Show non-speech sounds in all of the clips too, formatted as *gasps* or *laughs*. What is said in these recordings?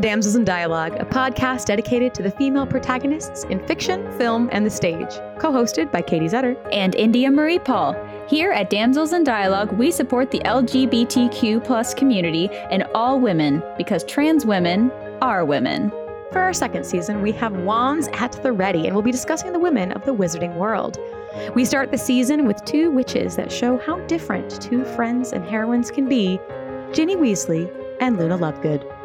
to Damsels in Dialogue, a podcast dedicated to the female protagonists in fiction, film, and the stage. Co hosted by Katie Zetter and India Marie Paul. Here at Damsels in Dialogue, we support the LGBTQ plus community and all women because trans women are women. For our second season, we have Wands at the Ready, and we'll be discussing the women of the wizarding world. We start the season with two witches that show how different two friends and heroines can be Ginny Weasley and Luna Lovegood.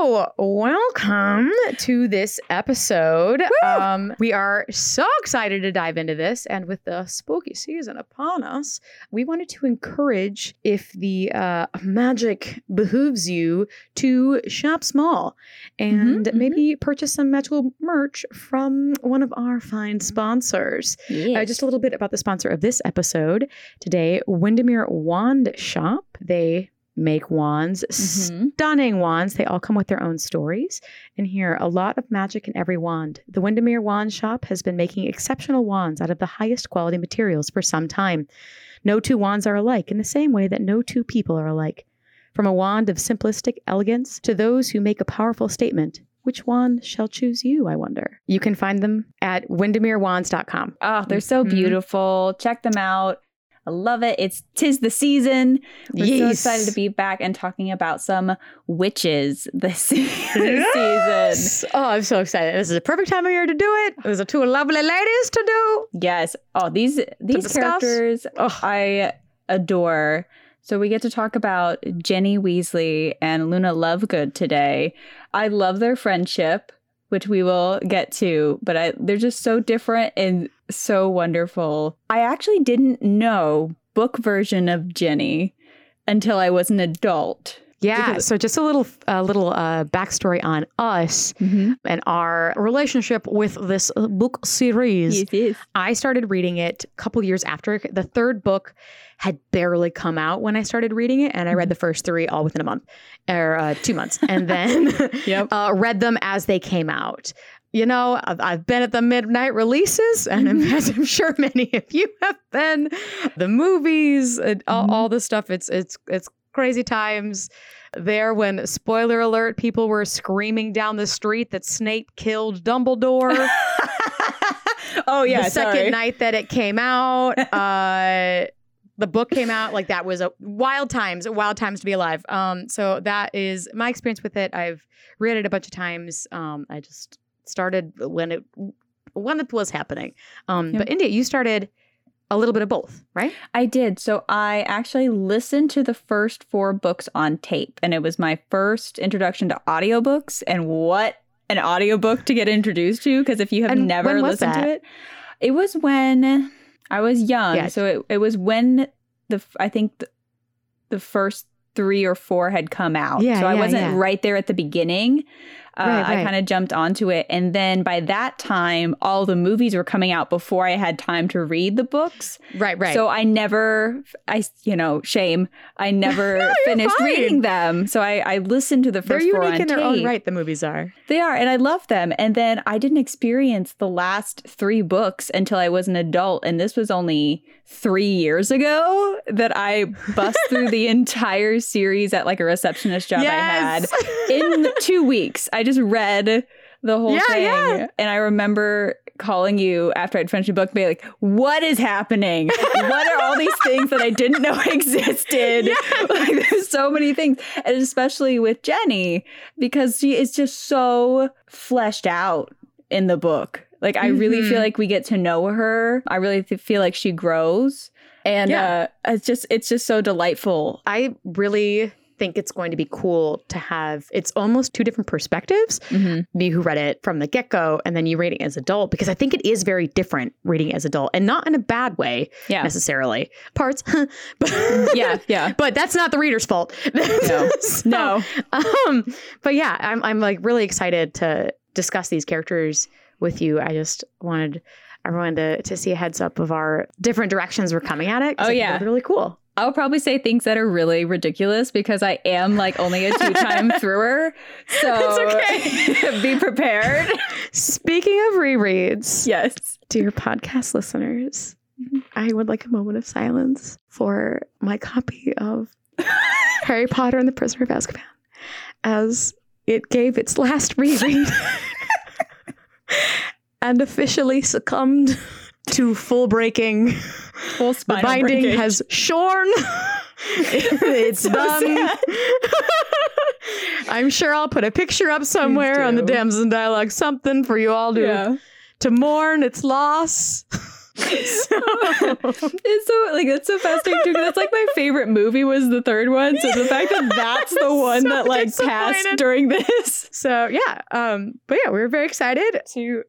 So, welcome to this episode. Um, we are so excited to dive into this, and with the spooky season upon us, we wanted to encourage if the uh, magic behooves you to shop small and Mhm, maybe purchase some magical merch from one of our fine sponsors. Uh, just a little bit about the sponsor of this episode today Windermere Wand Shop. They make wands, Mhm. stunning wands. They all come with their own stories. And here, a lot of magic in every wand. The Windermere Wand Shop has been making exceptional wands out of the highest quality materials for some time. No two wands are alike in the same way that no two people are alike. From a wand of simplistic elegance to those who make a powerful statement. Which wand shall choose you, I wonder? You can find them at windermerewands.com. Oh, they're so Mhm. beautiful. Check them out. I love it. It's tis the season. We're so excited to be back and talking about some witches this, this *laughs* season. Oh, I'm so excited. This is a perfect time of year to do it. Those are two lovely ladies to do. Yes. Oh, these these characters Oh, I adore. So we get to talk about Ginny Weasley and Luna Lovegood today. I love their friendship, which we will get to, but I, they're just so different and so wonderful. I actually didn't know book version of Ginny until I was an adult. yeah. So just a little, a little uh, backstory on us Mm-hmm. and our relationship with this uh, book series. yes. I started reading it a couple years after the third book had barely come out when I started reading it, and I read the first three all within a month or uh, two months, and *laughs* then Yep. *laughs* uh, read them as they came out. You know, I've, I've been at the midnight releases, and I'm, as I'm sure many of you have been. The movies, and all, Mhm. all the stuff. It's it's it's crazy times. There, when spoiler alert, people were screaming down the street that Snape killed Dumbledore *laughs* oh yeah, the second sorry. night that it came out *laughs* uh the book came out like that was a wild times wild times to be alive um so that is my experience with it i've read it a bunch of times um i just started when it when it was happening um but india you started a little bit of both right I did. So I actually listened to the first four books on tape, and it was my first introduction to audiobooks. And what an audiobook to get introduced to! Because if you have And never listened that? to it, it was when I was young. Yeah. So it, it was when the I think the, the first three or four had come out. Yeah, so I yeah, wasn't yeah. right there at the beginning. Uh, Right, I kind of jumped onto it. And then by that time, all the movies were coming out before I had time to read the books. right right So I never, I you know, shame. I never *laughs* No, finished fine. reading them. So I, I listened to the they're first four unique on in their own right the movies are They are, and I love them. And then I didn't experience the last three books until I was an adult, and this was only three years ago that I bust through the *laughs* entire series at like a receptionist job I had in two weeks. I just read the whole Yeah, thing. yeah. And I remember calling you after I'd finished the book, being like, what is happening? what are all these things that I didn't know *laughs* existed? *laughs* Like, there's so many things. And especially with Ginny, because she is just so fleshed out in the book. Like, I really Mhm. feel like we get to know her. I really th- feel like she grows. And Yeah. uh, it's just it's just so delightful. i really think it's going to be cool to have it's almost two different perspectives Mhm. me who read it from the get-go and then you reading as adult because i think it is very different reading as adult and not in a bad way Yeah. necessarily parts *laughs* but Yeah, yeah. *laughs* but that's not the reader's fault *laughs* No. So, No. um but yeah i'm i'm like really excited to discuss these characters with you i just wanted everyone to to see a heads up of our different directions we're coming at it. Oh, yeah. really cool I'll probably say things that are really ridiculous because I am like only a two time *laughs* thrower. So It's *laughs* be prepared. speaking of rereads Yes. dear podcast listeners mm-hmm. I would like a moment of silence for my copy of *laughs* Harry Potter and the Prisoner of Azkaban as it gave its last reread and officially succumbed to full breaking. Full The binding breakage. has shorn. *laughs* it's So done. I'm sure I'll put a picture up somewhere on the. Damson Dialogue, something for you all to Yeah. to mourn its loss. *laughs* it's so like it's so fascinating too. That's like my favorite movie was the third one. So the fact that that's the *laughs* one So that like passed during this. So yeah, um, but yeah, we were very excited to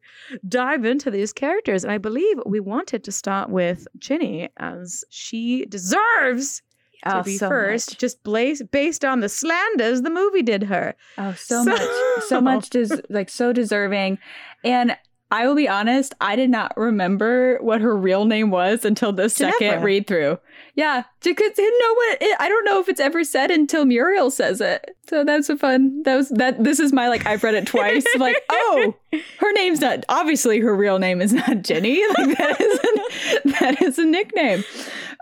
dive into these characters, and I believe we wanted to start with Ginny as she deserves to Oh, be so first, much. just blaze, based on the slanders the movie did her. Oh, so, So- much, so *laughs* much, des- like so deserving. And I will be honest, I did not remember what her real name was until the second read through. Yeah, because you know what? It, I don't know if it's ever said until Muriel says it. So that's a fun. That was that. This is my like. I've read it twice. *laughs* like, oh, her name's not. Obviously, her real name is not Ginny. *laughs* Like that is a, that is a nickname.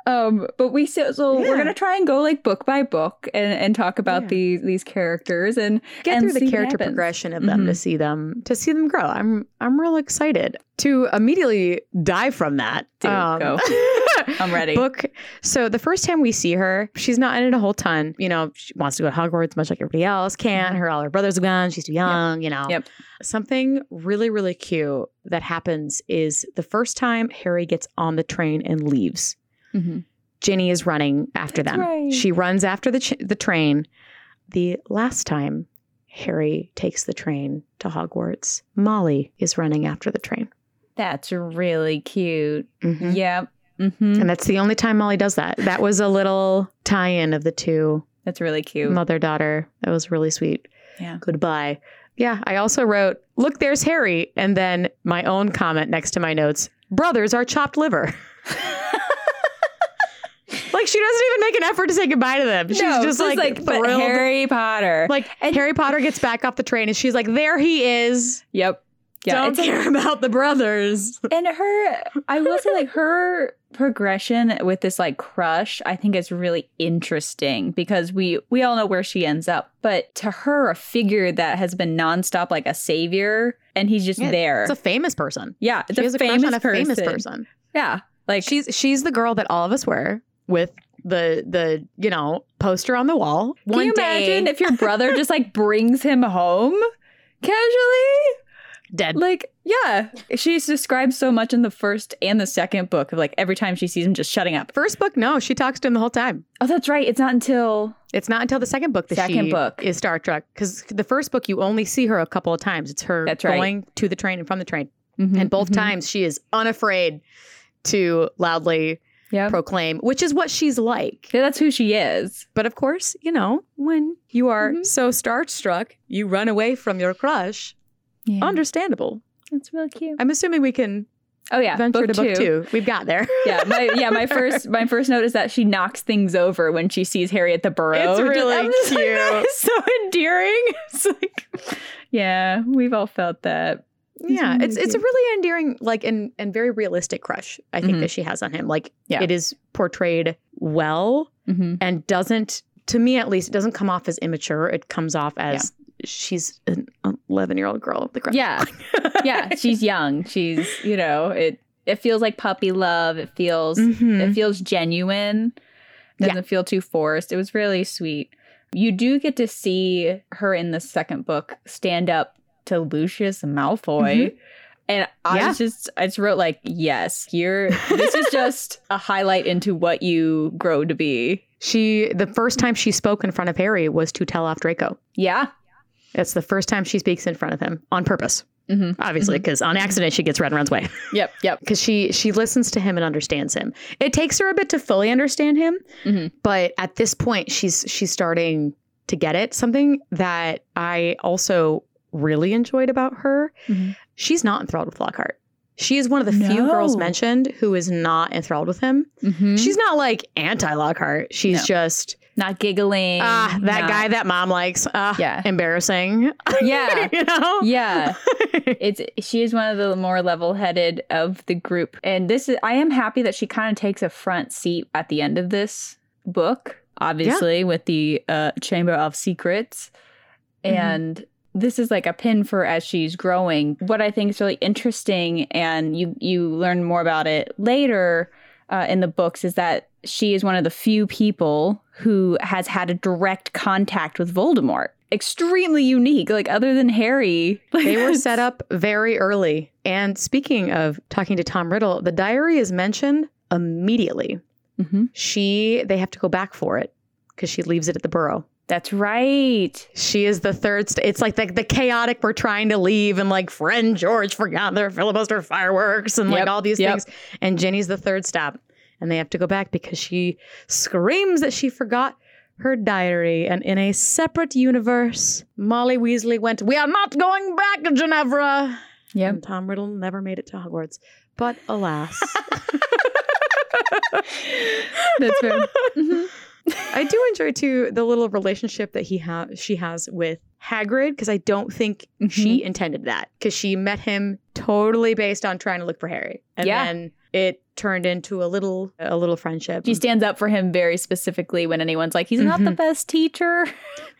Um, but we so, so Yeah. we're gonna try and go like book by book and, and talk about Yeah. these these characters and Get and through the character progression of them to Mhm. see them to see them grow. I'm I'm real excited to immediately die from that. Um, Dude, go. *laughs* *laughs* I'm ready. book. So the first time we see her, she's not in it a whole ton. You know, she wants to go to Hogwarts much like everybody else can. Her all her brothers are gone. She's too young. You know. Yep. Something really really cute that happens is the first time Harry gets on the train and leaves. Mhm. Ginny is running after That's them. right. She runs after the ch- the train. The last time Harry takes the train to Hogwarts, Molly is running after the train. That's really cute. Mhm. Yep. Hmm And that's the only time Molly does that. That was a little tie-in of the two That's really cute. mother daughter. That was really sweet. Yeah. Goodbye. Yeah, I also wrote, "Look, there's Harry," and then my own comment next to my notes: "Brothers are chopped liver." *laughs* like she doesn't even make an effort to say goodbye to them. She's No, just like, but thrilled. Harry Potter. Like And- Harry Potter gets back off the train and she's like, "There he is." yep. Yeah. Don't care *laughs* about the brothers. and her, I will say, like her progression with this like crush, I think is really interesting because we we all know where she ends up, but to her, a figure that has been nonstop like a savior, and he's just Yeah, there. It's a famous person. yeah, it's she a has a crush famous a person. famous person. Yeah, like She's she's the girl that all of us were with the the you know poster on the wall. Can One you day, imagine if your brother just like brings him home casually? Dead. Like, yeah. She's described so much in the first and the second book of like every time she sees him just shutting up. First book, no, she talks to him the whole time. Oh, that's right. It's not until It's not until the second book that Second she book. is starstruck because the first book you only see her a couple of times. It's her That's right. going to the train and from the train, Mhm, and both mhm. times she is unafraid to loudly Yeah. proclaim, which is what she's like. Yeah, that's who she is. But of course, you know, when you are Mhm. so starstruck, you run away from your crush. Yeah. Understandable. That's really cute. I'm assuming we can Oh yeah, venture book to book two. two. We've got there. *laughs* yeah, my yeah, my *laughs* first my first note is that she knocks things over when she sees Harry at the burrow. It's really I'm just like, cute. that is *laughs* so endearing. It's like, yeah, we've all felt that. yeah, really it's it's a really endearing, like and and very realistic crush. I think Mhm. that she has on him. Like Yeah. it is portrayed well Mm-hmm. and doesn't, to me at least, it doesn't come off as immature. It comes off as she's an 11 year old girl with the crush. Yeah, *laughs* yeah, she's young. She's you know it. It feels like puppy love. It feels Mhm. it feels genuine. Doesn't feel too forced. It was really sweet. You do get to see her in the second book stand up to Lucius Malfoy. And I Yeah. just I just wrote like, yes, you're this is just a highlight into what you grow to be. She the first time she spoke in front of Harry was to tell off Draco. Yeah. It's the first time she speaks in front of him on purpose, hmm obviously, because on accident she gets red and runs away. Yep. Yep. *laughs* Because she she listens to him and understands him. It takes her a bit to fully understand him, Mhm. but at this point she's she's starting to get it. Something that I also really enjoyed about her, Mhm. she's not enthralled with Lockhart. She is one of the few girls mentioned who is not enthralled with him. Mhm. She's not like anti Lockhart. She's No. just not giggling. Ah, that not- guy that mom likes. Ah, Yeah. embarrassing. *laughs* Yeah. you know. Yeah. *laughs* it's she is one of the more level-headed of the group and this is i am happy that she kind of takes a front seat at the end of this book obviously with the uh, chamber of secrets Mhm. and this is like a pin for as she's growing what i think is really interesting and you you learn more about it later uh, in the books is that she is one of the few people who has had a direct contact with voldemort extremely unique like other than harry *laughs* they were set up very early. And speaking of talking to Tom Riddle, the diary is mentioned immediately. hmm She they have to go back for it because she leaves it at the burrow. That's right. She is the third. St- it's like the, the chaotic. We're trying to leave, and like friend George forgot their filibuster fireworks, and like all these yep. things. And Ginny's the third stop, and they have to go back because she screams that she forgot her diary. And in a separate universe, Molly Weasley went. We are not going back, Ginevra. Yep. And Tom Riddle never made it to Hogwarts, but alas. *laughs* That's fair. Mhm. I do enjoy too the little relationship that he has she has with Hagrid because I don't think she intended that because she met him totally based on trying to look for Harry and Yeah. then it turned into a little a little friendship. She stands up for him very specifically when anyone's like, he's not the Mhm. best teacher.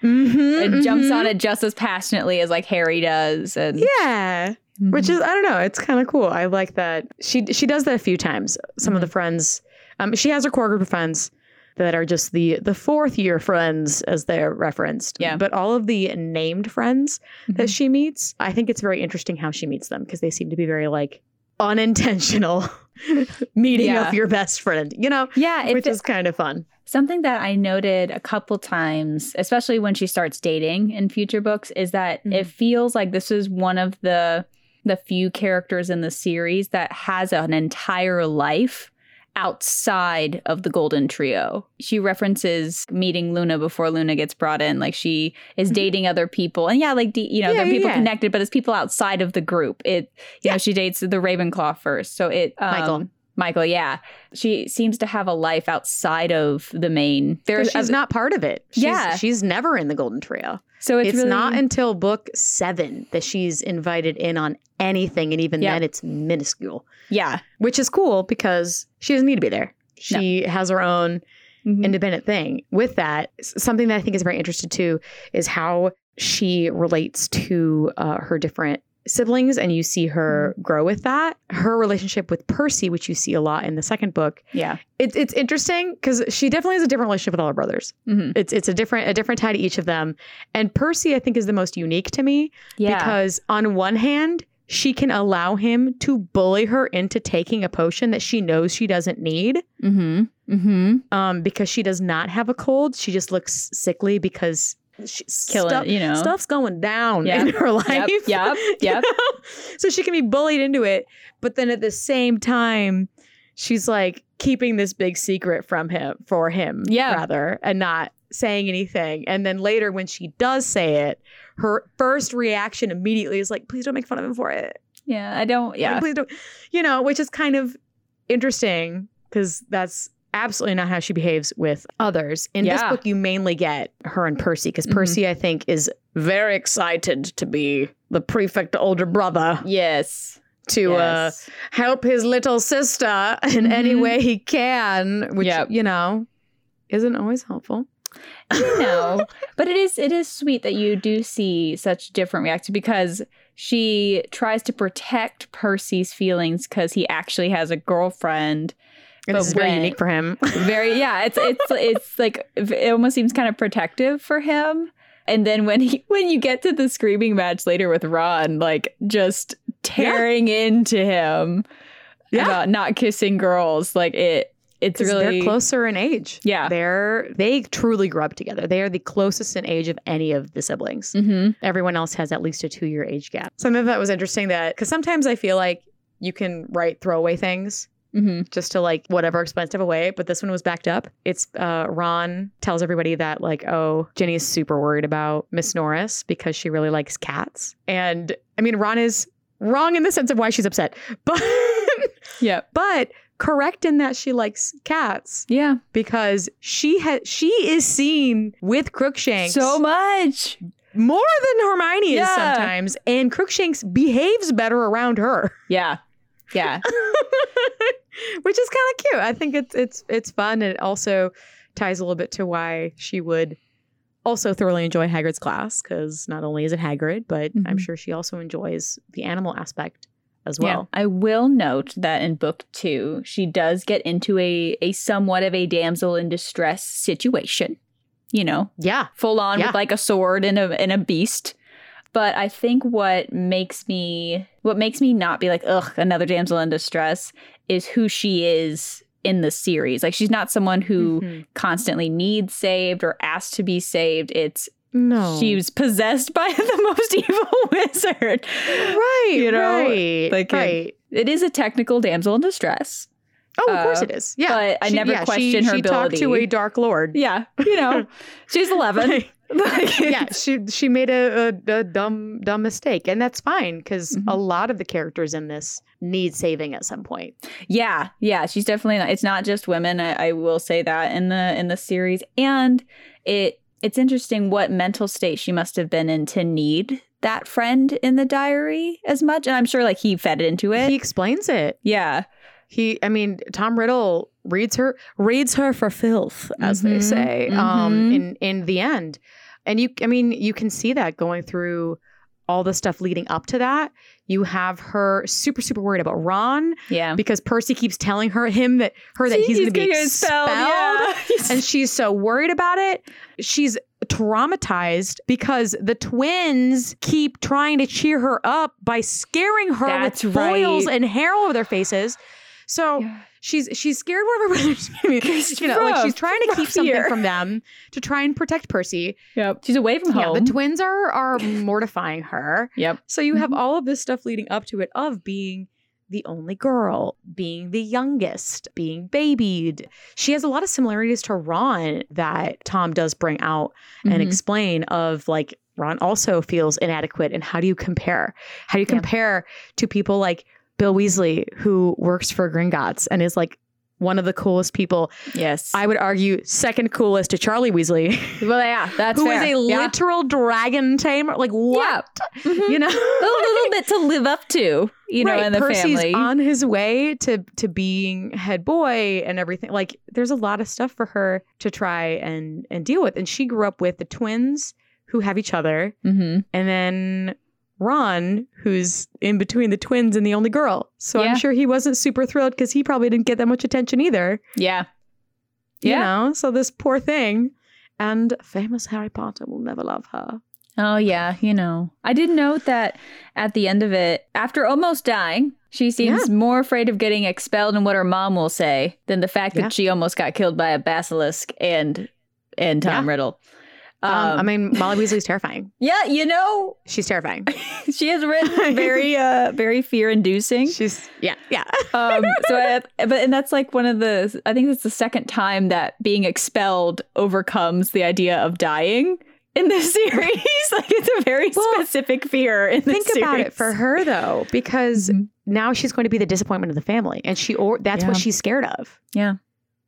Mhm, and jumps mhm. on it just as passionately as like Harry does. And Yeah, which is I don't know. It's kind of cool. I like that she she does that a few times. Some of the friends, um, she has her core group of friends that are just the the fourth year friends as they're referenced. Yeah. But all of the named friends that she meets, I think it's very interesting how she meets them because they seem to be very like unintentional *laughs* meeting Yeah. of your best friend. You know, yeah, which is kind of fun. something that I noted a couple times, especially when she starts dating in future books, is that Mhm. it feels like this is one of the the few characters in the series that has an entire life outside of the golden trio. She references meeting Luna before Luna gets brought in like she is Mhm. dating other people. And yeah, like you know, Yeah, there are people yeah. connected, but it's people outside of the group. It you Yeah. know, she dates the Ravenclaw first. So it um, Michael. Michael, yeah. She seems to have a life outside of the main. There's she's not part of it. She's, Yeah. she's never in the Golden Trio. so it's, It's, really, not until book seven that she's invited in on anything, and even Yeah. then, it's minuscule. Yeah. which is cool because she doesn't need to be there. She has her own Mhm. independent thing. With that, something that I think is very interesting too is how she relates to uh, her different siblings, and you see her grow with that. Her relationship with Percy, which you see a lot in the second book, yeah. it, it's interesting because she definitely has a different relationship with all her brothers. Mhm. It's it's a different a different tie to each of them, and Percy I think is the most unique to me Yeah. because on one hand, she can allow him to bully her into taking a potion that she knows she doesn't need. mm-hmm. Mm-hmm. Um, because she does not have a cold. She just looks sickly because she, Killing, stuff- you know. stuff's going down Yep. in her life. Yep. *laughs* Yep. you Yep. know? So she can be bullied into it, but then at the same time, she's like keeping this big secret from him for him, Yeah. rather, and not saying anything. And then later, when she does say it, her first reaction immediately is like, "Please don't make fun of him for it." Yeah. I don't. Like, Yeah. please don't. You know, which is kind of interesting because that's absolutely not how she behaves with others. In this book, you mainly get her and Percy because Mhm. Percy, I think, is very excited to be the prefect older brother Yes. to uh, help his little sister in any Mhm. way he can, which, Yep. you know, isn't always helpful. You *laughs* know but it is it is sweet that you do see such different reactions because she tries to protect percy's feelings because he actually has a girlfriend But this is very unique for him. *laughs* very yeah it's it's it's like it almost seems kind of protective for him and then when he when you get to the screaming match later with ron like just tearing into him Yeah. about not kissing girls like it it's 'Cause really they're closer in age. Yeah. They're they truly grew up together. They are the closest in age of any of the siblings. Mhm. Everyone else has at least a two year age gap. Something that was interesting that because sometimes I feel like you can write throwaway things Mhm. just to like whatever expensive away, but this one was backed up. It's uh Ron tells everybody that like, oh, Ginny is super worried about Miss Norris because she really likes cats. And I mean Ron is wrong in the sense of why she's upset. *laughs* But yeah, but correct in that she likes cats Yeah. because she has she is seen with Crookshanks So much. more than Hermione Yeah. is sometimes, and Crookshanks behaves better around her, Yeah. Yeah. *laughs* which is kind of cute. I think it's it's it's fun, and it also ties a little bit to why she would also thoroughly enjoy Hagrid's class because not only is it Hagrid, but I'm Mhm. sure she also enjoys the animal aspect as Yeah. well. I will note that in book two, she does get into a, a somewhat of a damsel in distress situation. You know, Yeah, full on Yeah. with like a sword and a and a beast. But I think what makes me what makes me not be like, ugh, another damsel in distress is who she is in the series. Like she's not someone who Mhm. constantly needs saved or asked to be saved. It's no, she was possessed by *laughs* the most evil *laughs* wizard. right, you know, right, like, it- It is a technical damsel in distress. Oh, of course uh, it is. Yeah, but I never yeah, question her she talked to a dark lord. Yeah, you know, *laughs* she's 11. Like, yeah, she she made a, a, a dumb dumb mistake, and that's fine because Mhm. a lot of the characters in this need saving at some point. yeah, yeah, she's definitely not. It's not just women. I, I will say that in the in the series, and it it's interesting what mental state she must have been in to need that friend in the diary as much. And I'm sure like he fed into it. He explains it. yeah, He, I mean, Tom Riddle reads her reads her for filth, as they Mhm, say, um, mhm. in in the end. And you, I mean, you can see that going through all the stuff leading up to that. You have her super super worried about Ron yeah. because Percy keeps telling her him that her that he's, going to be gonna get expelled. Yeah. *laughs* and she's so worried about it. She's traumatized because the twins keep trying to cheer her up by scaring her That's with foils right. and hair over their faces. So Yeah. she's she's scared whatever. *laughs* you know, like she's trying to keep something here. from them to try and protect Percy. Yep. She's away from Yeah, home. the twins are are mortifying her. yep. So you have Mhm. all of this stuff leading up to it of being the only girl, being the youngest, being babied. She has a lot of similarities to Ron that Tom does bring out and Mhm. explain of like Ron also feels inadequate and how do you compare? How do you Yeah. compare to people like Bill Weasley who works for Gringotts and is like one of the coolest people. Yes. I would argue second coolest to Charlie Weasley, *laughs* well, yeah, that's who is fair. a yeah. literal dragon tamer. Like what? Mhm. You know? a little bit to live up to, you know, in the Percy's family. on his way to to being head boy and everything. Like there's a lot of stuff for her to try and and deal with. And she grew up with the twins who have each other, mm-hmm. and then Ron, who's in between the twins and the only girl. So Yeah. I'm sure he wasn't super thrilled because he probably didn't get that much attention either. Yeah. You Yeah. know, so this poor thing. And famous Harry Potter will never love her. Oh, yeah. You know, I did note that at the end of it, after almost dying, she seems more afraid of getting expelled and what her mom will say than the fact Yeah. that she almost got killed by a basilisk and and Tom Yeah. Riddle. Um, Um, I mean, Molly Weasley's terrifying. *laughs* yeah, you know, She's terrifying. *laughs* she has written very, uh, very fear-inducing. She's yeah, yeah. *laughs* um so I, but and that's like one of the i think that's the second time that being expelled overcomes the idea of dying in this series like it's a very Well, specific fear in this Think about it for her though, because Mhm. now she's going to be the disappointment of the family, and she or that's what she's scared of. Yeah.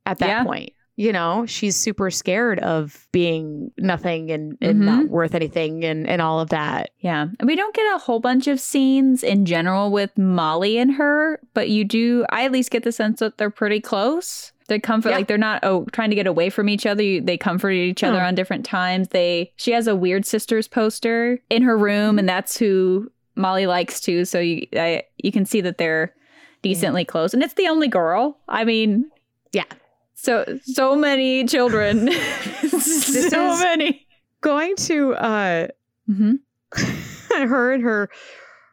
At that Yeah. point, you know, she's super scared of being nothing and, and Mhm. not worth anything and and all of that. yeah and we don't get a whole bunch of scenes in general with molly and her but you do i at least get the sense that they're pretty close they comfort Yeah. like they're not oh trying to get away from each other You- they comfort each other No. on different times they she has a weird sisters poster in her room and that's who molly likes too so you I, you can see that they're decently close and it's the only girl i mean Yeah. So so many children *laughs* so many Going to uh, *laughs* hmm her and her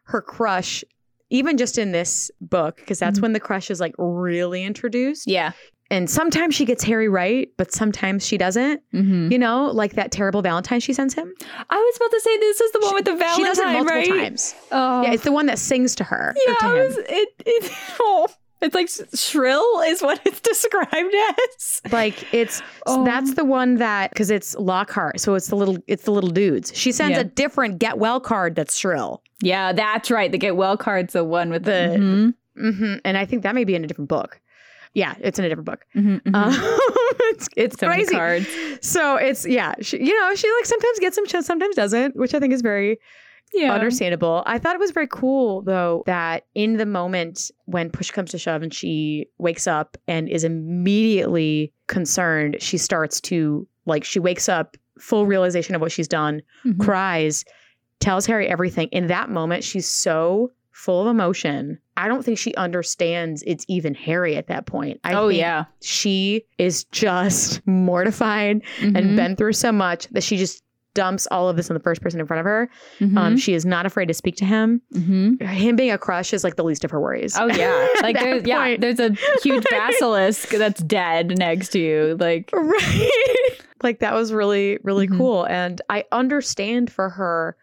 her crush, even just in this book, because that's Mhm. when the crush is like really introduced. yeah And sometimes she gets Harry right, but sometimes she doesn't. hmm You know, like that terrible Valentine she sends him. I was about to say this is the one with the Valentine, she does it multiple right? times. Oh, Yeah, it's the one that sings to her. yeah. to I him. was, it, it, *laughs* oh, it's like shrill is what it's *laughs* described as. like it's Oh. that's the one that because it's Lockhart, so it's the little it's the little dudes. She sends Yeah. a different get well card that's shrill. Yeah, that's right. The get well card's the one with The- Mhm. hmm And I think that may be in a different book. Yeah, it's in a different book. Mhm, mhm. Um, *laughs* it's it's so many crazy. cards. So it's yeah, she, you know, she like sometimes gets them, sometimes doesn't, which I think is very Yeah. understandable. I thought it was very cool though that in the moment when push comes to shove and she wakes up and is immediately concerned, she starts to like she wakes up full realization of what she's done, Mhm. cries, tells Harry everything. In that moment, she's so full of emotion. I don't think she understands it's even Harry at that point. I oh think yeah. she is just *laughs* mortified and Mhm. been through so much that she just dumps all of this on the first person in front of her. Um, Mhm. she is not afraid to speak to him. Mhm. Him being a crush is like the least of her worries. Oh yeah. *laughs* Like there's yeah, there's a huge *laughs* basilisk that's dead next to you. Like right. *laughs* like that was really, really Mhm. cool. And I understand for her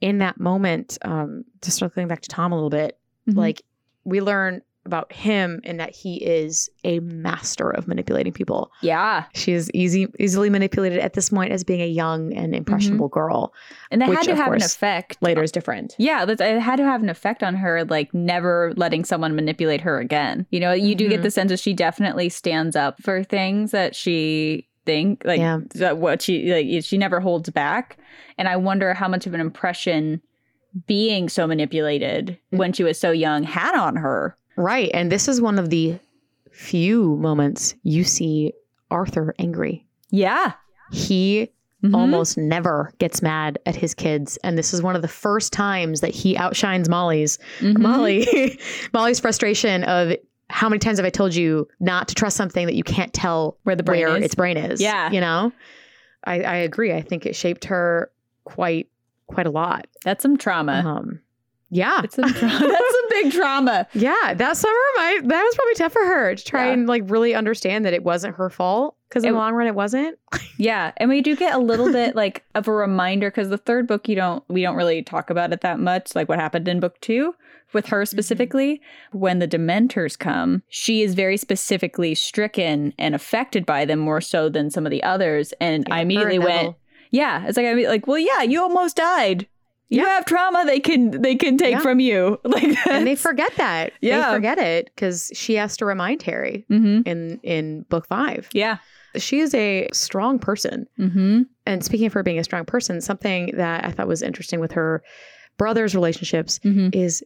in that moment, um, just circling back to Tom a little bit, Mhm. like we learn about him in that he is a master of manipulating people. yeah. She is easy, easily manipulated at this point as being a young and impressionable girl. And that Which, had to have an effect. Later is different. Yeah, that's, it had to have an effect on her, like never letting someone manipulate her again. You know, you do get Mhm. the sense that she definitely stands up for things that she think like Yeah. that what she like she never holds back. And I wonder how much of an impression being so manipulated Mm. when she was so young had on her. Right. And this is one of the few moments you see Arthur angry. Yeah. He Mhm. almost never gets mad at his kids. And this is one of the first times that he outshines Molly's Mhm. Molly *laughs* Molly's frustration of how many times have I told you not to trust something that you can't tell Where the brain where its brain is? Yeah. You know? I, I agree. I think it shaped her quite quite a lot. That's some trauma. Um yeah. It's tra- *laughs* that's a big trauma. Yeah, that summer might that was probably tough for her to try Yeah. and like really understand that it wasn't her fault because in the long run it wasn't. *laughs* Yeah, and we do get a little bit like of a reminder because the third book you don't we don't really talk about it that much, like what happened in book two with her mm-hmm. specifically. When the Dementors come, she is very specifically stricken and affected by them more so than some of the others. And Yeah, I immediately went, yeah, it's like I mean, like, well, yeah, you almost died. You Yeah. have trauma they can they can take Yeah. from you, *laughs* like, and they forget that. Yeah. they forget it because she has to remind Harry hmm in in book five. yeah, She is a strong person, hmm and speaking of her being a strong person, something that I thought was interesting with her brothers' relationships hmm is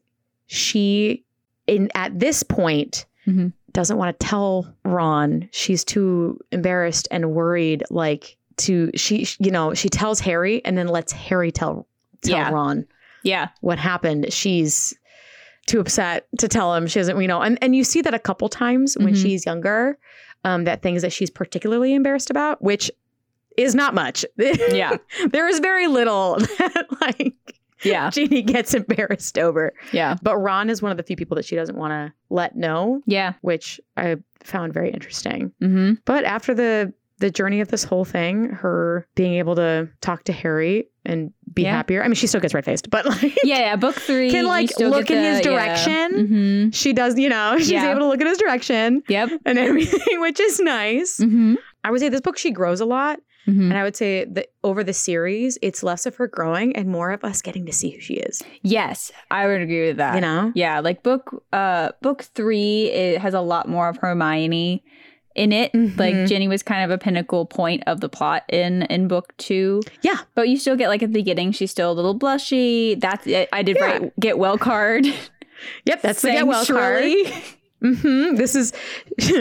she in at this point Mhm. doesn't want to tell Ron. She's too embarrassed and worried like to she you know, she tells Harry and then lets Harry tell tell Yeah. Ron yeah, what happened. She's too upset to tell him. She doesn't, you know, and, and you see that a couple times when Mhm. she's younger, um, that things that she's particularly embarrassed about, which is not much. *laughs* Yeah. there is very little *laughs* that like yeah, *laughs* Jeannie gets embarrassed over. yeah, But Ron is one of the few people that she doesn't want to let know, yeah. which I found very interesting. hmm But after the the journey of this whole thing, her being able to talk to Harry and be Yeah. happier. I mean, she still gets red faced, but like Yeah, yeah. Book three Can, like, look in his the- yeah. direction. Mhm. she does, you know, *laughs* she's Yeah. able to look in his direction Yep. and *laughs* everything, which is nice. Mm-hmm. I would say this book she grows a lot, Mm-hmm. and I would say that over the series, it's less of her growing and more of us getting to see who she is. Yes, I would agree with that. You know, Yeah, like book uh book 3 it has a lot more of Hermione in it. Like Mhm. Ginny was kind of a pinnacle point of the plot in in book 2. Yeah. But you still get like at the beginning she's still a little blushy. That's it. I did Yeah. write get well card. *laughs* Yep, that's the get well card. shrilly. hmm This is *laughs*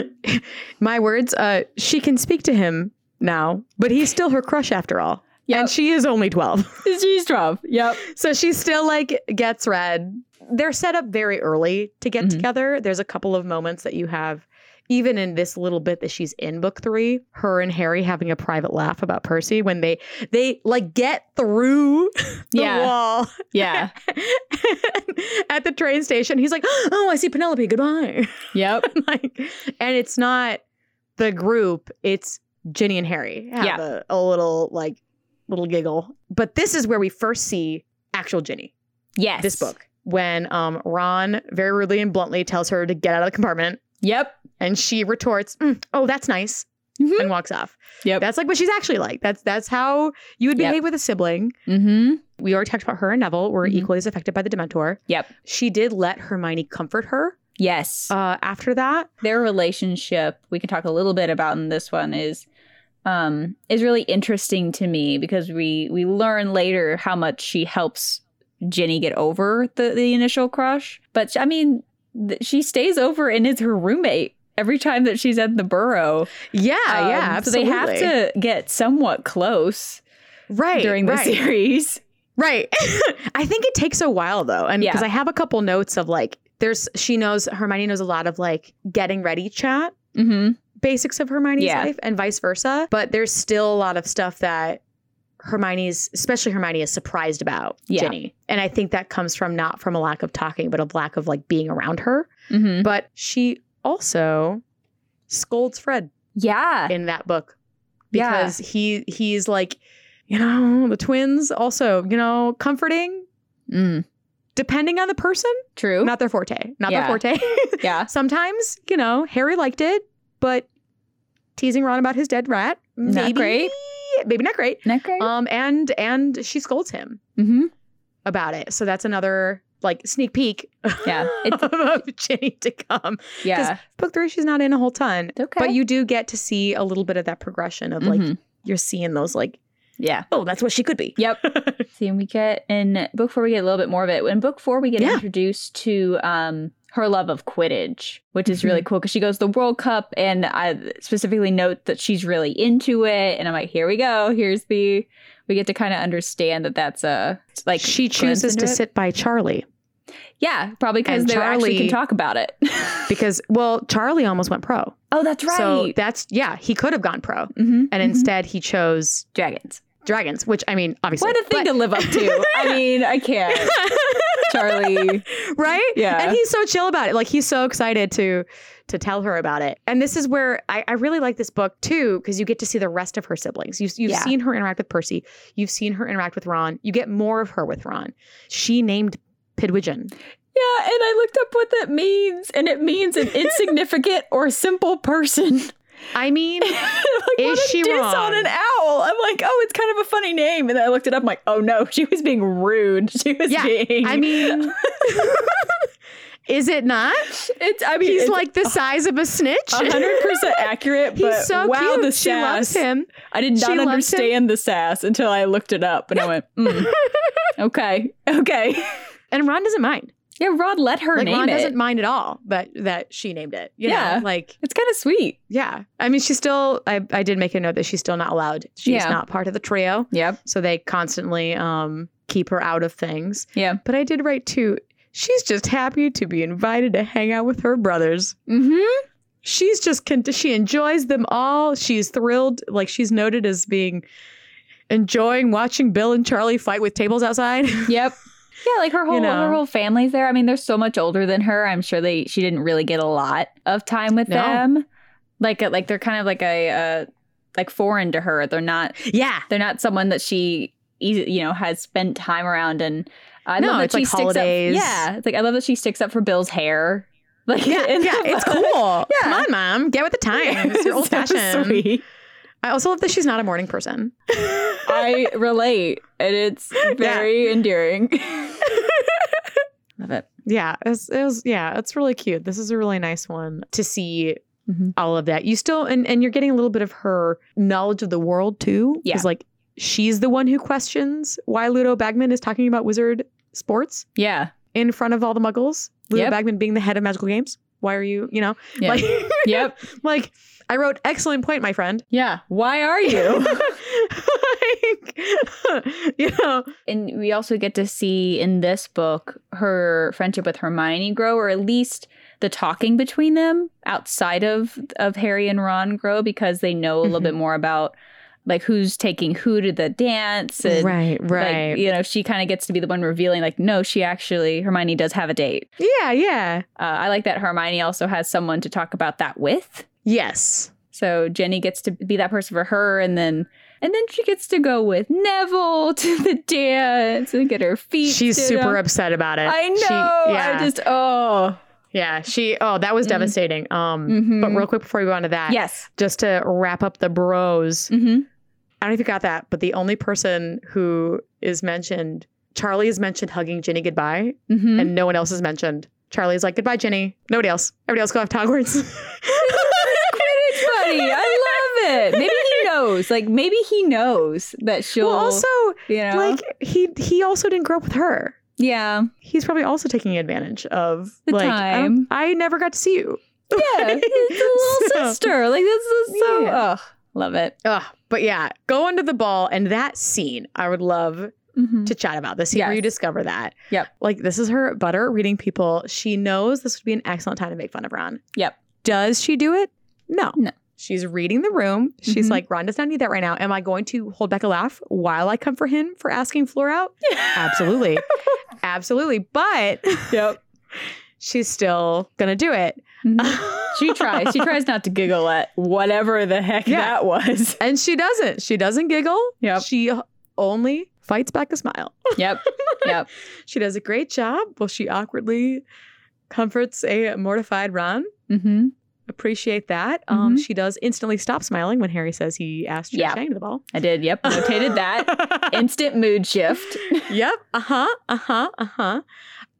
my words. Uh, she can speak to him now, but he's still her crush after all. Yep. And she is only 12. *laughs* She's 12. Yep. So she still like gets red. They're set up very early to get Mhm. together. There's a couple of moments that you have, even in this little bit that she's in book three, her and Harry having a private laugh about Percy when they they like get through *laughs* the Yeah. wall Yeah. *laughs* at the train station. He's like, "Oh, I see Penelope. Goodbye." Yep. *laughs* like, and it's not the group; it's Ginny and Harry have Yeah. a, a little like little giggle. But this is where we first see actual Ginny. Yes. This book when um, Ron very rudely and bluntly tells her to get out of the compartment, Yep. And she retorts, "Mm, "Oh, that's nice," Mhm. and walks off. Yep. That's like what she's actually like. That's that's how you would Yep. behave with a sibling. Mhm. We already talked about her and Neville were Mhm. equally as affected by the Dementor. Yep. She did let Hermione comfort her Yes. Uh, after that, Their relationship, we can talk a little bit about in this one, is um is really interesting to me because we we learn later how much she helps Ginny get over the, the initial crush. But I mean, th- she stays over and is her roommate every time that she's at the burrow. yeah, Um, yeah, So they have to get somewhat close right during the right. *laughs* series. Right. *laughs* I think it takes a while though. And Yeah. because I have a couple notes of like, there's, she knows, Hermione knows a lot of like getting ready chat, Mm-hmm. basics of Hermione's Yeah. life and vice versa. But there's still a lot of stuff that Hermione's, especially Hermione, is surprised about Yeah. Ginny. And I think that comes from not from a lack of talking, but a lack of like being around her. Mm-hmm. But she also scolds Fred Yeah. in that book Yeah. because he he's like, you know, the twins also, you know, comforting Mm. depending on the person, True. not their forte. Not Yeah. their forte. *laughs* yeah. Sometimes, you know, Harry liked it, but teasing Ron about his dead rat, Not maybe, great. Maybe not great. Not great. Um, and and she scolds him mm-hmm. about it. So that's another like sneak peek Yeah. It's, *laughs* of Ginny to come. yeah. Book three, she's not in a whole ton. Okay. But you do get to see a little bit of that progression of like Mhm. you're seeing those like, yeah. oh, that's what she could be. Yep. *laughs* See, and we get in book four, we get a little bit more of it. In book four, we get Yeah. introduced to um her love of Quidditch, which is really cool because she goes to the World Cup, and I specifically note that she's really into it. And I'm like, here we go. Here's the. We get to kind of understand that that's a like she chooses to it. sit by Charlie Yeah, probably because they actually Charlie- can talk about it. *laughs* because, well, Charlie almost went pro. oh, that's right. So that's, yeah, he could have gone pro. mm-hmm. And instead he chose dragons. Dragons, which I mean, obviously. What a thing but- to live up to. I *laughs* mean, I can't. Charlie. right? Yeah. And he's so chill about it. Like he's so excited to to tell her about it. And this is where I, I really like this book too, because you get to see the rest of her siblings. You, you've Yeah. seen her interact with Percy. You've seen her interact with Ron. You get more of her with Ron. She named Pigwidgeon. Yeah, and I looked up what that means, and it means an insignificant or simple person. I mean, *laughs* like, Is she diss wrong? on an owl? I'm like, oh, it's kind of a funny name, and then I looked it up. I'm like, oh no, *laughs* she was being rude. She was Yeah, being. I mean, *laughs* is it not? it's. I mean, He's it's like the size of a snitch. hundred percent accurate. But He's so wow, cute. the she loves him. I did not him. understand the sass until I looked it up, and I went, mm, okay, okay. And Ron doesn't mind. Yeah, Ron let her Like name Ron it. doesn't mind at all that that she named it. You Yeah. know, like It's kind of sweet. yeah. I mean, she's still. I I did make a note that she's still not allowed. She's Yeah. not part of the trio, Yep. so they constantly um keep her out of things. Yeah. But I did write too. She's just happy to be invited to hang out with her brothers. Mm-hmm. She's just con- she enjoys them all. She's thrilled. Like she's noted as being enjoying watching Bill and Charlie fight with tables outside. Yep. *laughs* Yeah, like her whole know. her whole family's there. I mean, they're so much older than her. I'm sure they she didn't really get a lot of time with No. them. Like uh, like they're kind of like a uh, like foreign to her. They're not yeah. they're not someone that she you know has spent time around. And I No, love that it's she like sticks holidays. up. Yeah, it's like I love that she sticks up for Bill's hair. Like Yeah, *laughs* yeah, it's cool. *laughs* Yeah. Come on, mom, get with the times. You're *laughs* So old fashioned. sweet. I also love that she's not a morning person. I *laughs* relate, and it's very endearing. *laughs* love it. yeah, it was, it was. Yeah, it's really cute. This is a really nice one to see Mhm. all of that. You still and and you're getting a little bit of her knowledge of the world too. Yeah. because like she's the one who questions why Ludo Bagman is talking about wizard sports Yeah. in front of all the Muggles. Ludo Yep. Bagman being the head of magical games. Why are you? You know, Yeah. like *laughs* yep. like I wrote excellent point, my friend. Yeah. Why are you? *laughs* like, *laughs* you know, and we also get to see in this book her friendship with Hermione grow, or at least the talking between them outside of of Harry and Ron grow because they know a little Mhm. bit more about like who's taking who to the dance and right, like you know she kind of gets to be the one revealing like no she actually Hermione does have a date. yeah, yeah. Uh, I like that Hermione also has someone to talk about that with. Yes. So Ginny gets to be that person for her, and then and then she gets to go with Neville *laughs* to the dance and get her feet. She's super up. upset about it. I know. She, yeah. I just oh yeah. She oh, that was Mhm. devastating. Um Mhm. but real quick before we go on to that, yes. just to wrap up the bros. Mm-hmm. I don't know if you got that, but the only person who is mentioned, Charlie is mentioned hugging Ginny goodbye, Mm-hmm. and no one else is mentioned Charlie's like, goodbye, Ginny. Nobody else. Everybody else go off to Hogwarts. Buddy. I love it. Maybe he knows. Like maybe he knows that she'll well, also, you know like he he also didn't grow up with her. Yeah. He's probably also taking advantage of The like I time. I, never got to see you. Yeah. *laughs* His little So- sister. Like this is so Yeah. ugh. Love it. Ugh, but yeah, go under the ball and that scene, I would love Mhm. to chat about the scene where you discover that. Yep. Like this is her butter reading people. She knows this would be an excellent time to make fun of Ron. Yep. Does she do it? No. No. She's reading the room. She's Mhm. like, Ron does not need that right now. Am I going to hold back a laugh while I come for him for asking Fleur out? *laughs* Absolutely. Absolutely. But Yep. *laughs* she's still gonna do it. Mhm. *laughs* She tries. She tries not to giggle at whatever the heck Yeah. that was. and she doesn't. She doesn't giggle. Yep. She only fights back a smile. Yep. Yep. She does a great job. Well, she awkwardly comforts a mortified Ron. Mm-hmm. Appreciate that. Um, Mhm. she does instantly stop smiling when Harry says he asked Yeah. Chang to the ball. I did. Yep. Notated that. *laughs* Instant mood shift. *laughs* yep. Uh huh. Uh huh. Uh huh.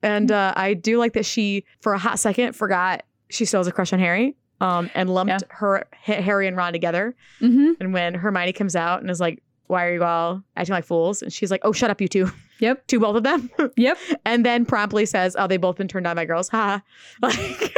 And uh, I do like that she, for a hot second, forgot she still has a crush on Harry. Um, and lumped Yeah. her Harry and Ron together. Mm-hmm. And when Hermione comes out and is like, "Why are you all acting like fools?" and she's like, "Oh, shut up, you two, Yep. *laughs* to both of them." Yep. and then promptly says, "Oh, they both been turned on by girls." Ha. Like,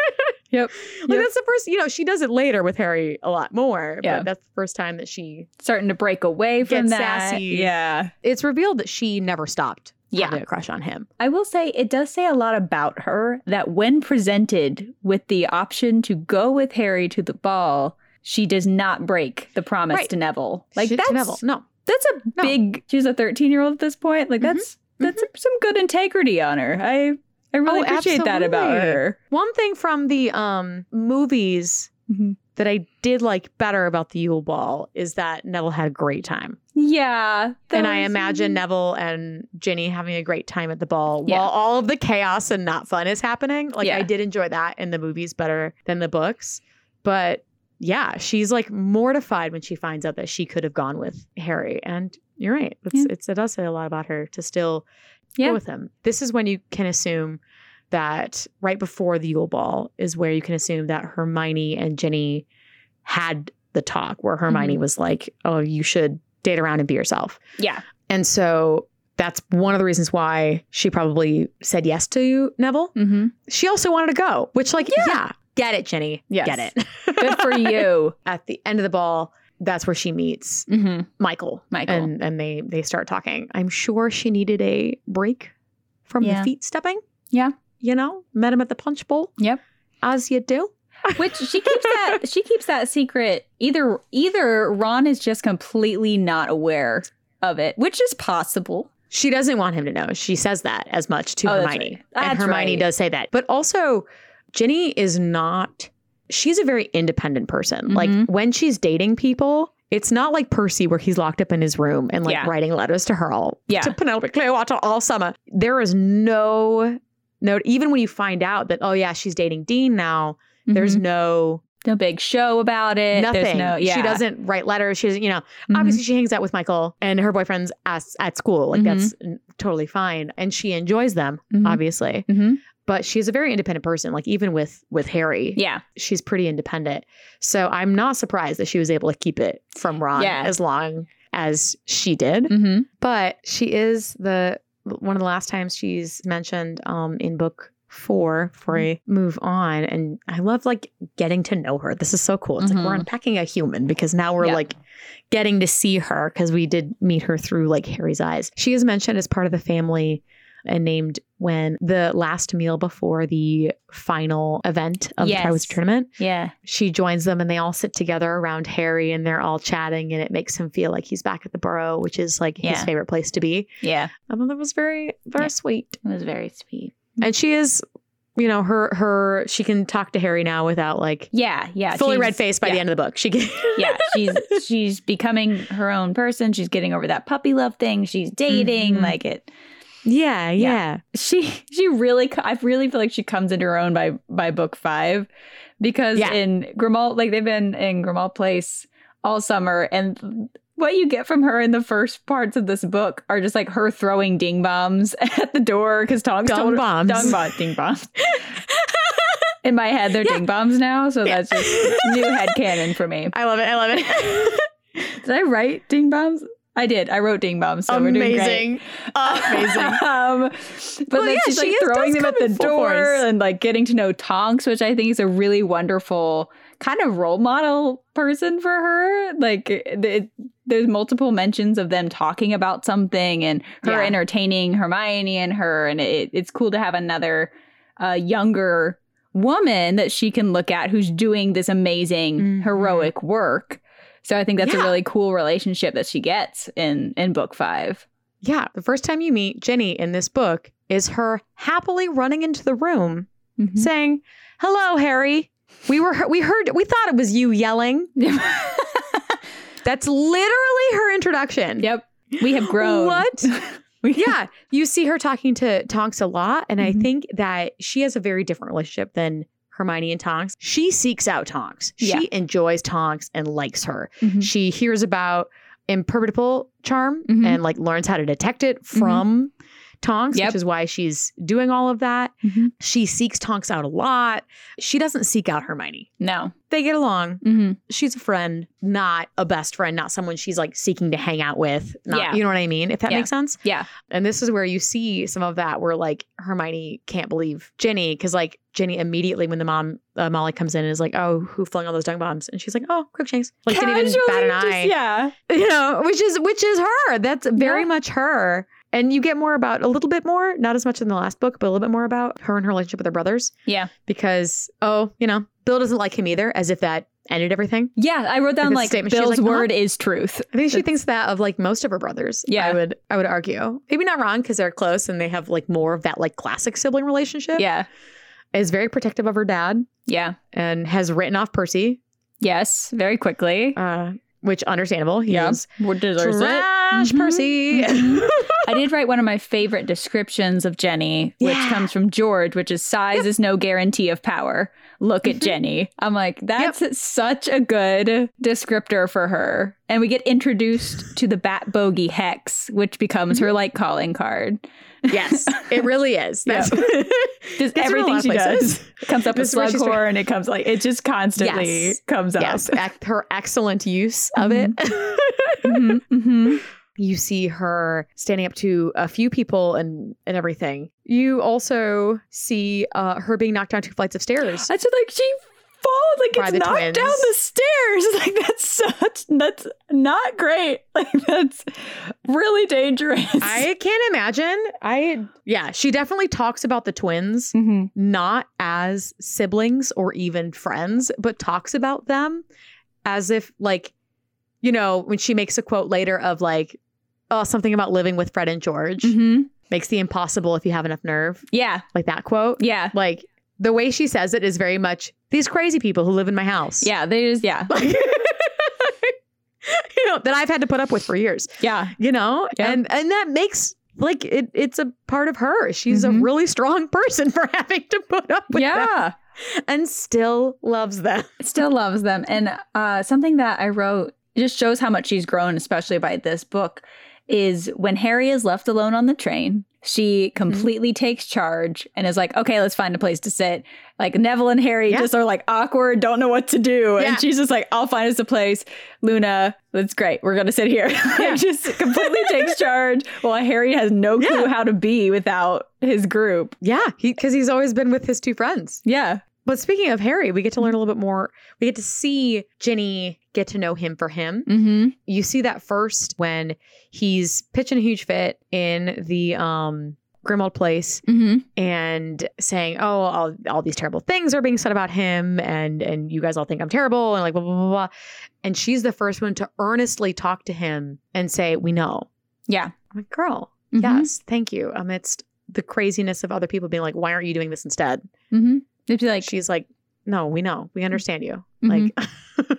Yep. like Yep. that's the first. You know, she does it later with Harry a lot more. Yeah. But that's the first time that she. Starting to break away from that. sassy. Yeah. It's revealed that she never stopped Yeah. having a crush on him. I will say it does say a lot about her that when presented with the option to go with Harry to the ball, she does not break the promise Right. to Neville. Like She- that's Neville. No. that's a No. big. She's a thirteen year old at this point. Like Mhm. that's that's some good integrity on her. I I really Oh, appreciate that about her. One thing from the um movies Mhm. that I did like better about the Yule Ball is that Neville had a great time. Yeah, and I imagine Neville and Ginny having a great time at the ball Yeah. while all of the chaos and not fun is happening. Like Yeah. I did enjoy that in the movies better than the books. But yeah, she's like mortified when she finds out that she could have gone with Harry. And you're right. It's, Yeah. it's it does say a lot about her to still Yeah. go with him. This is when you can assume that right before the Yule Ball is where you can assume that Hermione and Ginny had the talk where Hermione Mhm. was like, "Oh, you should date around and be yourself." Yeah, And so that's one of the reasons why she probably said yes to Neville. mm-hmm. She also wanted to go, which, like, Yeah. yeah, get it, Ginny. Yes. Get it. good for *laughs* you. At the end of the ball, that's where she meets Mm-hmm. Michael. Michael. And, and they, they start talking. I'm sure she needed a break from Yeah. the feet stepping. Yeah. You know, met him at the punch bowl. Yep. As you do. *laughs* Which she keeps that she keeps that secret. Either either Ron is just completely not aware of it, which is possible. She doesn't want him to know. She says that as much to Oh, that's Hermione. right. and Hermione right. does say that. But also, Ginny is not, she's a very independent person. Like Mhm. when she's dating people, it's not like Percy where he's locked up in his room and like Yeah. writing letters to her all Yeah. to Penelope Cleopatra all summer. There is no no even when you find out that oh yeah, she's dating Dean now, there's Mhm. no no big show about it. nothing. No yeah. She doesn't write letters. She doesn't, you know, Mhm. obviously she hangs out with Michael and her boyfriends at, at school. Like that's totally fine. And she enjoys them, Mhm. obviously. But she's a very independent person. Like even with with Harry, Yeah. she's pretty independent. So I'm not surprised that she was able to keep it from Ron Yeah. as long as she did. Mm-hmm. But she is the one of the last times she's mentioned um, in book four before I move on. And I love like getting to know her. This is so cool. It's like we're Mhm. unpacking a human because now we're Yeah. like getting to see her because we did meet her through like Harry's eyes. She is mentioned as part of the family and named when the last meal before the final event of Yes. the Triwizard Tournament. Yeah. She joins them and they all sit together around Harry and they're all chatting and it makes him feel like he's back at the Burrow, which is like his favorite place to be. Yeah. I thought that was very, very Yeah. sweet. It was very sweet. And she is, you know, her her she can talk to Harry now without like Yeah. Yeah. fully red faced by the end of the book. She can *laughs* yeah, she's she's becoming her own person. She's getting over that puppy love thing. She's dating Mhm. like it. Yeah, Yeah. yeah. She she really I really feel like she comes into her own by by book 5 because Yeah. in Grimmauld like they've been in Grimmauld Place all summer and what you get from her in the first parts of this book are just like her throwing ding bombs *laughs* at the door because Tonks Dung told her bombs. dung bomb ding bombs. *laughs* in my head, they're ding bombs now, so Yeah. that's just new head canon for me. *laughs* I love it. I love it. Did I write ding bombs? I did. I wrote ding bombs, so we're doing great. Amazing. Amazing. *laughs* um, but Well, then yeah, she's she like is- throwing them at the door force. and like getting to know Tonks, which I think is a really wonderful kind of role model person for her. Like it, there's multiple mentions of them talking about something and her Yeah. entertaining Hermione and her, and it, it's cool to have another uh, younger woman that she can look at who's doing this amazing Mhm. heroic work. So I think that's a really cool relationship that she gets in in book five. Yeah, the first time you meet Ginny in this book is her happily running into the room Mm-hmm. saying, "Hello, Harry. We were we heard we thought it was you yelling." *laughs* That's literally her introduction. yep, we have grown. What? *laughs* Yeah, you see her talking to Tonks a lot, and I Mhm. think that she has a very different relationship than Hermione and Tonks. She seeks out Tonks. Yeah. She enjoys Tonks and likes her. Mhm. She hears about imperceptible charm Mhm. and like learns how to detect it from Tonks, Yep. which is why she's doing all of that. Mhm. She seeks Tonks out a lot. She doesn't seek out Hermione. No. They get along. Mm-hmm. She's a friend, not a best friend, not someone she's like seeking to hang out with. Not, Yeah. You know what I mean? If that Yeah. makes sense. Yeah. And this is where you see some of that where like Hermione can't believe Ginny because like Ginny immediately when the mom uh, Molly comes in and is like, "Oh, who flung all those dung bombs?" and she's like, "Oh, Crookshanks." Like didn't even bat an Casually, eye. just- yeah. *laughs* You know, which is which is her. That's very Yeah. much her. And you get more about a little bit more, not as much in the last book, but a little bit more about her and her relationship with her brothers. Yeah. Because oh, you know, Bill doesn't like him either, as if that ended everything. Yeah. I wrote down Like like Bill's like, word is truth. I think she That's- thinks that of like most of her brothers. Yeah. I would I would argue. Maybe not wrong because they're close and they have like more of that like classic sibling relationship. Yeah. Is very protective of her dad Yeah. and has written off Percy, Yes. Very quickly. uh, which understandable. He Yeah. is What deserves it. trash Mhm. Percy. Mhm. *laughs* I did write one of my favorite descriptions of Ginny, which Yeah. comes from George, which is size is no guarantee of power. Look at Mhm. Ginny. I'm like, that's such a good descriptor for her. And we get introduced to the Bat Bogey Hex, which becomes Mm-hmm. her like calling card. yes, it really is. *laughs* That's *laughs* Just in a everything she does comes up with This is where Slughorn. It comes like it just constantly Yes. comes up. yes, ac- her excellent use of it. Mhm, *laughs* mhm. You see her standing up to a few people and and everything. You also see uh, her being knocked down two flights of stairs. I just like she falls like By it's knocked twins. down the stairs. *laughs* Like that's such that's not great. *laughs* Like that's really dangerous. I can't imagine. I yeah, she definitely talks about the twins Mhm. not as siblings or even friends, but talks about them as if like you know, when she makes a quote later of like oh something about living with Fred and George Mhm. makes the impossible if you have enough nerve. Yeah, Like that quote. yeah, Like the way she says it is very much these crazy people who live in my house. yeah. They just yeah, *laughs* Like, you know, that I've had to put up with for years. yeah, You know? Yep. And and that makes like it it's a part of her. She's Mhm. a really strong person *laughs* for having to put up with them yeah. and still loves them. *laughs* Still loves them. And uh, something that I wrote just shows how much she's grown, especially by this book. Is when Harry is left alone on the train, she mm-hmm. completely takes charge and is like, okay, let's find a place to sit. Like Neville and Harry Yeah. just are like awkward, don't know what to do. Yeah. And she's just like, I'll find us a place. Luna, that's great. We're going to sit here. *laughs* Yeah. just completely takes *laughs* charge while Harry has no clue how to be without his group. Yeah, because he's always been with his two friends. Yeah. But speaking of Harry, we get to learn a little bit more. We get to see Ginny get to know him for him. Mm-hmm. You see that first when he's pitching a huge fit in the um Grimmauld place Mm-hmm. and saying, "Oh, all, all these terrible things are being said about him, and and you guys all think I'm terrible, and like blah blah blah." blah. And she's the first one to earnestly talk to him and say, "We know." Yeah. I'm like, "Girl, Mhm. yes, thank you." Amidst the craziness of other people being like, "Why aren't you doing this instead?" Mm-hmm. It'd be like she's like, "No, we know, we understand you." Mhm. Like,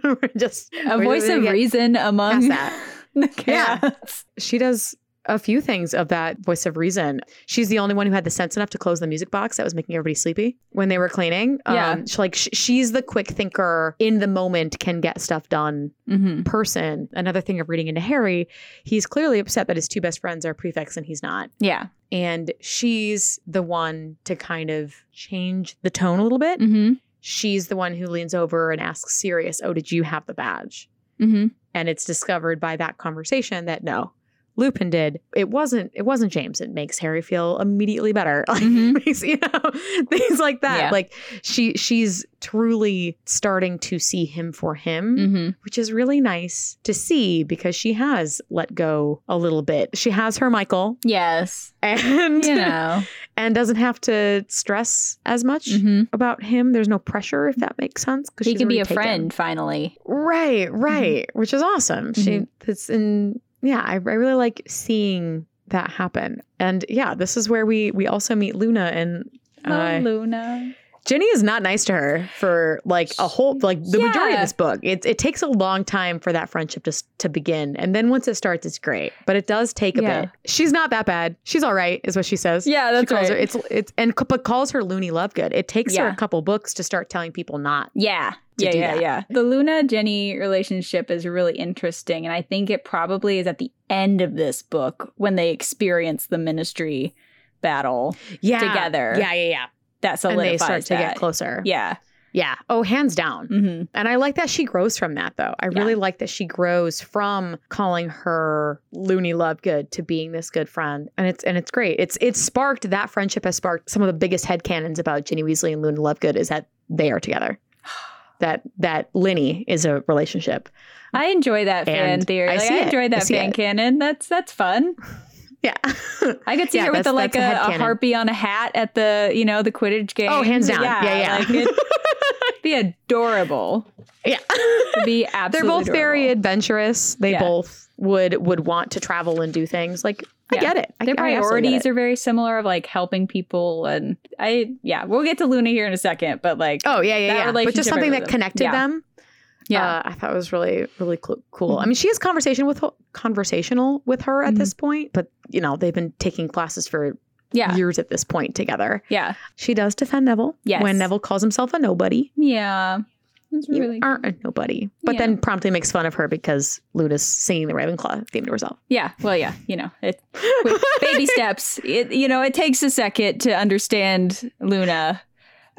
*laughs* we're just a we're voice of reason among *laughs* that. the Yeah. She does a few things of that voice of reason. She's the only one who had the sense enough to close the music box that was making everybody sleepy when they were cleaning. Yeah. Um, she, like sh- she's the quick thinker in the moment, can get stuff done Mm-hmm. person. Another thing of reading into Harry, he's clearly upset that his two best friends are prefects and he's not. Yeah. And she's the one to kind of change the tone a little bit. Mm-hmm. She's the one who leans over and asks Sirius, "Oh, did you have the badge?" Mm-hmm. and it's discovered by that conversation that no lupin did it wasn't it wasn't james it makes harry feel immediately better *laughs* like Mhm. *laughs* makes, you know *laughs* things like that Yeah. like she she's truly starting to see him for him Mm-hmm. which is really nice to see because she has let go a little bit she has her michael Yes. and You know. and doesn't have to stress as much mm-hmm. about him there's no pressure if that makes sense because He can be a friend finally. Right, right, which is awesome. She it's in yeah, I, I really like seeing that happen. And yeah, this is where we we also meet Luna and Oh, uh, Luna. Ginny is not nice to her for like a whole like the majority of this book. It it takes a long time for that friendship to to begin, and then once it starts, it's great. But it does take a Yeah. bit. She's not that bad. She's all right, is what she says. Yeah, She that's calls right. her it's it's and but calls her Looney Lovegood. It takes her a couple books to start telling people not. Yeah. Yeah, yeah, that. yeah. The Luna Ginny relationship is really interesting. And I think it probably is at the end of this book when they experience the ministry battle Yeah, together. Yeah, yeah, yeah. That and solidifies they start to that. get closer. Yeah. Yeah. Oh, hands down. hmm And I like that she grows from that, though. I Yeah. really like that she grows from calling her Looney Lovegood to being this good friend, and it's and it's great. It's it's sparked that friendship has sparked some of the biggest headcanons about Ginny Weasley and Looney Lovegood is that they are together. *sighs* That that Linny is a relationship. I enjoy that fan And theory. I Like, I, enjoy that fan it. canon. That's that's fun. Yeah. *laughs* I could see Yeah, her with a, like a, a a harpy on a hat at the you know the Quidditch game. oh, hands down. Yeah, yeah. Like, it'd *laughs* be adorable. yeah. It'd be *laughs* They're absolutely. both very adventurous. They Yeah. both would would want to travel and do things. Like I Yeah. get it. I, Their I priorities it. are very similar of like helping people and I yeah we'll get to Luna here in a second but like Oh yeah, yeah, yeah. But just something that them. connected Yeah. them. yeah uh, I thought it was really, really cool. I Mhm. mean, she has conversation with conversational with her at Mhm. this point, but you know they've been taking classes for yeah years at this point together. yeah She does defend Neville Yes. when Neville calls himself a nobody. yeah it's You really aren't a nobody, but Yeah. then promptly makes fun of her because Luna's singing the Ravenclaw theme to herself. yeah well yeah you know it baby *laughs* steps it you know it takes a second to understand Luna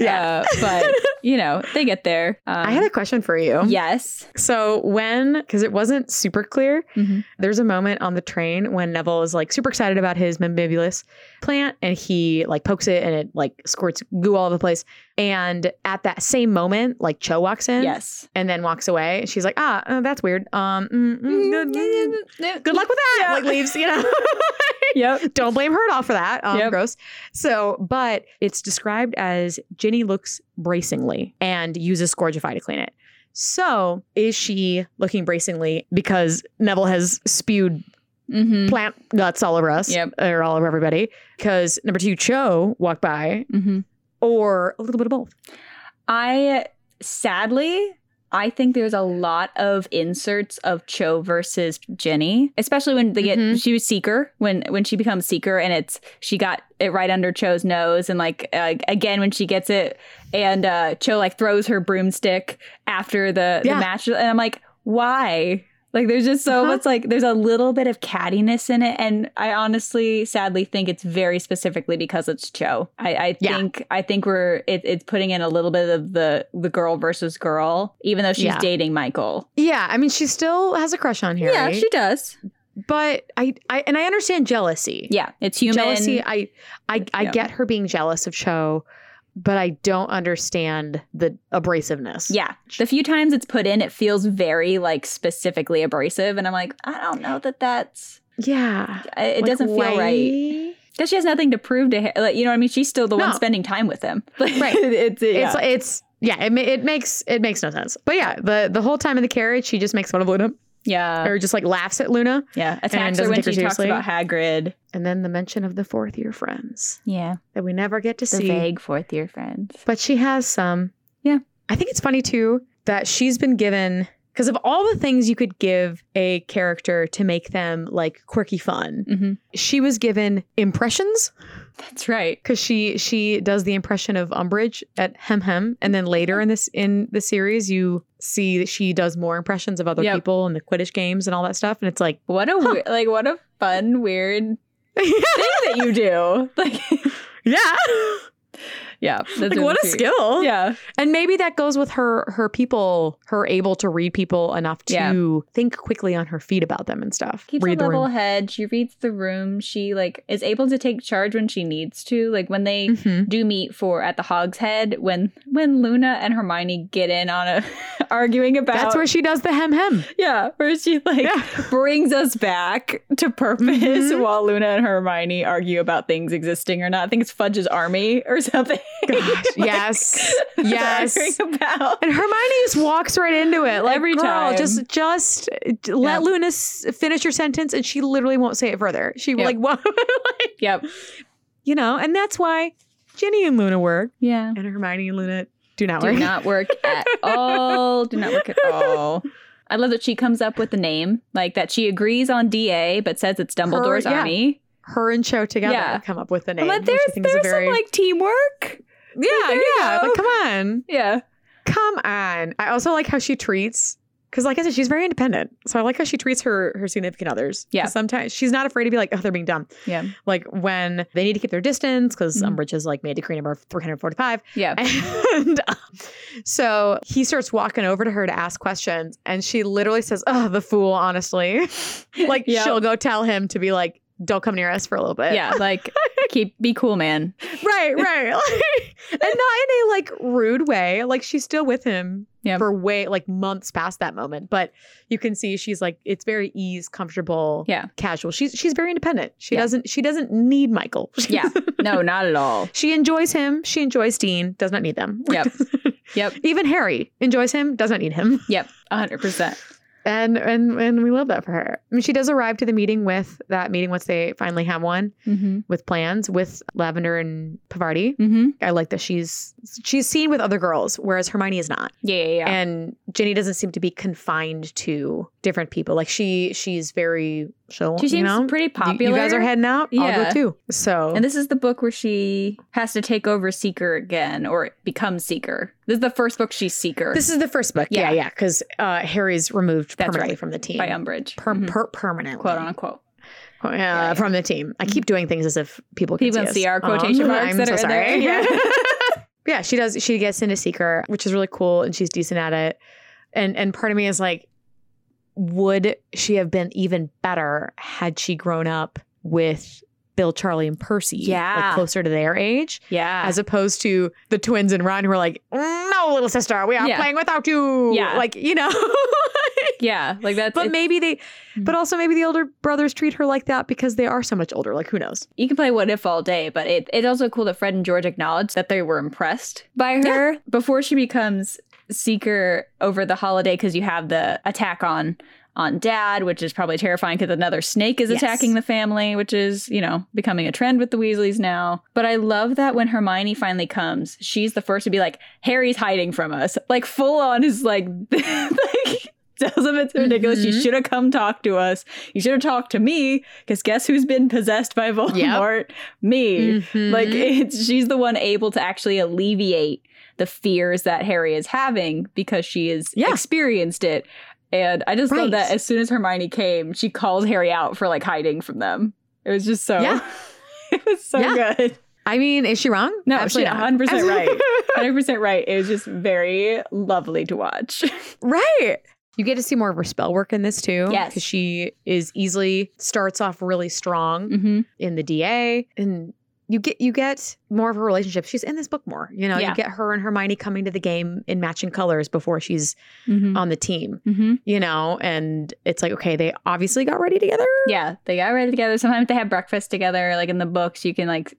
Yeah. uh, *laughs* but you know they get there um, I had a question for you. yes So when, because it wasn't super clear, Mhm. there's a moment on the train when Neville is like super excited about his Membibulus plant and he like pokes it and it like squirts goo all over the place. And at that same moment, like Cho walks in yes and then walks away. She's like, ah, uh, that's weird. Um, mm, mm, good, mm, good luck with that. Yeah. Like leaves, you know. *laughs* yep *laughs* Don't blame her at all for that. Um, Yep. Gross. So, but it's described as Ginny looks bracingly and uses Scourgify to clean it. So, is she looking bracingly because Neville has spewed mm-hmm. plant guts all over us Yep. or all over everybody? Because number two, Cho walked by, Mm-hmm. Or a little bit of both. I sadly, I think there's a lot of inserts of Cho versus Ginny, especially when they get Mhm. she was Seeker when when she becomes Seeker, and it's she got it right under Cho's nose, and like uh, again when she gets it, and uh, Cho like throws her broomstick after the, Yeah. the match, and I'm like, why? Like there's just so Uh-huh. much like there's a little bit of cattiness in it, and I honestly, sadly, think it's very specifically because it's Cho. I, I Yeah. think I think we're it, it's putting in a little bit of the the girl versus girl, even though she's Yeah. dating Michael. Yeah, I mean, she still has a crush on Harry. Yeah, she does. but I, I, and I understand jealousy. Yeah, it's human. jealousy i i, I Yeah. get her being jealous of cho but i don't understand the abrasiveness Yeah, the few times it's put in, it feels very like specifically abrasive, and I'm like, I don't know that that's. yeah It Like, doesn't feel right because she has nothing to prove to him. Like, you know what I mean? She's still the one spending time with him. *laughs* Like, Right. it's yeah. it's it's yeah it, it makes it makes no sense but yeah the the whole time in the carriage she just makes fun of luna yeah. or just like laughs at luna Yeah, and attacks her when she talks about Hagrid. and then the mention of the fourth year friends Yeah, that we never get to see. the see vague fourth year friends. but she has some Yeah. i think it's funny too that she's been given Because of all the things you could give a character to make them like quirky fun, hmm she was given impressions That's right. because she she does the impression of Umbridge at Hem Hem, and then later mm-hmm. in this in the series you see that she does more impressions of other Yep. people in the Quidditch games and all that stuff, and it's like, What a we- like what a fun weird *laughs* thing that you do. Like *laughs* yeah, *laughs* yeah, like what a skill. Yeah. and maybe that goes with her her people, her able to read people enough to Yeah. think quickly on her feet about them and stuff. Keeps read a level room. head. She reads the room. She like is able to take charge when she needs to. Like when they Mhm. do meet for at the Hog's Head when when Luna and Hermione get in on a *laughs* arguing about That's where she does the hem hem. yeah, where she like Yeah. *laughs* brings us back to purpose Mhm. while Luna and Hermione argue about things existing or not. I think it's Fudge's army or *laughs* something. Gosh, *laughs* Like, yes, *laughs* yes. about. And Hermione just walks right into it. Like, Every girl, time. just just Yeah. let Luna s- finish your sentence, and she literally won't say it further. She Yep. like, *laughs* what? like, Yep. you know, and that's why Ginny and Luna work, Yeah. and Hermione and Luna do not Do work. not work at all. Do not work at all. I love that she comes up with the name, like that she agrees on DA, but says it's Dumbledore's yeah. army. Her and Cho together Yeah. come up with the name. which there's I think is a there's very some like teamwork. yeah, yeah. Like, come on, Yeah. come on. I also like how she treats. Because, like I said, she's very independent. So I like how she treats her her significant others. Yeah. Sometimes she's not afraid to be like, oh, they're being dumb. Yeah. like when they need to keep their distance because Mhm. Umbridge has like made decree number 345. Yeah. *laughs* And um, so he starts walking over to her to ask questions and she literally says, Oh, the fool, honestly. *laughs* like *laughs* Yep. she'll go tell him to be like, don't come near us for a little bit. Yeah. Like *laughs* keep be cool, man. Right, *laughs* right. and not in a like rude way. Like she's still with him Yeah. for way like months past that moment. But you can see she's like it's very ease, comfortable, Yeah. casual. She's she's very independent. She Yeah. doesn't she doesn't need Michael. *laughs* Yeah. No, not at all. She enjoys him. She enjoys Dean. Does not need them. Yep. Yep. Even Harry enjoys him. Does not need him. Yep. hundred percent. And and and we love that for her. I mean, she does arrive to the meeting with that meeting once they finally have one Mm-hmm. with plans with Lavender and Parvati. Mm-hmm. I like that she's she's seen with other girls, whereas Hermione is not. Yeah, yeah, yeah. And Ginny doesn't seem to be confined to different people. Like she she's very she'll, she you seems know, pretty popular. You guys are heading out. Yeah. I'll Yeah. go too. So And this is the book where she has to take over Seeker again or become Seeker. This is the first book she's Seeker This is the first book. Yeah, Yeah. yeah. Because uh, Harry's removed That's permanently right. from the team. by Umbridge. Per- Mhm. per- permanently. Quote unquote. Uh, yeah. From the team. I keep doing things as if people can People see, see our Um, quotation marks I'm that so are sorry. there. Yeah. *laughs* *laughs* yeah, she does. She gets into Seeker, which is really cool, and she's decent at it. And and part of me is like, would she have been even better had she grown up with Bill, Charlie, and Percy? Yeah. like closer to their age, Yeah. as opposed to the twins and Ron, who are like, no, little sister, we are Yeah. playing without you. Yeah. like you know. *laughs* yeah. Like that's But maybe they, Mhm. but also maybe the older brothers treat her like that because they are so much older. Like who knows? you can play what if all day, but it, it's also cool that Fred and George acknowledge that they were impressed by her before she becomes Seeker over the holiday because you have the attack on on dad, which is probably terrifying because another snake is Yes. attacking the family, which is, you know, becoming a trend with the Weasleys now. But I love that when Hermione finally comes, she's the first to be like, Harry's hiding from us. Like full on is like *laughs* like tells him it's ridiculous. You Mhm. should have come talk to us. You should have talked to me because guess who's been possessed by Voldemort? Me. Mhm. Like it's she's the one able to actually alleviate the fears that Harry is having because she has Yeah. experienced it. And I just love that as soon as Hermione came, she called Harry out for like hiding from them. It was just so Yeah. *laughs* it was so Yeah. good. I mean, is she wrong? No, Absolutely she's not. 100% *laughs* right. 100% right. It was just very lovely to watch. *laughs* right. You get to see more of her spell work in this too. Yes. Because she is easily starts off really strong mm-hmm. in the DA and you get you get more of her relationship. She's in this book more. You know, Yeah. you get her and Hermione coming to the game in matching colors before she's Mm-hmm. on the team. mm-hmm. You know, and it's like, okay, they obviously got ready together. Yeah, they got ready together. Sometimes they have breakfast together. Like in the books, you can like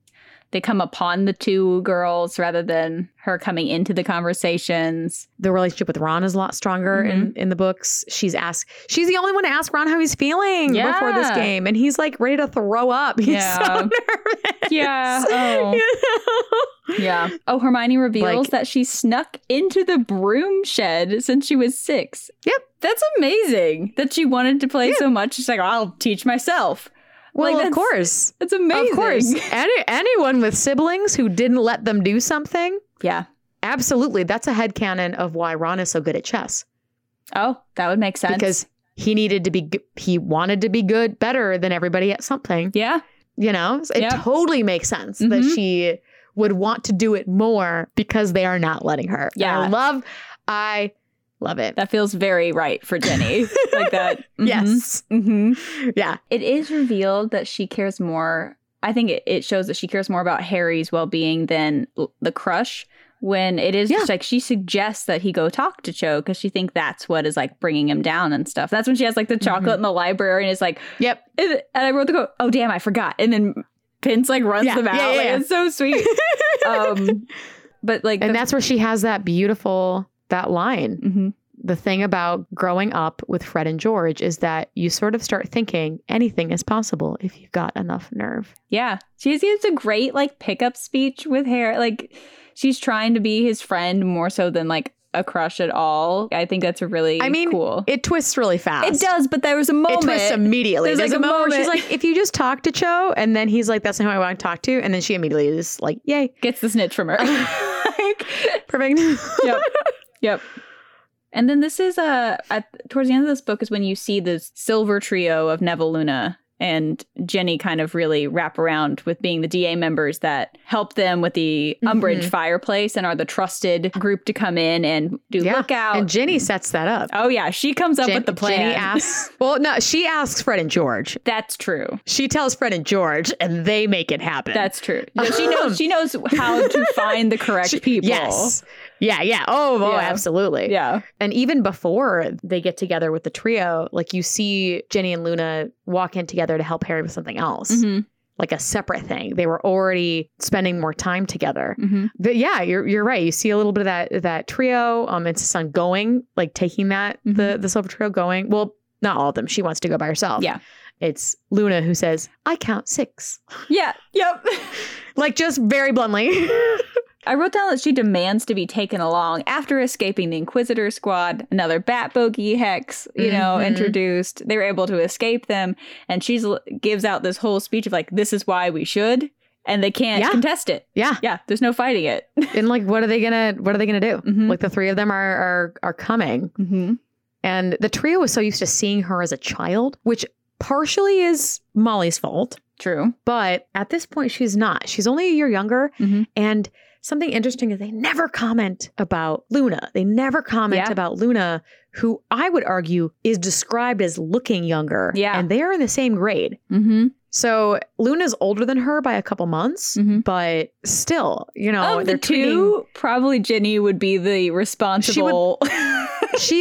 they come upon the two girls rather than her coming into the conversations. The relationship with Ron is a lot stronger Mm-hmm. in, in the books. She's asked she's the only one to ask Ron how he's feeling before this game. And he's like ready to throw up. *laughs* He's Yeah. so nervous. Yeah. *laughs* Oh. You know? Yeah. Oh, Hermione reveals Like- that she snuck into the broom shed since she was six. Yep. That's amazing that she wanted to play so much. She's like, I'll teach myself. Well, Like, of course. It's amazing. Of *laughs* course. Any, anyone with siblings who didn't let them do something, Yeah. absolutely. That's a head headcanon of why Ron is so good at chess. Oh, that would make sense. Because he needed to be, he wanted to be good, better than everybody at something. yeah. You know, it Yep. totally makes sense that Mhm. she would want to do it more because they are not letting her. And Yeah. I love, I love it. That feels very right for Ginny. *laughs* like that. Mhm. Yes. hmm Yeah. It is revealed that she cares more. I think it, it shows that she cares more about Harry's well being than l- the crush. When it is Yeah. just like she suggests that he go talk to Cho because she thinks that's what is like bringing him down and stuff. That's when she has like the chocolate Mhm. in the library and is like, Yep. and, I wrote the quote, oh damn, I forgot. And then Pince like runs Yeah, them out. yeah, Like. It's so sweet. *laughs* um, but like, and the, that's where she has that beautiful, that line. Mhm. the thing about growing up with Fred and George is that you sort of start thinking anything is possible if you've got enough nerve. Yeah. She gives a great like pickup speech with Harry. Like she's trying to be his friend more so than like a crush at all. I think that's really I mean, cool. It twists really fast. It does, but there was a moment. It moment. twists immediately. There's, There's, like, a a moment where she's like, if you just talk to Cho, and then he's like, that's not who I want to talk to. And then she immediately is like, yay, Gets the snitch from her. *laughs* Like, *laughs* perfect. yep. Yep. And then this is uh at towards the end of this book is when you see the silver trio of Neville Luna and Ginny kind of really wrap around with being the DA members that help them with the Umbridge Mhm. fireplace and are the trusted group to come in and do Yeah. lookout. And Ginny sets that up. oh yeah, she comes up Jen- with the plan. Ginny asks, well, no, she asks Fred and George. That's true. She tells Fred and George, and they make it happen. That's true. *laughs* she knows she knows how to find the correct She- people. Yes. Yeah, yeah. Oh, oh Yeah. absolutely. Yeah. And even before they get together with the trio, like you see Ginny and Luna walk in together to help Harry with something else, Mhm. like a separate thing. They were already spending more time together. Mhm. But yeah, you're you're right. You see a little bit of that that trio. Um, insists on going, like taking that the the silver trio going. Well, not all of them. She wants to go by herself. Yeah. It's Luna who says, "I count six. Yeah. Yep. *laughs* like just very bluntly. *laughs* I wrote down that she demands to be taken along after escaping the Inquisitor squad. Another Bat Bogey hex, you know, Mhm. introduced. They were able to escape them, and she gives out this whole speech of like, "This is why we should," and they can't Yeah. contest it. yeah. Yeah, there's no fighting it. *laughs* And like, what are they gonna what are they gonna do? Mhm. Like the three of them are are are coming. mm-hmm. And the trio was so used to seeing her as a child, which partially is Molly's fault. True. But at this point, she's not. She's only a year younger. Mhm. And something interesting is they never comment about Luna. They never comment Yeah. about Luna, who I would argue is described as looking younger. Yeah. And they are in the same grade. Mm-hmm. So Luna's older than her by a couple months, Mhm. but still, you know, of the two, probably Ginny would be the responsible. She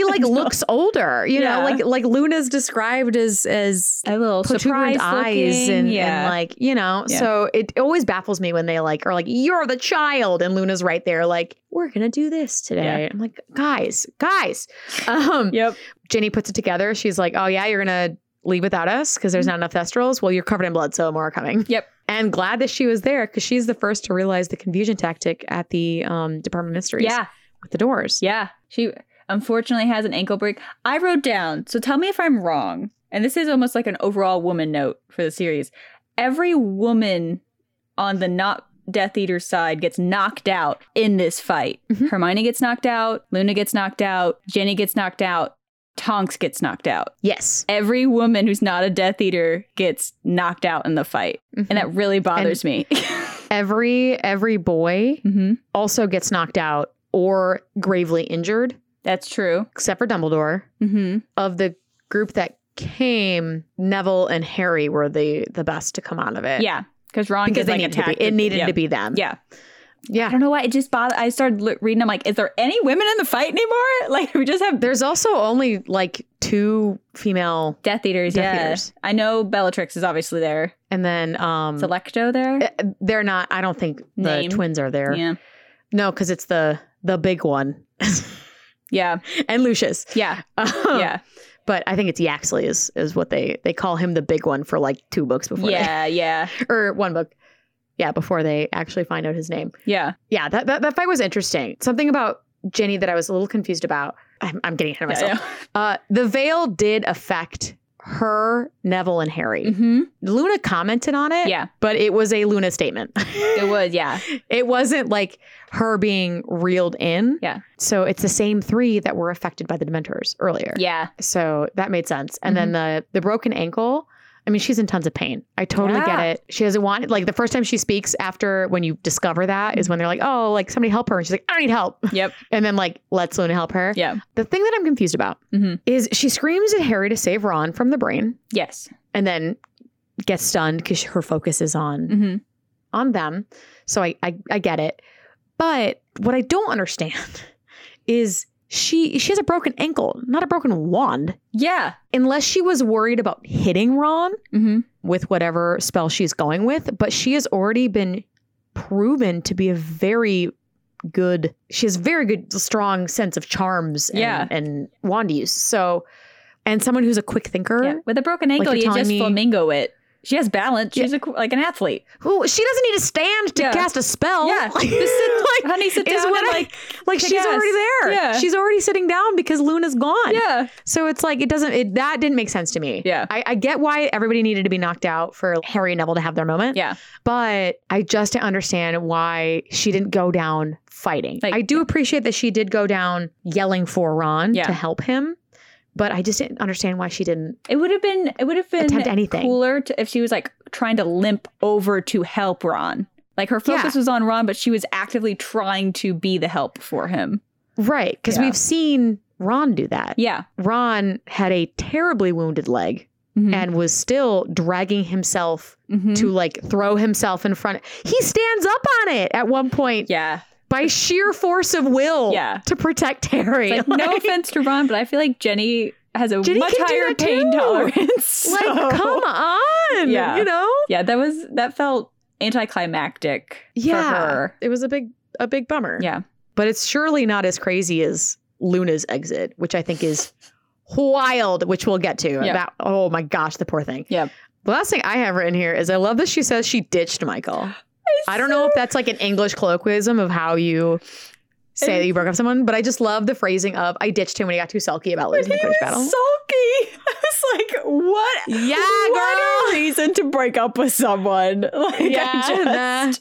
like *laughs* looks older, you Yeah. know, like like Luna's described as as a little surprised eyes looking. and, yeah. and like you know Yeah. so it always baffles me when they like are like you're the child and luna's right there like we're gonna do this today i'm like guys guys um yep. ginny puts it together she's like oh yeah you're gonna leave without us because there's not enough thestrals well you're covered in blood so more are coming Mm-hmm. Yep. and glad that she was there because she's the first to realize the confusion tactic at the um department of mysteries Yeah. with the doors Yeah. She unfortunately has an ankle break. I wrote down, so tell me if I'm wrong. And this is almost like an overall woman note for the series. Every woman on the not Death Eater side gets knocked out in this fight. Mhm. Hermione gets knocked out, Luna gets knocked out, Ginny gets knocked out, Tonks gets knocked out. yes Every woman who's not a Death Eater gets knocked out in the fight. Mhm. And that really bothers me. *laughs* every every boy hmm also gets knocked out or gravely injured That's true. except for dumbledore hmm of the group that came, Neville and Harry were the the best to come out of it. Yeah. Because Ron because they like, needed to be. It needed yeah. to be them. Yeah. Yeah. I don't know why it just bothered. I started reading. I'm like, is there any women in the fight anymore? *laughs* Like, we just have There's also only like two female. Death Eaters. Death yeah, Eaters. I know Bellatrix is obviously there, And then um Selecto there. uh, they're not I don't think the twins are there. Yeah. No, because it's the the big one. *laughs* Yeah. and Lucius. Yeah. Um, *laughs* Yeah. But I think it's Yaxley is is what they they call him the big one for like two books before Yeah. *laughs* Yeah. or one book. Yeah, before they actually find out his name. Yeah. Yeah, that, that that fight was interesting. Something about Ginny that I was a little confused about. I'm, I'm getting ahead of myself. Uh, the veil did affect her, Neville, and Harry. Mm-hmm. Luna commented on it, Yeah. but it was a Luna statement. *laughs* It was. Yeah. it wasn't like her being reeled in. Yeah. So it's the same three that were affected by the Dementors earlier. Yeah. So that made sense. And then the the broken ankle. I mean, she's in tons of pain. I totally get it. She doesn't want it. like the first time she speaks after when you discover that is when they're like, oh, like somebody help her, and she's like, I don't need help, Yep. *laughs* and then like lets Luna help her. Yeah. The thing that I'm confused about Mhm. is she screams at Harry to save Ron from the brain, Yes. and then gets stunned because her focus is on Mm-hmm. on them. So I, I I get it. But what I don't understand *laughs* is she she has a broken ankle, not a broken wand. Yeah. Unless she was worried about hitting Ron Mm-hmm. with whatever spell she's going with, but she has already been proven to be a very good she has very good strong sense of charms and, Yeah. and wand use. So and someone who's a quick thinker. Yeah. With a broken ankle, you're you just me- flamingo it. She has balance. She's a, like an athlete. She doesn't need to stand to Yeah. cast a spell. Yeah. *laughs* Sit- *laughs* like, honey, sit down and I- like. like she's ass. already there. Yeah. She's already sitting down because Luna's gone. Yeah. So it's like it doesn't it that didn't make sense to me. Yeah. I, I get why everybody needed to be knocked out for Harry and Neville to have their moment. Yeah. But I just didn't understand why she didn't go down fighting. Like, I do yeah. appreciate that she did go down yelling for Ron Yeah. to help him. But I just didn't understand why she didn't. It would have been. It would have been Attempt anything. cooler to, if she was like trying to limp over to help Ron. Like her focus was on Ron, but she was actively trying to be the help for him. Right. Because Yeah. we've seen Ron do that. Yeah. Ron had a terribly wounded leg Mhm. and was still dragging himself Mhm. to like throw himself in front. He stands up on it at one point yeah. By sheer force of will Yeah. to protect Harry. It's like, no offense to Ron, but I feel like Ginny has a Ginny much higher pain too. tolerance. Like, *laughs* come on. Yeah. You know? Yeah, that was that felt anticlimactic Yeah. for her. It was a big a big bummer. Yeah. But it's surely not as crazy as Luna's exit, which I think is wild, which we'll get to. Yeah. About oh my gosh, the poor thing. Yeah. The last thing I have written here is I love that she says she ditched Michael. *gasps* I don't know if that's like an English colloquialism of how you say that you broke up with someone, but I just love the phrasing of I ditched him when he got too sulky about losing the he Quidditch battle. sulky. *laughs* I was like, what? Yeah, what girl. a reason to break up with someone. *laughs* Like, Yeah, I just,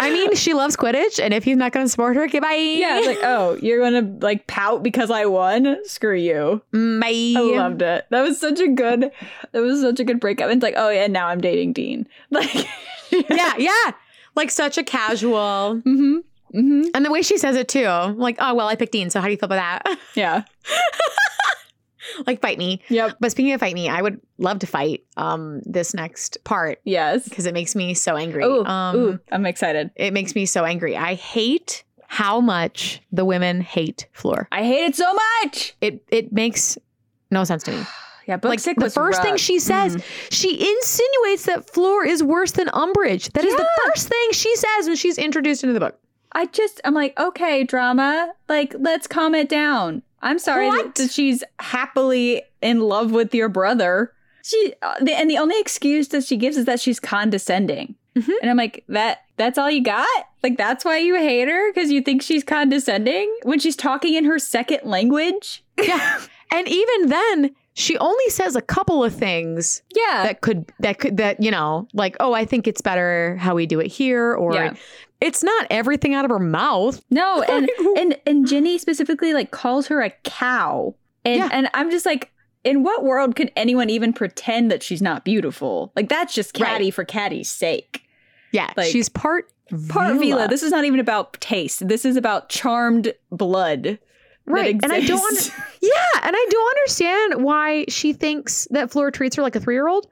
I mean, she loves Quidditch, and if he's not going to support her, goodbye. yeah, it's like, oh, you're gonna like pout because I won? Screw you. Bye. I loved it. That was such a good. That was such a good breakup. And it's like, oh yeah, now I'm dating Dean. *laughs* Like, yeah, yeah. Like such a casual. Mm-hmm. Mm-hmm. And the way she says it too. Like, oh, well, I picked Dean, so how do you feel about that? *laughs* Yeah. like, fight me. Yep. But speaking of fight me, I would love to fight um this next part Yes. because it makes me so angry. Ooh, um, ooh, I'm excited. It makes me so angry. I hate how much the women hate Fleur. I hate it so much. It it makes no sense to me. Yeah, book like the first thing she says, Mhm. she insinuates that Fleur is worse than Umbridge. That is the first thing she says when she's introduced into the book. I just, I'm like, okay, drama, like, let's calm it down. I'm sorry that, that she's happily in love with your brother. She, uh, the, and the only excuse that she gives is that she's condescending. Mhm. And I'm like, that, that's all you got? Like, that's why you hate her? Because you think she's condescending when she's talking in her second language? Yeah. *laughs* and even then, she only says a couple of things Yeah. that could that could that you know like oh i think it's better how we do it here or Yeah. it's not everything out of her mouth No, *laughs* and and and Ginny specifically like calls her a cow. And Yeah. and I'm just like in what world could anyone even pretend that she's not beautiful? Like that's just catty Right. for catty's sake. yeah Like, she's part Part Veela. Veela. This is not even about taste. This is about charmed blood. Right and i don't under- *laughs* yeah and i don't understand why she thinks that Fleur treats her like a three-year-old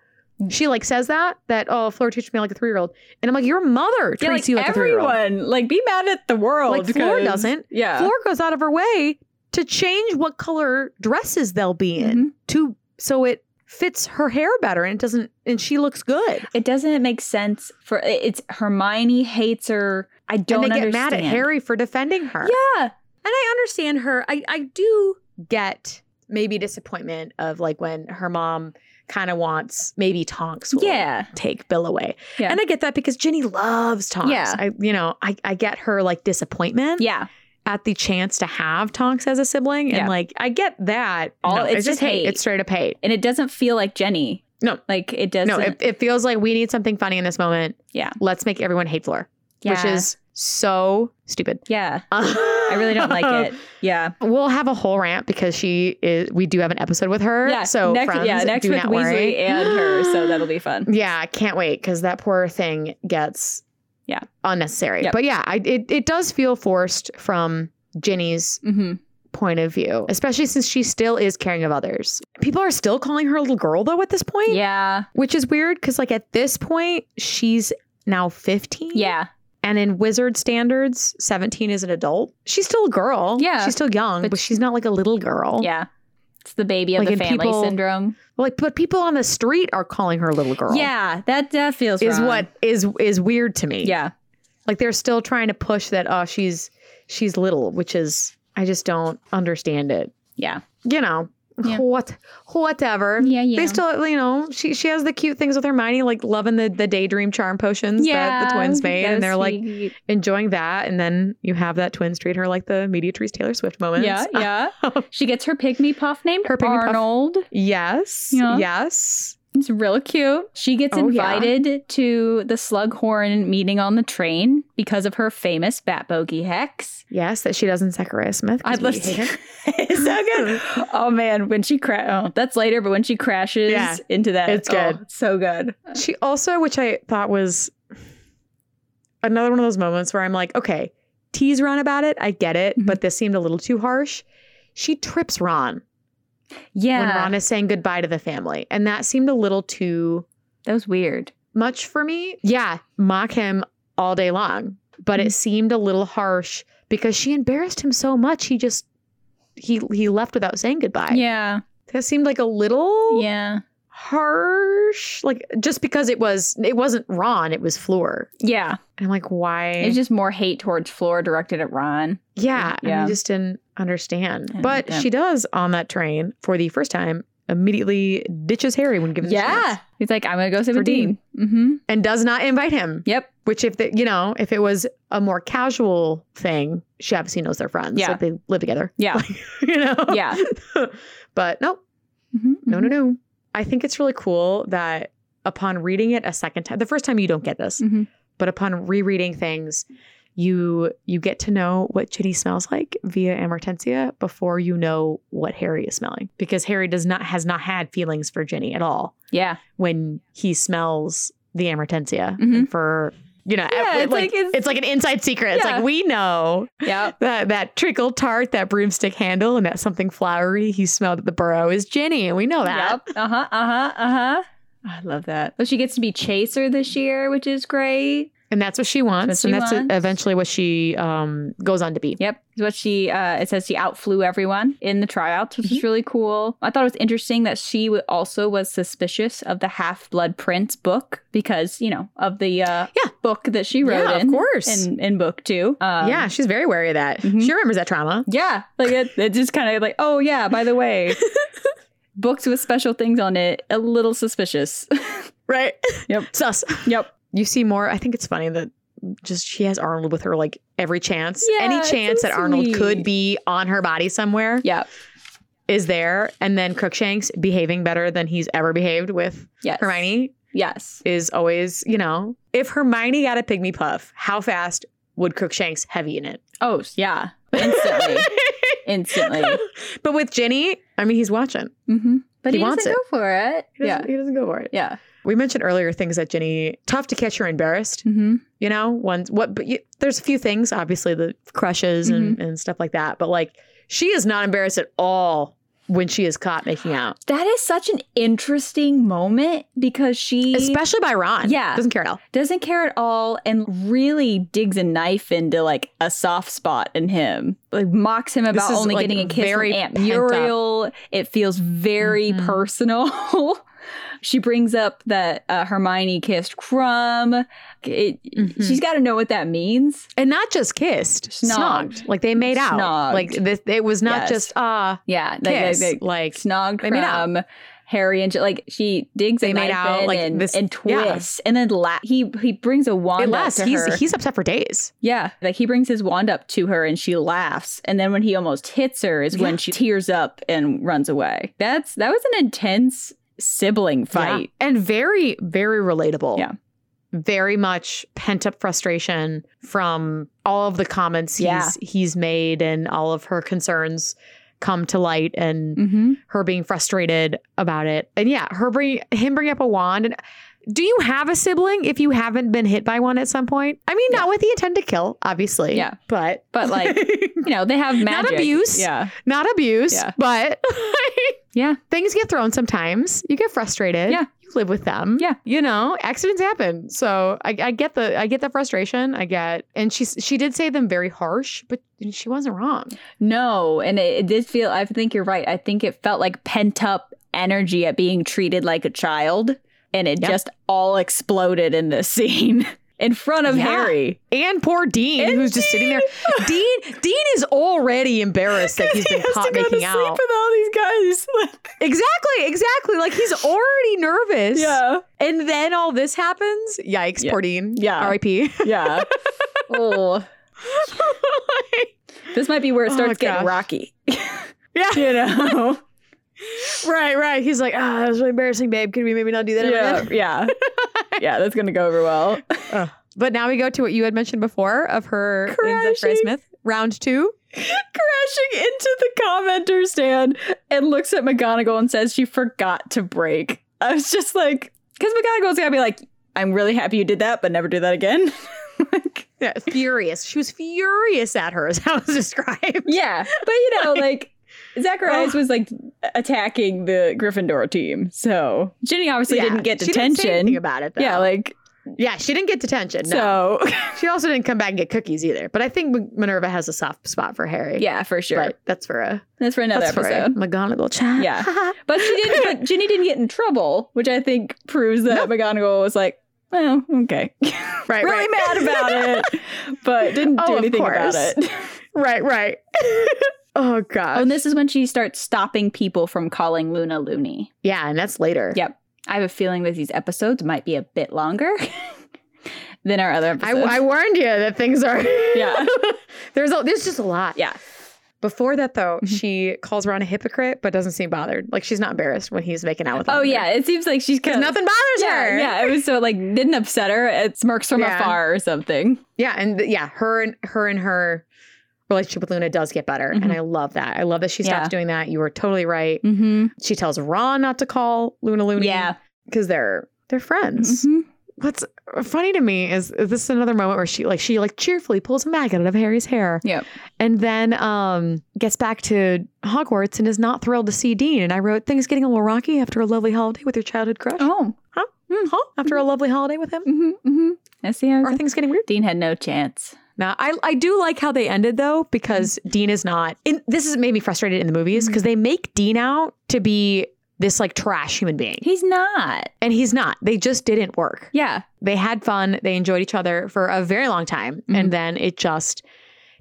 she like says that that oh Fleur treats me like a three-year-old and i'm like your mother treats yeah, like you like a three-year-old everyone. Like be mad at the world. Like, Fleur 'cause- doesn't. Yeah. Fleur goes out of her way to change what color dresses they'll be in Mhm. to so it fits her hair better and it doesn't and she looks good. It doesn't make sense for it's Hermione hates her. I don't and they understand. get mad at Harry for defending her. Yeah. And I understand her. I, I do get maybe disappointment of like when her mom kind of wants maybe Tonks will Yeah. take Bill away. Yeah. And I get that because Ginny loves Tonks. Yeah. I you know, I, I get her like disappointment Yeah. at the chance to have Tonks as a sibling. And Yeah. like I get that. All- No, it's just hate. It's straight up hate. And it doesn't feel like Ginny. No. Like it doesn't. No, it, it feels like we need something funny in this moment. Yeah. Let's make everyone hate Fleur. Which is so stupid. yeah. *laughs* I really don't like it. *laughs* Yeah. We'll have a whole rant because she is. We do have an episode with her. Yeah. So next, friends, yeah, next do with not worry. And her. So that'll be fun. Yeah, I can't wait because that poor thing gets Yeah. unnecessary. Yep. But yeah, I, it it does feel forced from Ginny's Mm-hmm. point of view, especially since she still is caring of others. People are still calling her a little girl though at this point, Yeah. which is weird because like at this point she's now fifteen. Yeah. And in wizard standards, 17 is an adult. She's still a girl. Yeah. She's still young, But but, she's not like a little girl. Yeah. It's the baby of Like, the family people- syndrome. Like, but people on the street are calling her a little girl. Yeah. That that feels Is wrong. what is is weird to me. Yeah. Like they're still trying to push that oh she's she's little, which is I just don't understand it. Yeah. You know. Yeah. What whatever. Yeah. Yeah. They still, you know, she she has the cute things with Hermione, like loving the the daydream charm potions that the twins made, and they're like enjoying that. And then you have that twins treat her like the Mediatrice Taylor Swift moment. Yeah, yeah. *laughs* she gets her pygmy puff named Her pygmy puff. Arnold. yes. Yeah. Yes. It's real cute. She gets Oh, yeah. invited to the Slughorn meeting on the train because of her famous Bat Bogey hex. Yes. That she does in Zachariah Smith. I'd love her. *laughs* it's so good. *laughs* Oh man, when she cra- oh, that's later, but when she crashes Yeah. into that, It's oh, good. so good. She also, which I thought was another one of those moments where I'm like, okay, tease Ron about it. I get it, Mhm. but this seemed a little too harsh. She trips Ron Yeah, when Ron is saying goodbye to the family. And that seemed a little too that was weird. much for me. Yeah, mock him all day long, but Mhm. it seemed a little harsh because she embarrassed him so much. He just he he left without saying goodbye. Yeah, that seemed like a little yeah, harsh. Like just because it was it wasn't Ron, it was Fleur. yeah. And I'm like, why? It's just more hate towards Fleur directed at Ron. yeah, and Yeah. I just didn't understand. Yeah, but yeah. she does on that train for the first time. Immediately ditches Harry when given the chance he's like, I'm gonna go sit For with Dean. Mm-hmm. and does not invite him. Yep. Which, if the, you know, if it was a more casual thing, she obviously knows they're friends. Yeah. like they live together. Yeah. *laughs* you know. Yeah. *laughs* but no, Mhm, no, mhm. no, no. I think it's really cool that upon reading it a second time, the first time you don't get this, Mhm. but upon rereading things, you you get to know what Ginny smells like via Amortentia before you know what Harry is smelling, because Harry does not has not had feelings for Ginny at all Yeah. when he smells the Amortentia Mhm. for you know Yeah, it- it's like, like it's- it's like an inside secret. It's like we know Yep. that that treacle tart, that broomstick handle, and that something flowery he smelled at the burrow is Ginny, and we know that. Yep. Uh huh. Uh huh. Uh huh. I love that. But she gets to be Chaser this year, which is great. And that's what she wants, what and that's wants. eventually what she um, goes on to be. Yep. What she uh it says she outflew everyone in the tryouts, which Mm-hmm. is really cool. I thought it was interesting that she w- also was suspicious of the Half Blood Prince book because, you know, of the uh Yeah. book that she wrote Yeah, of in. course. In in book two. Um, yeah, she's very wary of that. Mhm. She remembers that trauma. Yeah. Like it, it just kind of like, oh yeah, by the way. *laughs* Books with special things on it, a little suspicious. *laughs* Right. Yep. Sus. yep. You see more. I think it's funny that just she has Arnold with her like every chance. Yeah, Any chance so that Arnold could be on her body somewhere Yep. is there. And then Crookshanks behaving better than he's ever behaved with Yes. Hermione Yes. is always, you know, if Hermione got a pygmy puff, how fast would Crookshanks have eaten it? Oh, yeah. Instantly. *laughs* Instantly. but with Ginny, I mean, he's watching. Mm-hmm. But He he, wants doesn't it. go for it. He Yeah. he doesn't go for it. Yeah. We mentioned earlier things that Ginny tough to catch her embarrassed. Mm-hmm. You know, ones what, but you, there's a few things, obviously the crushes and, and stuff like that. But like, she is not embarrassed at all when she is caught making out, That is such an interesting moment because she especially by Ron. Yeah. doesn't care at all. doesn't care at all and really digs a knife into like a soft spot in him. Like mocks him about only like, getting a kiss from Aunt up. Muriel. It feels very Mhm. personal. *laughs* she brings up that uh, Hermione kissed Krum. It, Mhm. She's got to know what that means. and not just kissed, Snogged. snogged. Like they made out. Snogged. Like this, it was not Yes. just ah Yeah, like, like, kiss. like, Like, snogged they made out. Krum. Harry and like she digs They a made out, like, and, this- and yeah. and then la- he he brings a wand it up lasts. to He's her. he's upset for days. Yeah, like he brings his wand up to her and she laughs, and then when he almost hits her is when she tears up and runs away. That's that was an intense sibling fight. Yeah. and very very relatable. Yeah. Very much pent up frustration from all of the comments Yeah. he's he's made and all of her concerns come to light and Mm-hmm. her being frustrated about it. And yeah, her bring him bring up a wand and do you have a sibling if you haven't been hit by one at some point? I mean, not with the intent to kill, obviously. Yeah. But But like *laughs* you know, they have Not abuse. Yeah, not abuse, Yeah. but *laughs* yeah, things get thrown sometimes. You get frustrated. Yeah. You live with them. Yeah. You know, accidents happen. So I, I get the I get the frustration. I get and she she did say them very harsh, but she wasn't wrong. no, and it, it did feel. I think you're right. I think it felt like pent up energy at being treated like a child, and it Yep. just all exploded in this *laughs* scene in front of Yeah. Harry. And poor Dean, And who's just sitting there. Dean *laughs* Dean is already embarrassed that *laughs* he's been caught making out. with all these guys. Exactly, exactly. Like he's already nervous. yeah. And then all this happens. Yikes, Yeah. poor Dean. Yeah. R.I.P. Yeah. oh, this might be where it Oh, starts getting gosh. rocky. yeah. You know? Right, right. He's like, ah, that was really embarrassing, babe. Could we maybe not do that? yeah. again?" Yeah. *laughs* Yeah. That's going to go over well. But now we go to what you had mentioned before of her Zachary Smith, round two. Crashing into the commenter stand and looks at McGonagall and says she forgot to break. I was just like, because McGonagall's going to be like, I'm really happy you did that, but never do that again. *laughs* like, Yeah, furious. She was furious at her, as it was described. yeah. But, you know, like, Zacharias oh. was like attacking the Gryffindor team. So Ginny obviously Yeah, didn't get she didn't about it. Though. yeah, like, yeah, she didn't get detention. No. so, *laughs* She also didn't come back and get cookies either. But I think Minerva has a soft spot for Harry. yeah, for sure. But that's for a That's for another that's for a episode. McGonagall chat. Yeah. *laughs* But she didn't. But Ginny didn't get in trouble, which I think proves that McGonagall was like, "Well, okay, *laughs* right, really right. mad about it, but didn't oh, do Oh, of anything about it." right, right. Oh god. Oh, and this is when she starts stopping people from calling Luna Looney. yeah, and that's later. Yep. I have a feeling that these episodes might be a bit longer *laughs* than our other I, episodes. I warned you that things are. Yeah. *laughs* there's a, there's just a lot. yeah. Before that, though, Mhm. she calls Ron a hypocrite, but doesn't seem bothered. Like she's not embarrassed when he's making out with. Her. Oh yeah. It seems like she's because nothing bothers Yeah, her. yeah. It was so like didn't upset her. It smirks from Yeah. afar or something. yeah, and yeah, her and her and her relationship with Luna does get better, Mhm. and I love that. I love that she stops Yeah. doing that. You were totally right. Mm-hmm. She tells Ron not to call Luna Looney. Yeah. because they're they're friends. Mhm. What's funny to me is is this is another moment where she like she like cheerfully pulls a maggot out of Harry's hair. Yep. And then um gets back to Hogwarts and is not thrilled to see Dean. And I wrote things getting a little rocky after a lovely holiday with your childhood crush. Oh. Huh? Mm. Huh? After a lovely holiday with him? Mm-hmm, mm-hmm. I see Are things getting weird? Dean had no chance. Now, I, I do like how they ended though, because Dean is not. In, this has made me frustrated in the movies because they make Dean out to be this like trash human being, He's not. and he's not. They just didn't work. Yeah. They had fun. They enjoyed each other for a very long time, Mhm. and then it just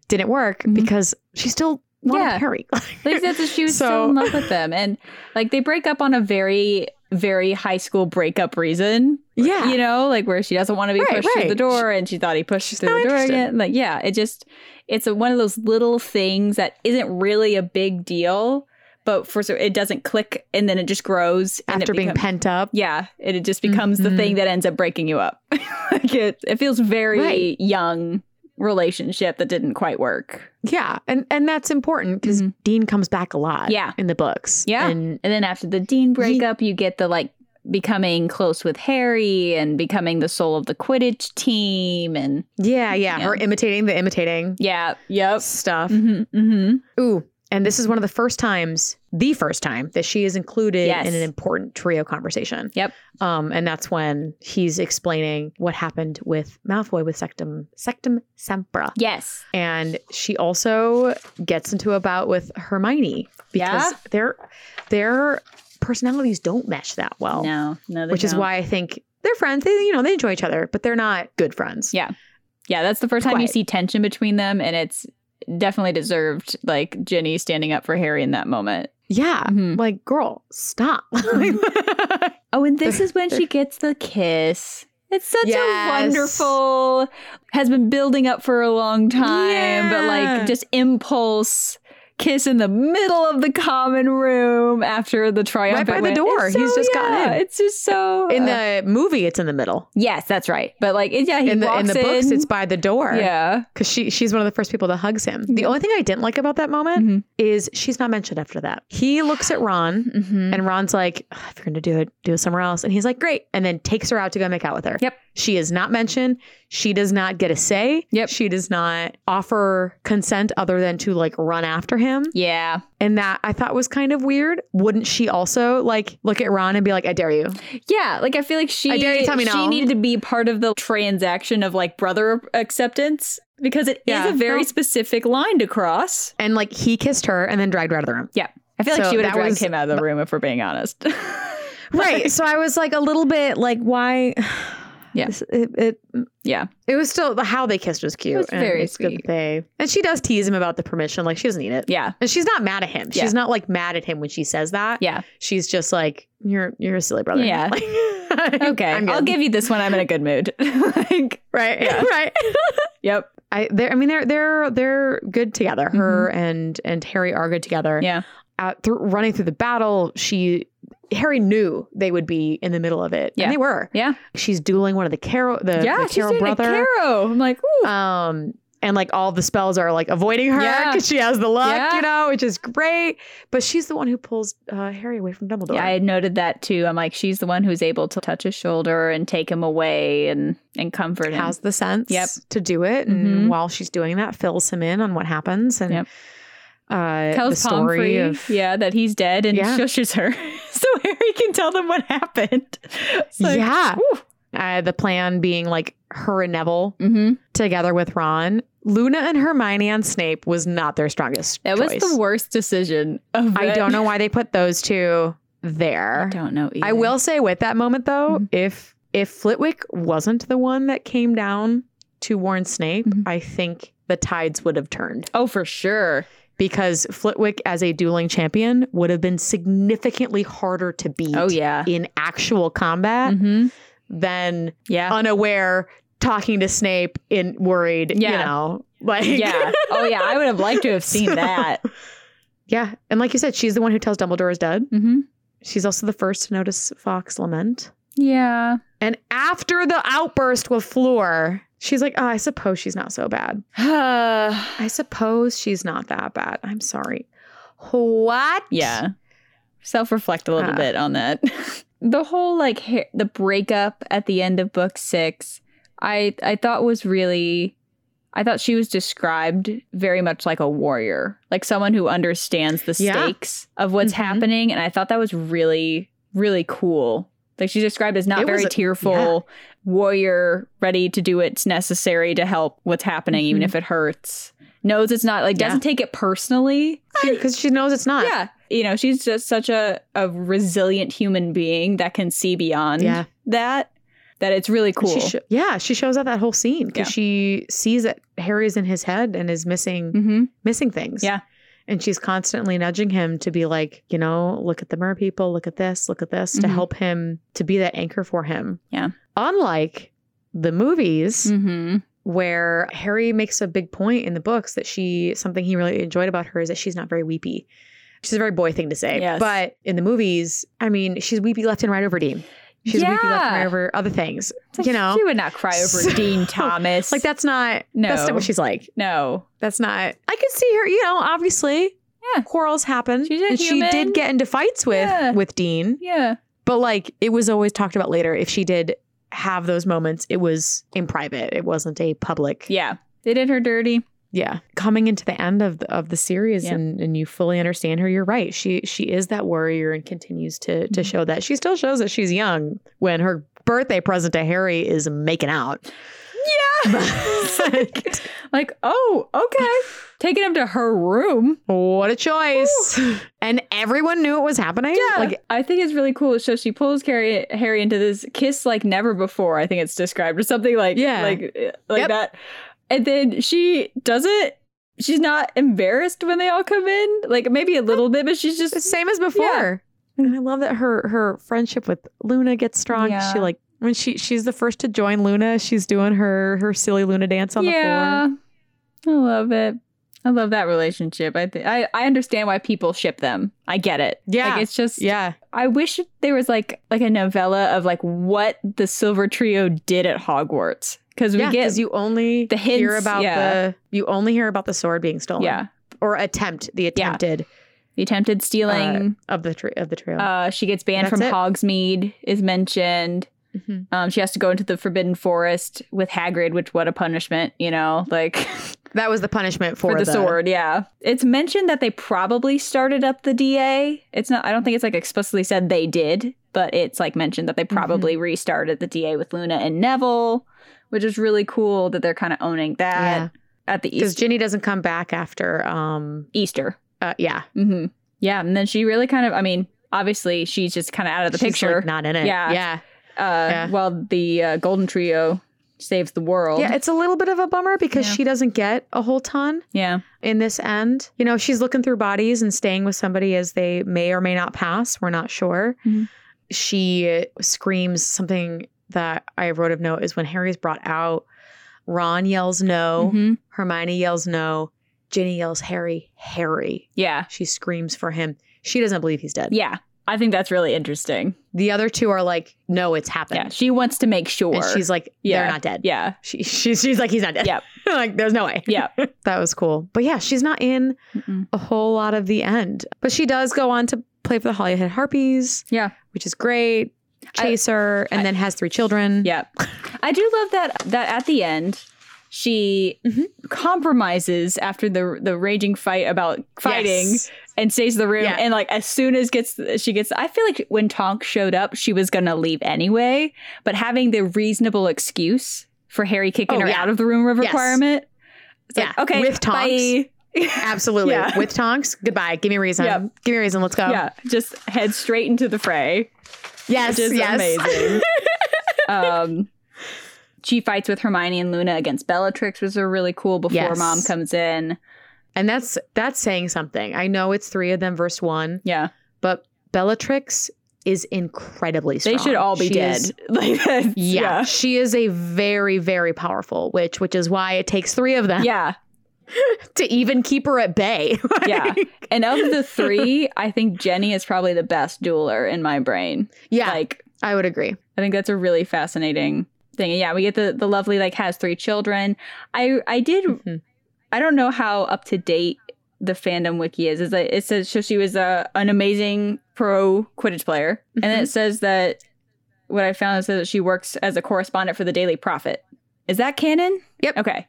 didn't work Mhm. because she still wanted Yeah. Harry. *laughs* Like that's she was So- so in love with them, and like they break up on a very, very high school breakup reason. yeah, You know, like where she doesn't want to be Right, pushed through the door, and she thought he pushed She's through the door interested. again. Like, yeah, it just it's a, one of those little things that isn't really a big deal, but for so it doesn't click, and then it just grows and after being pent up. Yeah, it, it just becomes the Mhm. thing that ends up breaking you up. *laughs* like it, it feels very Right. young relationship that didn't quite work. Yeah, and and that's important because Mhm. Dean comes back a lot. Yeah. in the books. Yeah. and And then after the Dean breakup, you get the like becoming close with Harry and becoming the soul of the Quidditch team and yeah, yeah, Yeah. her imitating the imitating yeah, yep. stuff. Mm-hmm, mm-hmm. Ooh, And this is one of the first times, the first time that she is included Yes. in an important trio conversation. Yep. Um, and that's when he's explaining what happened with Malfoy with Sectum Sectum Sempra. Yes. And she also gets into a bout with Hermione because Yeah? their their personalities don't mesh that well. no, no, they which is don't. why I think they're friends. They you know, they enjoy each other, but they're not good friends. Yeah. Yeah, that's the first time you see tension between them, and it's definitely deserved. Like Ginny standing up for Harry in that moment. Yeah. Mhm. Like, girl, stop. *laughs* Oh, and this is when she gets the kiss. It's such Yes. a wonderful, has been building up for a long time, but like just impulse kiss in the middle of the common room after the triumphant by the door. It's He's just gotten yeah, in. It's just so in uh, the movie, it's in the middle. yes, that's right. But like, yeah, he In the walks in the books, in. it's by the door. yeah, Because she she's one of the first people that hugs him. The Yeah. only thing I didn't like about that moment Mhm. is she's not mentioned after that. He looks at Ron Mhm. and Ron's like, if you're gonna do it, do it somewhere else. And he's like, great. And then takes her out to go make out with her. Yep. She is not mentioned. She does not get a say. Yep. She does not offer consent other than to like run after him. yeah, And that I thought was kind of weird. Wouldn't she also like look at Ron and be like, I dare you? yeah. Like I feel like she I dare you tell me she no. needed to be part of the transaction of like brother acceptance because it is Yeah. a very specific line to cross. And like he kissed her and then dragged her out of the room. Yeah. I feel like she would have dragged was- him out of the room if we're being honest. *laughs* Right. so I was like a little bit like, why? *sighs* Yeah. It, it, yeah. it was still the how they kissed was cute. It was and very it's sweet. that they and she does tease him about the permission. Like she doesn't need it. Yeah. And she's not mad at him. Yeah. She's not like mad at him when she says that. Yeah. She's just like, you're you're a silly brother. Yeah. *laughs* Like, *laughs* Okay. I'm I'll give you this one. I'm in a good mood. *laughs* like, right. Yeah. Right. yep. I they're I mean they're they're they're good together. Her and and Harry are good together. Mm-hmm. Yeah. Out through running through the battle, she Harry knew they would be in the middle of it. Yeah. And they were. Yeah. She's dueling one of the Carrow the, yeah. the She's Carrow brother. Caro. I'm like, ooh. Um and like all the spells are like avoiding her Yeah. she has the luck, Yeah. you know, which is great. But she's the one who pulls uh, Harry away from Dumbledore. yeah, I had noted that too. I'm like, she's the one who's able to touch his shoulder and take him away and and comfort him. has the sense Yep. to do it. And Mhm. while she's doing that, fills him in on what happens and Yep. Uh, Tells the story Pomfrey, of yeah, that he's dead and Yeah. shushes her, *laughs* so Harry can tell them what happened. *laughs* Like, yeah, uh, the plan being like her and Neville Mm-hmm. together with Ron. Luna and Hermione on Snape was not their strongest. That was the worst decision. Of I don't know why they put those two I there. don't know. I will say with that moment though, Mhm. if if Flitwick wasn't the one that came down to warn Snape, Mhm. I think the tides would have turned Oh, for sure. Because Flitwick as a dueling champion would have been significantly harder to beat Oh yeah. in actual combat Mm-hmm. than Yeah. unaware talking to Snape in worried, you Yeah. know. Like yeah. Oh yeah. I would have liked to have *laughs* seen So- that. Yeah. And like you said, she's the one who tells Dumbledore is dead. Mm-hmm. She's also the first to notice Fawkes lament. Yeah. And after the outburst with Fleur, she's like, oh, I suppose she's not so bad. *sighs* I suppose she's not that bad. I'm sorry. What? Yeah. Self reflect a little Uh. bit on that. *laughs* the whole like the breakup at the end of book six, I I thought was really. I thought she was described very much like a warrior, like someone who understands the Yeah. stakes of what's Mhm. happening, and I thought that was really, really cool. Like she's described as not It very a- tearful warrior, ready to do what's necessary to help what's happening, even Mhm. if it hurts. Knows it's not like Yeah. doesn't take it personally. Because she knows it's not. Yeah. You know, she's just such a, a resilient human being that can see beyond Yeah. that, that it's really cool. She sho- yeah, she shows up that whole scene because Yeah. she sees that Harry's in his head and is missing mm-hmm. missing things. Yeah. And she's constantly nudging him to be like, you know, look at the mer people, look at this, look at this, to Mhm. help him to be that anchor for him. Yeah. Unlike the movies, Mm-hmm. where Harry makes a big point in the books that she something he really enjoyed about her is that she's not very weepy. She's a very boy thing to say. Yes. But in the movies, I mean, she's weepy left and right over Dean. She's weepy left Yeah. over other things. Like, you know? she would not cry over So- Dean *laughs* Thomas. Like that's not No. that's not what she's like. No. That's not I could see her, you know, obviously. Yeah. Quarrels happen. She's and she did get into fights with Yeah. with Dean. Yeah. But like it was always talked about later. If she did have those moments, it was in private. It wasn't a public Yeah. They did her dirty. Yeah coming into the end of the, of the series Yeah. and, and you fully understand her you're right she she is that warrior and continues to to Mhm. show that she still shows that she's young when her birthday present to harry is making out yeah *laughs* *laughs* like, oh, okay. Taking him to her room. what a choice *laughs* and everyone knew it was happening Yeah. like I think it's really cool. So she pulls Harry Harry into this kiss like never before, I think it's described, or something like Yeah. like uh, like Yep. that. And then she does it. She's not embarrassed when they all come in. Like maybe a little bit, but she's the just same as before and i love that her her friendship with luna gets strong Yeah. she like when she she's the first to join luna she's doing her her silly luna dance on the floor. I love it. I love that relationship. I think I I understand why people ship them. I get it. Yeah. Like it's just yeah I wish there was like like a novella of like what the Silver Trio did at Hogwarts because we yeah, get you only the hear hints, about yeah. the you only hear about the sword being stolen. yeah or attempt the attempted the attempted stealing. of the trio of the trio. Uh, she gets banned That's from it. Hogsmeade is mentioned. Mhm. Um, she has to go into the Forbidden Forest with Hagrid, which what a punishment, you know, like *laughs* That was the punishment for, for, the, sword. Yeah, it's mentioned that they probably started up the DA. It's not. I don't think it's like explicitly said they did, but it's like mentioned that they probably Mm-hmm. restarted the DA with Luna and Neville, which is really cool that they're kind of owning that Yeah, at the because Ginny doesn't come back after. Um, Easter. uh, yeah, hmm Yeah, and then she really kind of. I mean, obviously she's just kind of out of the She's, picture. like, not in it. Yeah. yeah, uh, Yeah. while the uh, Golden Trio saves the world. yeah. It's a little bit of a bummer because Yeah. she doesn't get a whole ton yeah, in this end. You know, she's looking through bodies and staying with somebody as they may or may not pass. We're not sure. Mhm. She screams something that I wrote of note is when Harry's brought out. Ron yells no. Mhm. Hermione yells no. Ginny yells Harry, Harry. yeah, She screams for him. She doesn't believe he's dead. yeah. I think that's really interesting. The other two are like, no, it's happened. Yeah, she wants to make sure. And she's like, Yeah. they're not dead. yeah, She, she's, she's like, he's not dead. Yep. *laughs* like, there's no way. yeah. *laughs* That was cool. But yeah, she's not in Mm-mm. a whole lot of the end. But she does go on to play for the Holyhead Harpies, Yeah. which is great. I- Chaser, and I- then has three children. Yeah. I do love that that at the end she Mhm. compromises after the the raging fight about fighting Yes. and stays in the room Yeah. and like as soon as gets she gets I feel like when Tonks showed up she was going to leave anyway but having the reasonable excuse for Harry kicking Oh, her yeah. out of the room Yes. requirement it's Yeah, like okay with Tonks. bye. *laughs* Absolutely. Yeah. With Tonks, goodbye. Give me a reason. Yep. Give me a reason. Let's go. yeah just head straight into the fray Yes. which is yes. amazing. *laughs* um, she fights with Hermione and Luna against Bellatrix, which are really cool. Before Yes. Mom comes in, And that's that's saying something. I know it's three of them versus one, yeah, but Bellatrix is incredibly strong. they should all be She dead. is- *laughs* like that's, yeah, she is a very, very powerful witch, which is why it takes three of them yeah, *laughs* to even keep her at bay. *laughs* yeah. And of the three, I think Ginny is probably the best dueler in my brain. yeah, Like, I would agree. I think that's a really fascinating thing. And yeah, we get the the lovely like has three children. I I did Mhm. I don't know how up to date the fandom wiki is. Is that it says so she was a an amazing pro Quidditch player, and then Mhm. it says that what I found is that she works as a correspondent for the Daily Prophet. Is that canon? Yep. Okay.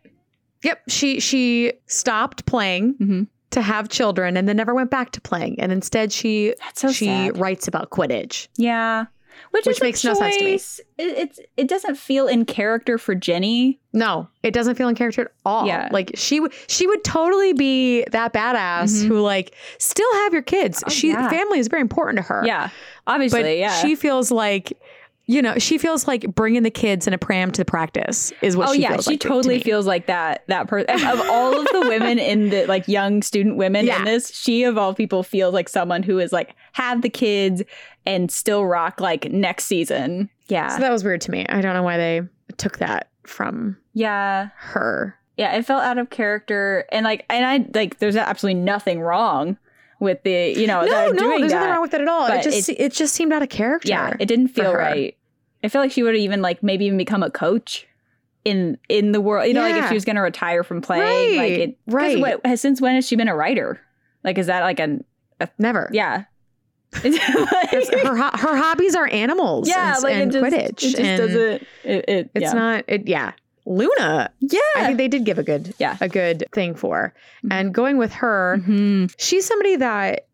Yep, she she stopped playing hmm to have children and then never went back to playing, and instead she so she sad. writes about Quidditch. Yeah. Which, Which makes no sense to me. It, it's it doesn't feel in character for Ginny. No, it doesn't feel in character at all. Yeah. Like she would she would totally be that badass Mhm. who like still have your kids. Oh, she yeah. family is very important to her. Yeah. Obviously, But yeah. she feels like you know, she feels like bringing the kids in a pram to the practice is what oh she yeah, feels she like to totally me. feels like that. That person of all of the women in the like young student women Yeah. in this, she of all people feels like someone who is like have the kids and still rock like next season. Yeah, So that was weird to me. I don't know why they took that from yeah, her. yeah. It felt out of character, and like, and I like. There's absolutely nothing wrong with the you know no, no, doing there's that. nothing wrong with it at all. It just it, just seemed out of character. yeah, it didn't feel right. I feel like she would have even like maybe even become a coach in in the world. You know, like if she was going to retire from playing, like Right, it. 'cause right. What, has, since when has she been a writer? Like, is that like an Never. yeah? *laughs* Her ho- her hobbies are animals. yeah, and, like and it just, Quidditch. It just and doesn't. It, it It's yeah. not. It yeah. Luna, Yeah. I think they did give a good, Yeah. a good thing for. Mhm. And going with her, hmm she's somebody that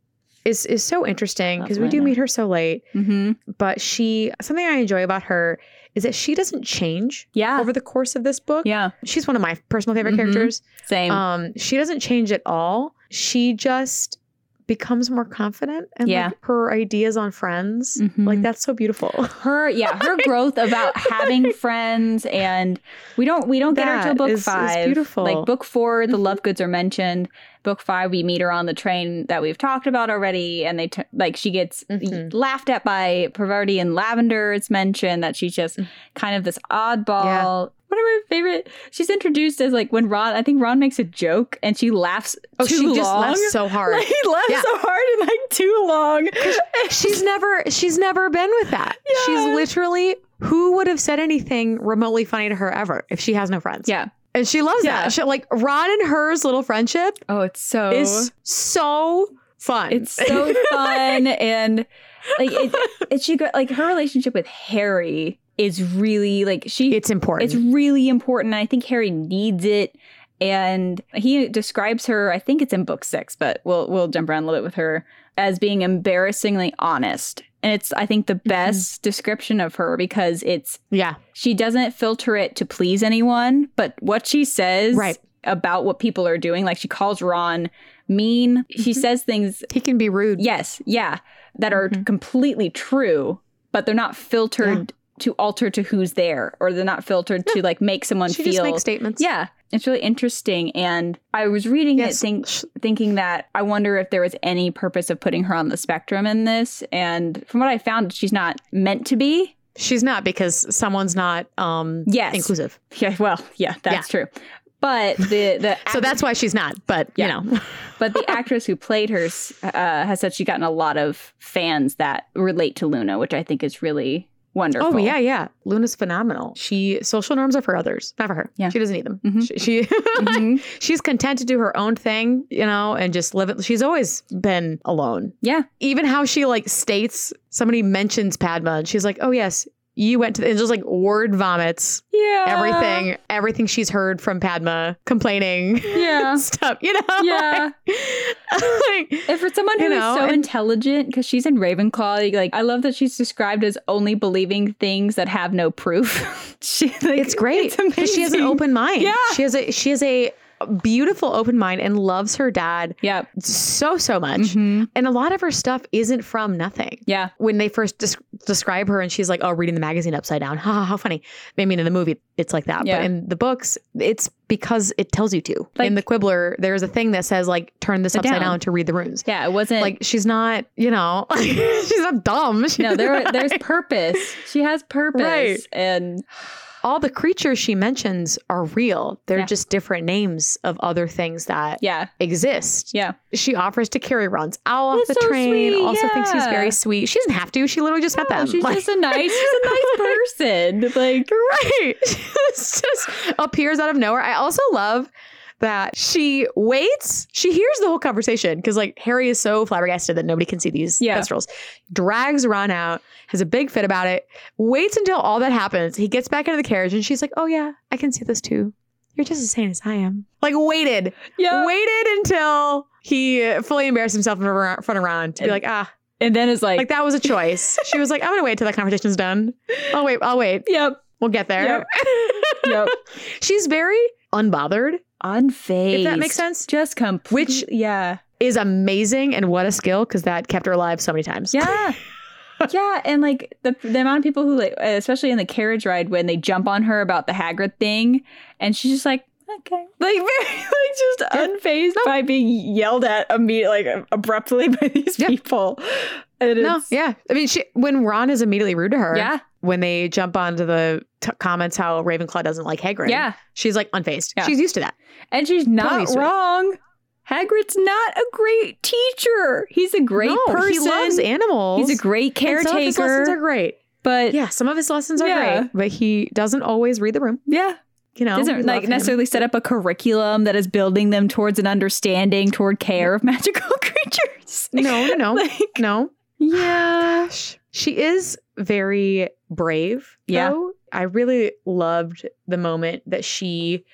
is is so interesting because we do meet her so late. hmm But she, something I enjoy about her is that she doesn't change Yeah. over the course of this book. yeah. She's one of my personal favorite Mhm. characters. Same. Um, she doesn't change at all. She just becomes more confident and Yeah. like, her ideas on friends. Mhm. Like that's so beautiful. *laughs* her yeah her growth about *laughs* having friends and we don't we don't get her till book is- is five beautiful. like book four the Mhm. Lovegoods are mentioned book five we meet her on the train that we've talked about already and they t- like she gets Mhm. laughed at by Parvati and lavender it's mentioned that she's just Mm. kind of this oddball One of my favorite. She's introduced as like when Ron. I think Ron makes a joke and she laughs Oh, too she long. just laughs so hard. *laughs* Like, he laughs Yeah. so hard and like too long. she's never she's never been with that. She's literally who would have said anything remotely funny to her ever if she has no friends? yeah. And she loves Yeah. that. She, like Ron and hers little friendship Oh, it's so. is so fun. It's so *laughs* fun and like it, it she got like her relationship with Harry is really like she it's important. it's really important. I think Harry needs it. And he describes her, I think it's in book six, but we'll we'll jump around a little bit with her as being embarrassingly honest. And it's I think Mm-hmm. the best description of her because it's yeah. she doesn't filter it to please anyone, but what she says Right. about what people are doing, like she calls Ron mean. She Mhm. says things He can be rude. Yes, yeah, that are Mhm. completely true, but they're not filtered to alter to who's there, or they're not filtered to like make someone She feel. just makes statements. yeah, it's really interesting. And I was reading Yes. it, think, thinking that I wonder if there was any purpose of putting her on the spectrum in this. And from what I found, she's not meant to be. She's not because someone's not um Yes. inclusive. Yeah, well, yeah, that's true. But the the *laughs* So that's why she's not. But Yeah. you know. *laughs* but the actress who played her uh, has said she's gotten a lot of fans that relate to Luna, which I think is really wonderful. Oh yeah, yeah. Luna's phenomenal. She social norms are for others, not for her. Yeah. She doesn't need them. Mhm. She, she *laughs* Mhm. she's content to do her own thing, you know, and just live it. She's always been alone. Yeah. Even how she like states somebody mentions Padma and she's like, "Oh yes, you went to," the, and just like word vomits Yeah. everything, everything she's heard from Padma complaining Yeah. *laughs* stuff, you know. Yeah. *laughs* like, And for someone who is so and- intelligent, because she's in Ravenclaw, like I love that she's described as only believing things that have no proof. *laughs* she, like, it's great It's because she has an open mind. Yeah. she has a she has a beautiful open mind and loves her dad Yeah. so so much. Mhm. And a lot of her stuff isn't from nothing. Yeah. When they first des- describe her and she's like, "Oh, reading the magazine upside down." Ha, how funny. I mean, in the movie, it's like that, Yeah. but in the books, it's because it tells you to. Like- in the Quibbler, there's a thing that says like, "Turn this Upside upside down. down. to read the runes." Yeah. It wasn't Like she's not, you know, *laughs* she's not dumb. She- no, there there's *laughs* purpose. She has purpose. Right. And all the creatures she mentions are real. They're Yeah. just different names of other things that yeah. exist. Yeah. She offers to carry Ron's owl off the so train. sweet, Also thinks he's very sweet. She doesn't have to. She literally just met Oh, them. she's Like- just a nice she's a nice *laughs* person. Like right. *laughs* Just appears out of nowhere. I also love that she waits. She hears the whole conversation because like Harry is so flabbergasted that nobody can see these Yeah. Drags Ron out, has a big fit about it. Waits until all that happens. He gets back into the carriage and she's like, "Oh yeah, I can see this too. You're just as sane as I am." Like waited, yeah. waited until he fully embarrassed himself in front of Ron to be like, "Ah, And then it's like, like that was a choice." she was like, "I'm gonna wait till that conversation's done. I'll wait. I'll wait. *laughs* Yep. We'll get there." Yep. Yep. *laughs* She's very unbothered, Unfazed. if that makes sense, Just complete. Which- yeah. is amazing and what a skill because that kept her alive so many times. Yeah. *laughs* yeah, and like the the amount of people who like, especially in the carriage ride, when they jump on her about the Hagrid thing, and she's just like, okay, *laughs* like very like just unfazed by being yelled at immediately, like abruptly *laughs* by these Yeah. people. And No, yeah. I mean, she when Ron is immediately rude to her, yeah, when they jump onto the t- comments how Ravenclaw doesn't like Hagrid, yeah, she's like unfazed. Yeah. She's used to that. and she's not used to it. wrong. Hagrid's not a great teacher. He's a great no, person. he loves animals. He's a great caretaker. Some of his lessons are great. But yeah, some of his lessons are Yeah. great, but he doesn't always read the room. Yeah. You know, doesn't like him. necessarily set up a curriculum that is building them towards an understanding toward care of magical *laughs* creatures. No, no, no, *laughs* Like, no. yeah. Gosh, she is very brave. Yeah. though. I really loved the moment that she,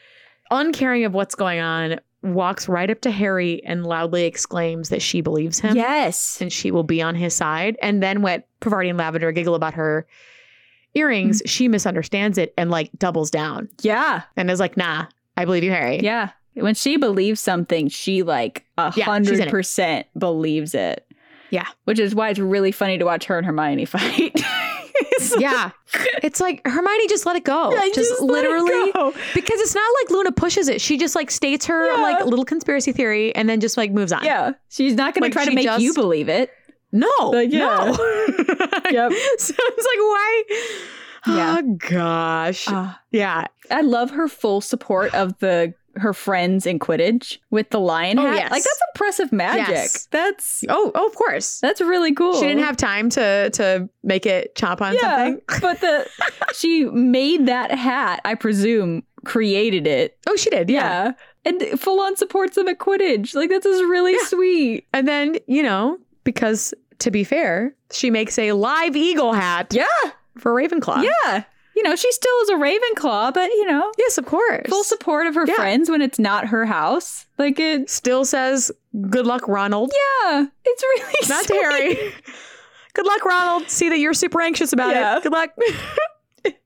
uncaring of what's going on, walks right up to Harry and loudly exclaims that she believes him Yes. and she will be on his side. And then when Parvati and Lavender giggle about her earrings, mm-hmm. she misunderstands it and like doubles down Yeah. and is like, nah, I believe you, Harry. Yeah. When she believes something, she like a Yeah, she's in hundred percent believes it. Yeah. Which is why it's really funny to watch her and Hermione fight. *laughs* Yeah. It's like Hermione just let it go. Yeah, just, it literally go. because it's not like Luna pushes it. She just like states her Yeah. like little conspiracy theory and then just like moves on. Yeah. She's not going Like, to try to make just- you believe it. No. Like, yeah. No. *laughs* Yep. *laughs* So it's like why? Yeah. Oh gosh. Ah. yeah. I love her full support of the her friends in Quidditch with the lion Oh, hat. yes. Like that's impressive magic. Yes. That's Oh, oh, of course. that's really cool. She didn't have time to to make it chop on yeah, something. *laughs* but the she made that hat. I presume created it. Oh, she did. Yeah. Yeah. And full on supports them at Quidditch. Like, this is really Yeah. sweet. And then, you know, because to be fair, she makes a live eagle hat Yeah. for Ravenclaw. Yeah. You know, she still is a Ravenclaw, but, you know, Yes, of course. full support of her Yeah. friends when it's not her house. Like, it, Still says, good luck, Ronald. yeah, it's really Not *laughs* sweet. Harry. *laughs* good luck, Ronald. See that you're super anxious about Yeah. it. Good luck. *laughs*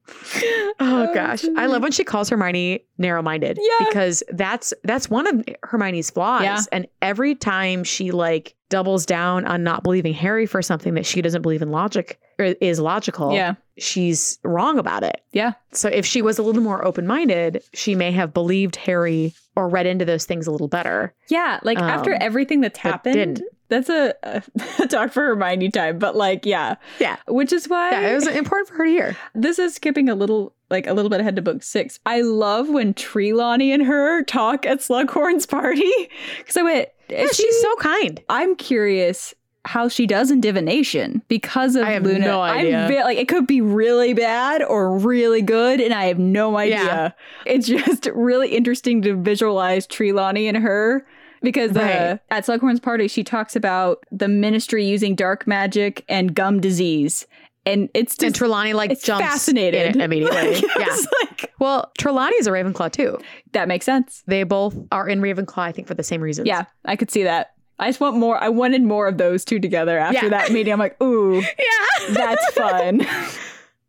*laughs* Oh gosh, I love when she calls Hermione narrow-minded. Yeah. because that's that's one of Hermione's flaws. Yeah. And every time she like doubles down on not believing Harry for something that she doesn't believe in logic or is logical, Yeah. she's wrong about it. Yeah. So if she was a little more open-minded, she may have believed Harry or read into those things a little better. Yeah. Like, after Um, everything that's happened. That's a, a *laughs* talk for Hermione time, but like, yeah. Yeah. Which is why Yeah, it was important for her to hear. this is skipping a little, like a little bit ahead to book six. I love when Trelawney and her talk at Slughorn's *laughs* party. Because I went, Yeah, she- she's so kind. I'm curious how she does in divination because of I have Luna. no idea. I'm like it could be really bad or really good, and I have no idea. Yeah. It's *laughs* just really interesting to visualize Trelawney and her. Because uh, Right. at Slughorn's party, she talks about the ministry using dark magic and gum disease, and it's And just Trelawney like it's jumps fascinated in it immediately. *laughs* Like, yeah. like, Well, Trelawney is a Ravenclaw too. that makes sense. They both are in Ravenclaw, I think, for the same reasons. Yeah, I could see that. I just want more. I wanted more of those two together after Yeah. that meeting. I'm like, ooh, *laughs* Yeah. that's fun. *laughs*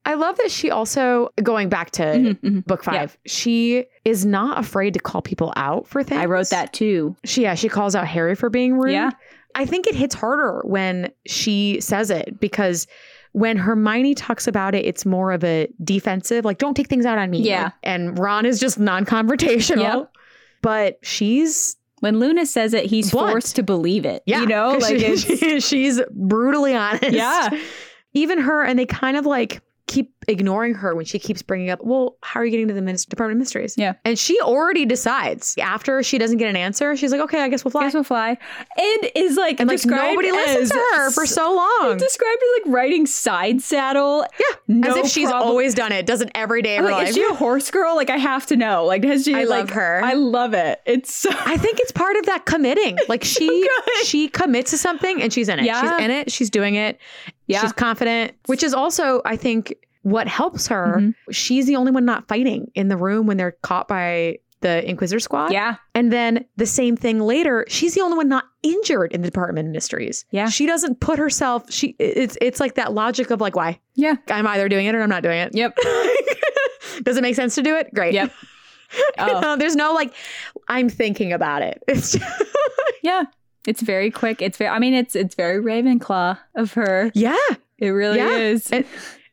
I love that she also, going back to Mhm, mhm. book five, she is not afraid to call people out for things. I wrote that too. She, yeah, she calls out Harry for being rude. Yeah. I think it hits harder when she says it because when Hermione talks about it, it's more of a defensive, like, don't take things out on me. Yeah. Like, and Ron is just non confrontational. Yep. But she's, When Luna says it, he's Blunt. forced to believe it. yeah. You know, *laughs* like she- *laughs* she's brutally honest. yeah, even her and they kind of like keep ignoring her when she keeps bringing up well how are you getting to the Minis- department of mysteries Yeah. and she already decides after she doesn't get an answer she's like okay i guess we'll fly guess we'll fly. And is like and like nobody listens to her for so long Described as like riding side saddle. yeah No as if she's problem. always done it does it every day of her like, life is she a horse girl? Like I have to know. Like has she? I like, love her. I love it. It's so. I think it's part of that committing. Like *laughs* she good. she commits to something and she's in it. Yeah. She's in it. She's doing it. Yeah. She's confident, which is also I think what helps her. Mhm. She's the only one not fighting in the room when they're caught by the Inquisitor squad. yeah. And then the same thing later, she's the only one not injured in the Department of Mysteries. Yeah. She doesn't put herself she it's it's like that logic of like why? Yeah. I'm either doing it or I'm not doing it. Yep. *laughs* Does it make sense to do it? Great. Yep. *laughs* You Oh. know, there's no like I'm thinking about it. *laughs* It's just, Yeah. It's very quick. It's very. I mean, it's it's very Ravenclaw of her. yeah. It really Yeah. is.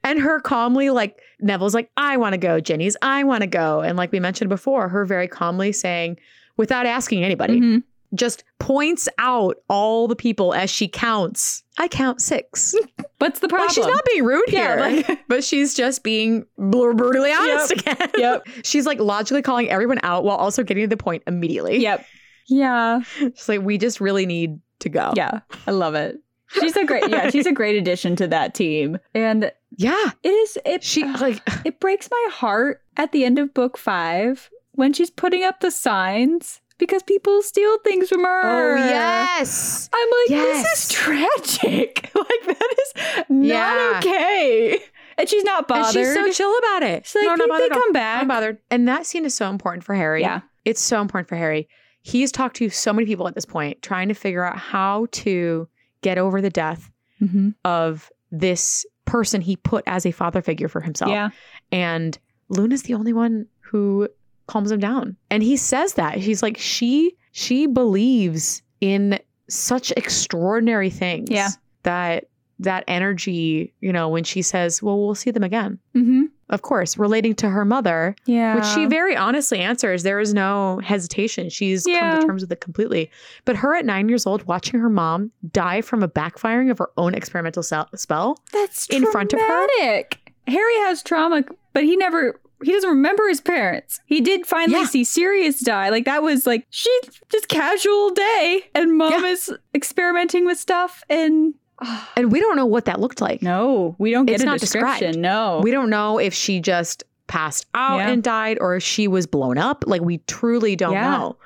And her calmly like Neville's like I want to go, Ginny's I want to go, and like we mentioned before, her very calmly saying without asking anybody, Mhm. just points out all the people as she counts. I count six. *laughs* What's the problem? Like she's not being rude Yeah, here, like- *laughs* but she's just being brutally honest again. Yep. *laughs* she's like logically calling everyone out while also getting to the point immediately. Yep. Yeah. She's like, we just really need to go. Yeah. I love it. She's a great. Yeah. She's a great addition to that team. And Yeah. it is. It. She like *sighs* it breaks my heart at the end of book five when she's putting up the signs because people steal things from her. Oh yes. I'm like, Yes. this is tragic. *laughs* like that is not Yeah. okay. And she's not And bothered. she's so chill about it. She's like, no, I'm not "They- all. come back." I'm bothered. And that scene is so important for Harry. yeah. It's so important for Harry. He's talked to so many people at this point, trying to figure out how to get over the death Mm-hmm. of this person he put as a father figure for himself. Yeah. And Luna's the only one who calms him down. And he says that. He's like, she she believes in such extraordinary things. Yeah. That that energy, you know, when she says, Well, we'll see them again. Mm-hmm. Of course, relating to her mother, Yeah. which she very honestly answers. There is no hesitation. She's come to terms with it completely. But her at nine years old, watching her mom die from a backfiring of her own experimental spell, That's in front of her? traumatic. Harry has trauma, but he never. He doesn't remember his parents. He did finally Yeah. see Sirius die. Like that was like she just casual day, and mom Yeah. is experimenting with stuff. And *sighs* and we don't know what that looked like. no, we don't get It's a not description. described. No, We don't know if she just passed out Yeah. and died or if she was blown up. Like we truly don't Yeah. know.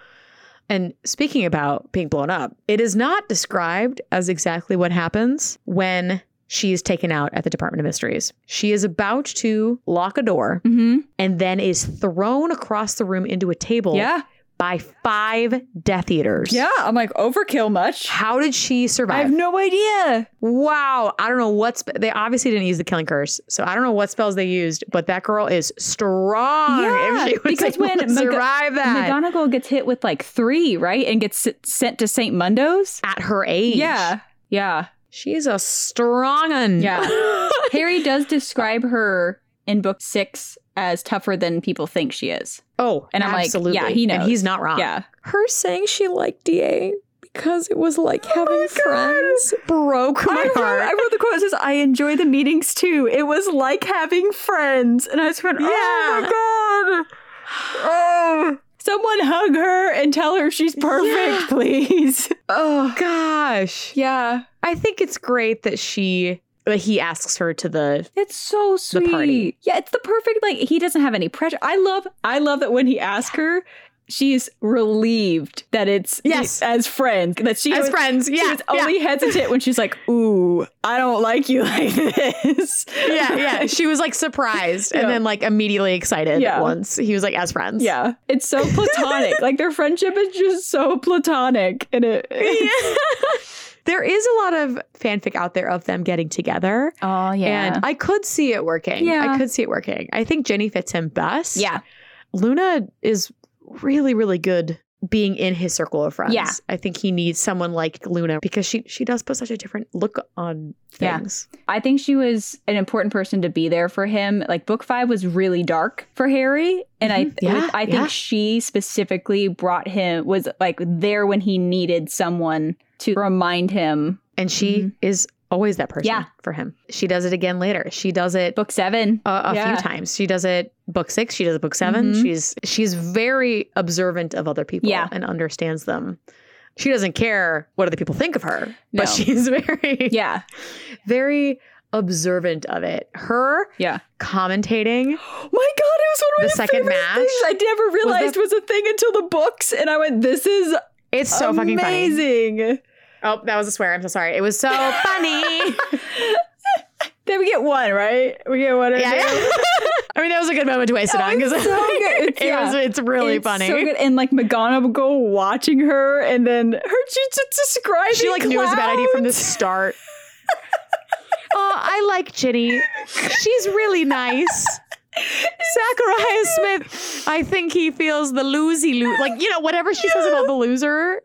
And speaking about being blown up, it is not described as exactly what happens when she is taken out at the Department of Mysteries. She is about to lock a door hmm and then is thrown across the room into a table Yeah, by five Death Eaters. yeah. I'm like overkill much. How did she survive? I have no idea. Wow. I don't know what sp- they obviously didn't use the killing curse. So I don't know what spells they used, but that girl is strong. Yeah, if she was because *laughs* when to Maga- survive that McGonagall gets hit with like three, right, and gets sent to St. Mungo's. at her age. Yeah, yeah. She's a strong un. Yeah. *laughs* Harry does describe her in book six as tougher than people think she is. oh, And I'm like, yeah, he knows. And he's not wrong. Yeah. Her saying she liked DA because it was like oh having friends broke my I, wrote, heart. I wrote the quote that says, I enjoy the meetings too. It was like having friends. And I just went, oh my God. Oh. *sighs* Someone hug her and tell her she's perfect, Yeah. *laughs* please. Oh. *laughs* Gosh. Yeah. I think it's great that she he asks her to the It's so sweet. party. Yeah, it's the perfect like he doesn't have any pressure. I love I love that when he asks her, she's relieved that it's Yes. as friends. That she as was, friends. She Yeah. was only hesitant when she's like, "Ooh, I don't like you *laughs* like this." yeah, yeah. She was like surprised and then like immediately excited Yeah. once. He was like as friends. yeah. It's so *laughs* platonic. like their friendship is just so platonic, and it. *laughs* there is a lot of fanfic out there of them getting together. Oh yeah, And I could see it working. Yeah. I could see it working. I think Ginny fits him best. yeah. Luna is really, really good being in his circle of friends. Yeah. I think he needs someone like Luna because she she does put such a different look on Yeah. things. I think she was an important person to be there for him. Like book five was really dark for Harry, and I Mhm. Yeah, with- I think yeah. she specifically brought him was like there when he needed someone to remind him. And she Mhm. is always that person Yeah. for him. She does it again later. She does it Book seven, a, a Yeah. few times. She does it book six. She does it book 7 Mhm. She's she's very observant of other people Yeah. and understands them. She doesn't care what other people think of her, No. but she's *laughs* very yeah, very observant of it. Her yeah. commentating. Oh my god, it was one of The my second favorite match things I never realized was, a thing until the books, and I went, "This is It's so fucking amazing." Oh, that was a swear. I'm so sorry. It was so funny. Then we get one, right? We get one. yeah, two. yeah. I mean, that was a good moment to waste it on because so *laughs* it yeah. was. It's really It's funny. So good. And like McGonagall watching her, and then her just describing. She like knew it was a bad idea from the start. *laughs* oh, I like Ginny. She's really nice. Zachariah Smith, I think he feels the loosey loo like you know whatever she says about the loser.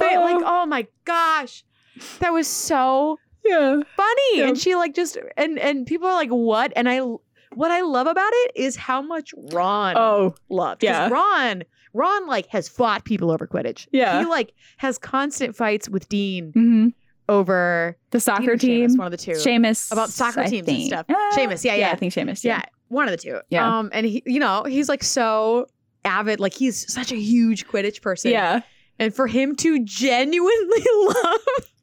They, Oh. like oh my gosh, that was so Yeah. funny, Yeah. and she like just and and people are like what? And I what I love about it is how much Ron Oh, loved yeah. Ron Ron like has fought people over Quidditch. Yeah. he like has constant fights with Dean hmm over the soccer team. Seamus, one of the two. Seamus About soccer I teams and stuff. Ah, Seamus, yeah, yeah. I think Seamus. Yeah, one of the two. Yeah. Um, and he, you know, he's like so avid, like he's such a huge Quidditch person. Yeah. And for him to genuinely *laughs* love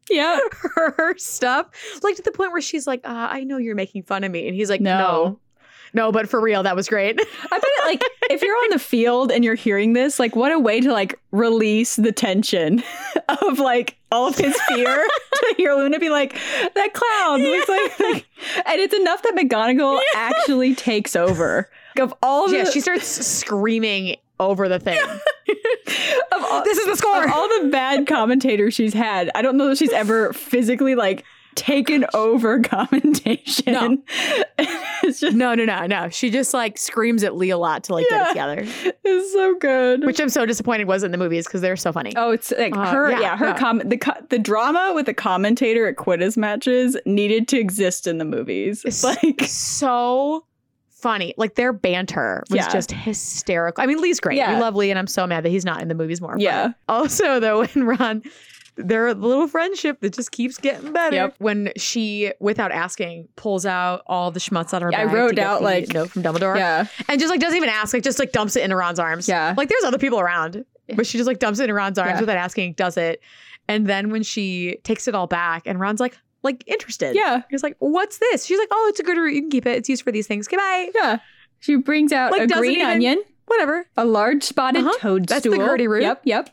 Yeah. her stuff, like to the point where she's like, uh, "I know you're making fun of me," and he's like, No. "No, No, but for real, that was great. *laughs* I bet like if you're on the field and you're hearing this, like what a way to like release the tension *laughs* of like all of his fear to hear Luna be like, that clown looks like, like and it's enough that McGonagall actually takes over. Of all the yeah, she starts screaming over the thing. *laughs* all, this is the score. of all the bad commentators she's had, I don't know that she's ever physically like taken over *laughs* commentation. No. *laughs* it's just no, no, no, no. She just like screams at Lee a lot to like Yeah. get it together. it's so good. Which I'm so disappointed wasn't in the movies because they're so funny. Oh, it's like Uh, her, yeah, yeah, her yeah. com- the co- the drama with the commentator at Quidditch matches needed to exist in the movies. It's like, so funny. Like their banter was Yeah. just hysterical. I mean, Lee's great. Yeah. We love Lee, and I'm so mad that he's not in the movies more. but Yeah. Also, *laughs* though, when Ron, their little friendship that just keeps getting better. Yep. When she, without asking, pulls out all the schmutz out of her Yeah, I wrote out, like- note from Dumbledore. yeah, and just like doesn't even ask, like just like dumps it into Ron's arms. Yeah. like there's other people around, but she just like dumps it into Ron's arms Yeah. without asking, does it, and then when she takes it all back, and Ron's like, like interested. yeah, He's like, what's this? She's like, oh, it's a Gurdyroot. You can keep it. It's used for these things. Goodbye. yeah. She brings out Like, a green even- onion, Whatever. a large spotted Uh-huh. toadstool. That's the Gurdyroot. Yep, yep.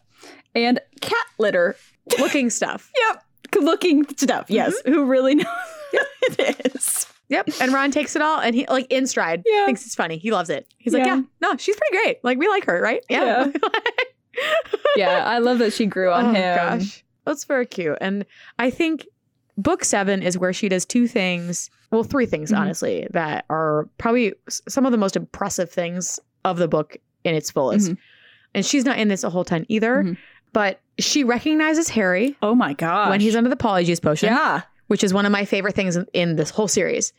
And cat litter. *laughs* Looking stuff. Yep. Looking stuff. Yes. Who really knows *laughs* what it is? Yep. And Ron takes it all and he like in stride. Yeah. Thinks it's funny. He loves it. He's like, Yeah. yeah, no, she's pretty great. Like we like her, right? Yeah. Yeah, *laughs* I love that she grew on oh him. gosh. That's very cute. And I think book seven is where she does two things. Well, three things, Mhm. honestly, that are probably some of the most impressive things of the book in its fullest. Mhm. And she's not in this a whole time either. Mhm. But she recognizes Harry Oh my god when he's under the polyjuice potion. Yeah. which is one of my favorite things in, in this whole series.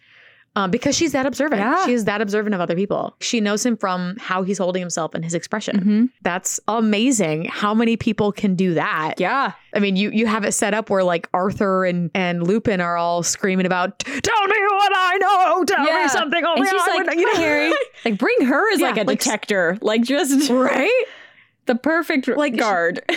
Um, because she's that observant. Yeah. She is that observant of other people. She knows him from how he's holding himself and his expression. Mhm. That's amazing. How many people can do that? Yeah. I mean, you you have it set up where like Arthur and and Lupin are all screaming about, "Tell me what I know. Tell Yeah. me something only And she's I like, would. You know, Harry." Like bring her as Yeah, like a like- detector. Like just *laughs* right? The perfect Like, guard. *laughs*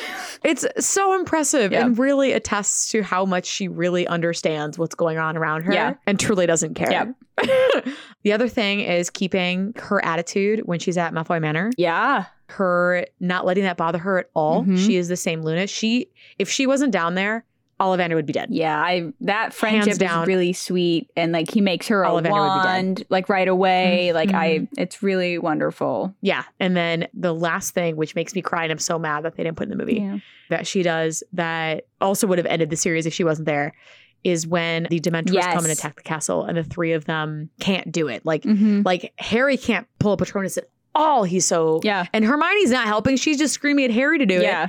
It's so impressive Yeah. and really attests to how much she really understands what's going on around her Yeah. and truly doesn't care. Yep. *laughs* the other thing is keeping her attitude when she's at Malfoy Manor. yeah. Her not letting that bother her at all. Mhm. She is the same Luna. She if she wasn't down there, Ollivander would be dead. Yeah, I that friendship is really sweet and like he makes her a Ollivander would be dead. wand like right away. Like I it's really wonderful. Yeah. And then the last thing, which makes me cry, and I'm so mad that they didn't put in the movie, Yeah. that she does that also would have ended the series if she wasn't there, is when the Dementors come and attack the castle and the three of them can't do it. Like Mhm. like Harry can't pull a Patronus at all. He's so Yeah. and Hermione's not helping. She's just screaming at Harry to do it Yeah.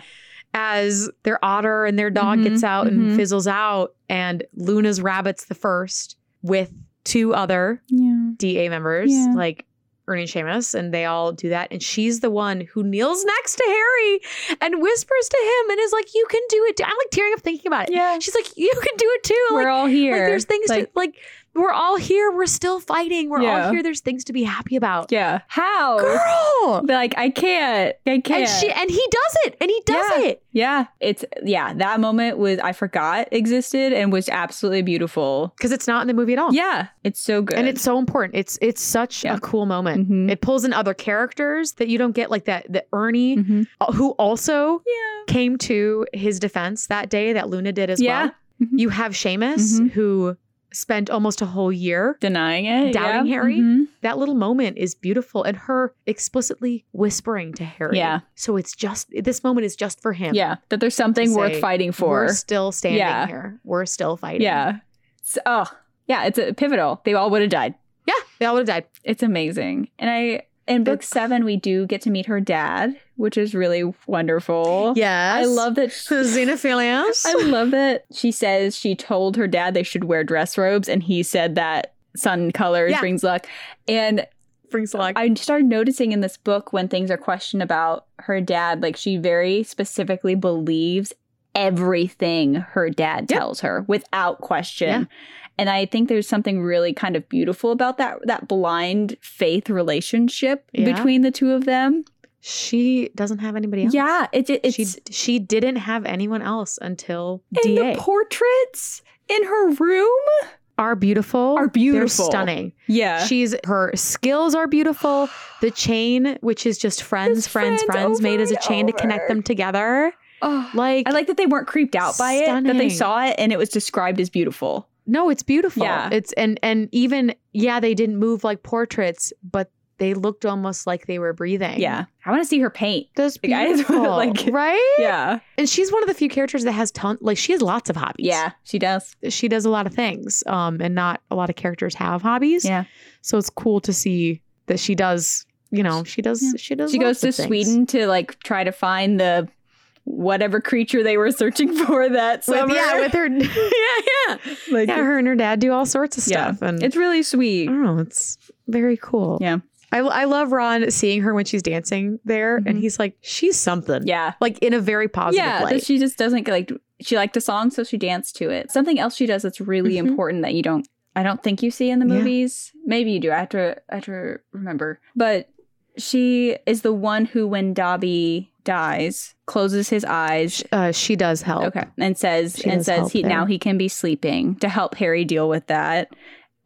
As their otter and their dog Mhm, gets out and mhm. fizzles out. And Luna's rabbit's the first with two other Yeah. DA members, Yeah. like Ernie and Seamus, and they all do that. And she's the one who kneels next to Harry and whispers to him and is like, You can do it. too." I'm like tearing up thinking about it. Yeah. She's like, You can do it too. We're like, all here. like there's things like, to like we're all here. We're still fighting. We're Yeah. all here. There's things to be happy about. Yeah. How? Girl. Like I can't. I can't. And she and he does it. And he does Yeah. it. yeah. It's yeah, that moment was I forgot existed and was absolutely beautiful. Because it's not in the movie at all. Yeah. It's so good. And it's so important. It's it's such Yeah. a cool moment. Mhm. It pulls in other characters that you don't get, like that. The Ernie, Mhm. uh, who also Yeah. came to his defense that day that Luna did as well. Mhm. You have Seamus, Mhm. who spent almost a whole year. Denying it. Doubting yeah. Harry? Mhm. That little moment is beautiful, and her explicitly whispering to Harry. Yeah. So it's just this moment is just for him. Yeah. That there's something worth say, fighting for. We're still standing Yeah. here. We're still fighting. Yeah. So, oh, yeah. It's a pivotal. They all would have died. Yeah. They all would have died. It's amazing. And I, in book seven, we do get to meet her dad, which is really wonderful. Yes. I love that. *laughs* she- Xenophilius. I love that she says she told her dad they should wear dress robes, and he said that sun colors Yeah. brings luck. And brings luck. I started noticing in this book when things are questioned about her dad, like she very specifically believes everything her dad Yep. tells her without question. Yeah. And I think there's something really kind of beautiful about that that blind faith relationship Yeah. between the two of them. she doesn't have anybody else. Yeah, it, it, it's she she didn't have anyone else until and DA. the portraits in her room are beautiful. Are beautiful. They're stunning. Yeah. She's her skills are beautiful. *sighs* The chain, which is just friends, friends, friends friends, made as a chain to connect them together. oh, Like, I like that they weren't creeped out by it, that they saw it and it was described as beautiful. No, it's beautiful. Yeah. It's and and even yeah, they didn't move like portraits, but they looked almost like they were breathing. Yeah. I want to see her paint. That's Like, *laughs* beautiful. like- right? Yeah. And she's one of the few characters that has ton like she has lots of hobbies. Yeah, she does. She does a lot of things. Um, and not a lot of characters have hobbies. Yeah. So it's cool to see that she does, you know, she does Yeah. she does She goes to things. Sweden to like try to find the whatever creature they were searching *laughs* for that With, yeah, with her *laughs* *laughs* yeah, yeah. like, Yeah, her and her dad do all sorts of yeah. stuff. And It's really sweet. don't it's very cool. Yeah. I, I love Ron seeing her when she's dancing there, and Mhm. he's like, she's something. Yeah. Like in a very positive Yeah, way. that she just doesn't like she liked the song, so she danced to it. Something else she does that's really Mhm. important that you don't I don't think you see in the Yeah. movies. Maybe you do. I have to I have to remember. But she is the one who when Dobby dies, closes his eyes uh, she does help. Okay. And says She and says he there. now he can be sleeping to help Harry deal with that.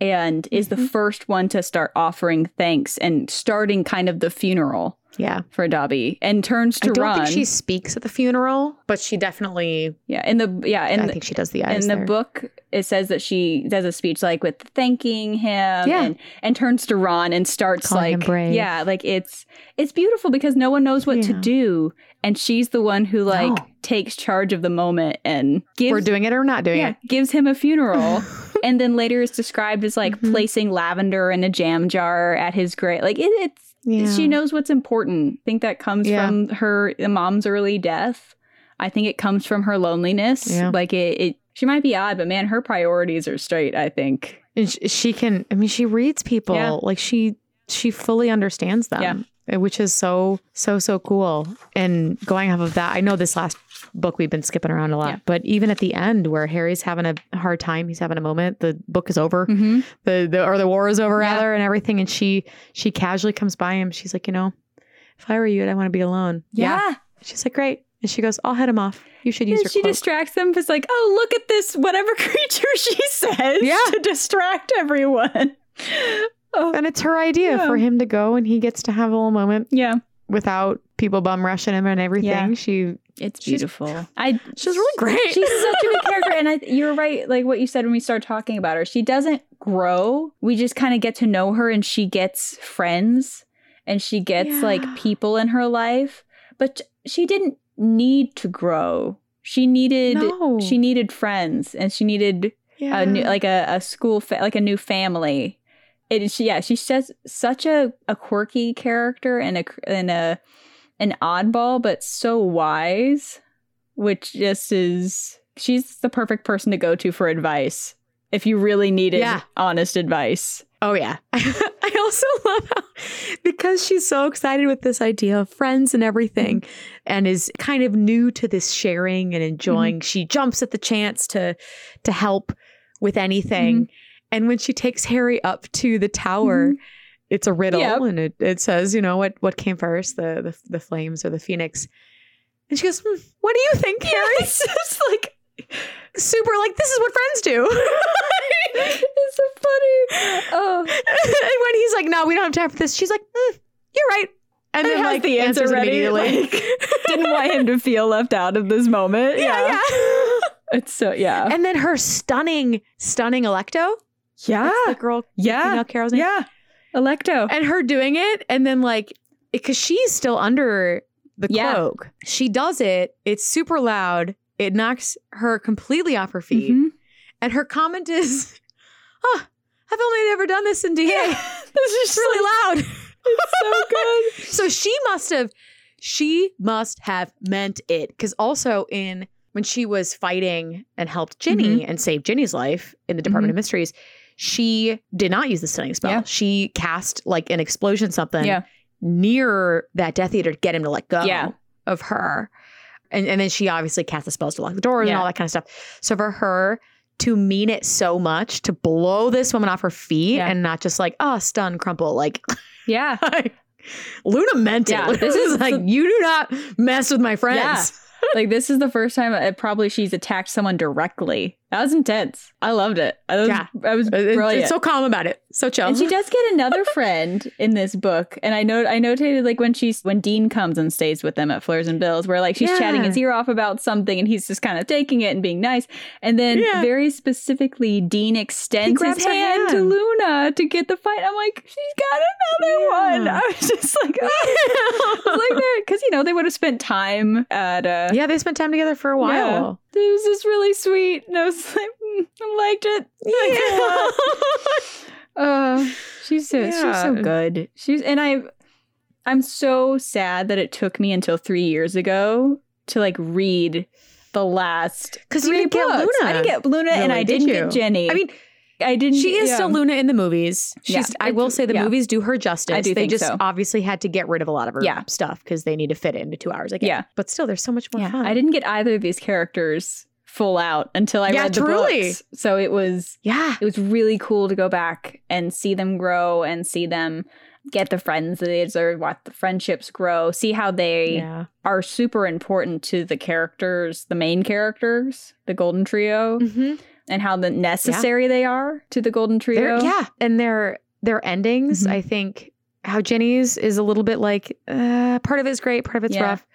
And is the Mhm. first one to start offering thanks and starting kind of the funeral Yeah. for Dobby and turns to Ron. I don't run. think she speaks at the funeral, but she definitely, yeah, in the yeah, in I think she does the eyes in the book it says that she does a speech like with thanking him Yeah. and and turns to Ron and starts Calling like yeah like it's it's beautiful because no one knows what to do and she's the one who like No. takes charge of the moment and gives We're doing it or not doing yeah, gives him a funeral *laughs* and then later is described as like Mhm. placing lavender in a jam jar at his grave like it, it's yeah. she knows what's important. I think that comes Yeah. from her mom's early death. I think it comes from her loneliness. Yeah. Like it, it, she might be odd, but man, her priorities are straight. I think. And sh- she can, I mean, she reads people Yeah. like she, she fully understands them. Yeah. Which is so, so, so cool. And going off of that, I know this last book we've been skipping around a lot, Yeah. but even at the end where Harry's having a hard time, he's having a moment, the book is over. Mm-hmm. the, the or the war is over Yeah. rather and everything and she she casually comes by him she's like you know if i were you i'd want to be alone Yeah. she's like great and she goes i'll head him off you should use And she cloak. distracts them. It's like, oh, look at this, whatever *laughs* creature she says Yeah. to distract everyone. *laughs* oh, and it's her idea Yeah. for him to go and he gets to have a little moment yeah, without people bum rushing him and everything Yeah. she it's She's- beautiful. *laughs* I she's really great She's such a good *laughs* character, and I, you're right. Like what you said when we started talking about her, she doesn't grow. We just kind of get to know her, and she gets friends, and she gets Yeah. like people in her life. But she didn't need to grow. She needed no she needed friends, and she needed yeah. a new, like a, a school fa- like a new family. It is she yeah she's just such a, a quirky character and a and a an oddball but so wise, which just is she's the perfect person to go to for advice if you really needed Yeah. honest advice. Oh yeah. *laughs* I also love how because she's so excited with this idea of friends and everything mm-hmm. and is kind of new to this sharing and enjoying. Mm-hmm. She jumps at the chance to to help with anything. Mm-hmm. And when she takes Harry up to the tower, it's a riddle Yep. and it, it says, you know, what what came first, the the, the flames or the phoenix. And she goes, hmm, "What do you think, *laughs* Harry?" It's just like Super like this is what friends do. *laughs* it's so funny. Oh, *laughs* and when he's like, "No, we don't have time for this," she's like, mm, "You're right," and, and then like the answer ready. immediately. Like, didn't want him to feel left out of this moment. yeah, yeah. It's so yeah. and then her stunning, stunning Alecto. yeah. That's the girl. Yeah. Female Carrow's name. Yeah. Alecto. And her doing it, and then like, because she's still under the Yeah. cloak, she does it. It's super loud. It knocks her completely off her feet. Mhm. And her comment is, *laughs* "Oh, I've only ever done this in DA. *laughs* *laughs* This is really loud." It's so good. So she must have she must have meant it because also in when she was fighting and helped Ginny Mm-hmm. and saved Ginny's life in the Department of Mysteries, she did not use the stunning spell. Yeah. She cast like an explosion something Yeah. near that Death Eater to get him to let go Yeah. of her. And and then she obviously cast the spells to lock the doors and all that kind of stuff. So for her to mean it so much to blow this woman off her feet and not just like, oh, stun, crumple, like *laughs* Yeah. Luna meant it. Luna this is like, the- you do not mess with my friends. *laughs* like this is the first time uh, probably she's attacked someone directly That was intense. I loved it. I was, Yeah. I was brilliant. It's so calm about it. So chill. and she does get *laughs* another friend in this book. And I know I notated like when she's when Dean comes and stays with them at Fleurs and Bills, where like she's chatting Yeah. his ear off about something and he's just kind of taking it and being nice. And then Yeah. very specifically, Dean extends his her hand, to. Luna to get the fight. I'm like, she's got another Yeah. one. I was just like, oh. *laughs* Was like because you know they would have spent time at uh yeah, they spent time together for a while. It was just really sweet. And I was *laughs* like, mm, I liked it. *laughs* Uh, she's so, she's so good. She's and I, I'm so sad that it took me until three years ago to like read the last because you didn't get books. I didn't get Luna, and I did didn't you? get Ginny. I mean, I didn't. she is yeah. still Luna in the movies. She's. Yeah, I will say the yeah. movies do her justice. I do they just so. obviously had to get rid of a lot of her Yeah. stuff because they need to fit it into two hours. I get. Yeah. but still, there's so much more Yeah, fun. I didn't get either of these characters full out until I Yeah, read the truly. books. So it was Yeah, it was really cool to go back and see them grow and see them get the friends that they deserve, watch the friendships grow, see how they yeah. are super important to the characters, the main characters, the Golden Trio, Mm-hmm. And how the necessary they are to the Golden Trio. yeah, and their their endings. Mhm. I think how Ginny's is a little bit like uh, part of it's great, part of it's Yeah. rough.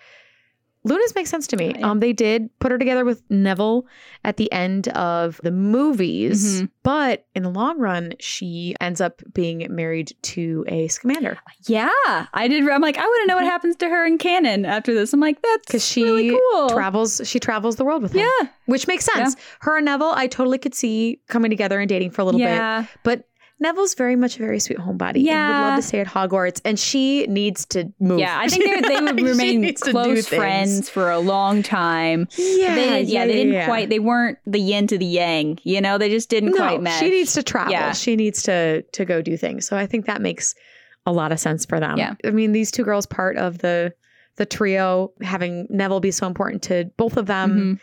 Luna's makes sense to me. Yeah. Um, they did put her together with Neville at the end of the movies, Mhm. but in the long run, she ends up being married to a Scamander Yeah, I did. I'm like, I want to know what happens to her in canon after this. I'm like, that's because she really cool. travels. She travels the world with him, yeah, which makes sense. Her and Neville, I totally could see coming together and dating for a little bit. yeah, But Neville's very much a very sweet homebody. and would love to stay at Hogwarts, and she needs to move. yeah. I think they they would *laughs* remain needs to do close friends for a long time. Yeah, they, yeah, they didn't yeah. quite. They weren't the yin to the yang. You know, they just didn't No, quite mesh. she needs to travel. Yeah. She needs to to go do things. So I think that makes a lot of sense for them. Yeah. I mean, these two girls part of the the trio, having Neville be so important to both of them. Mhm.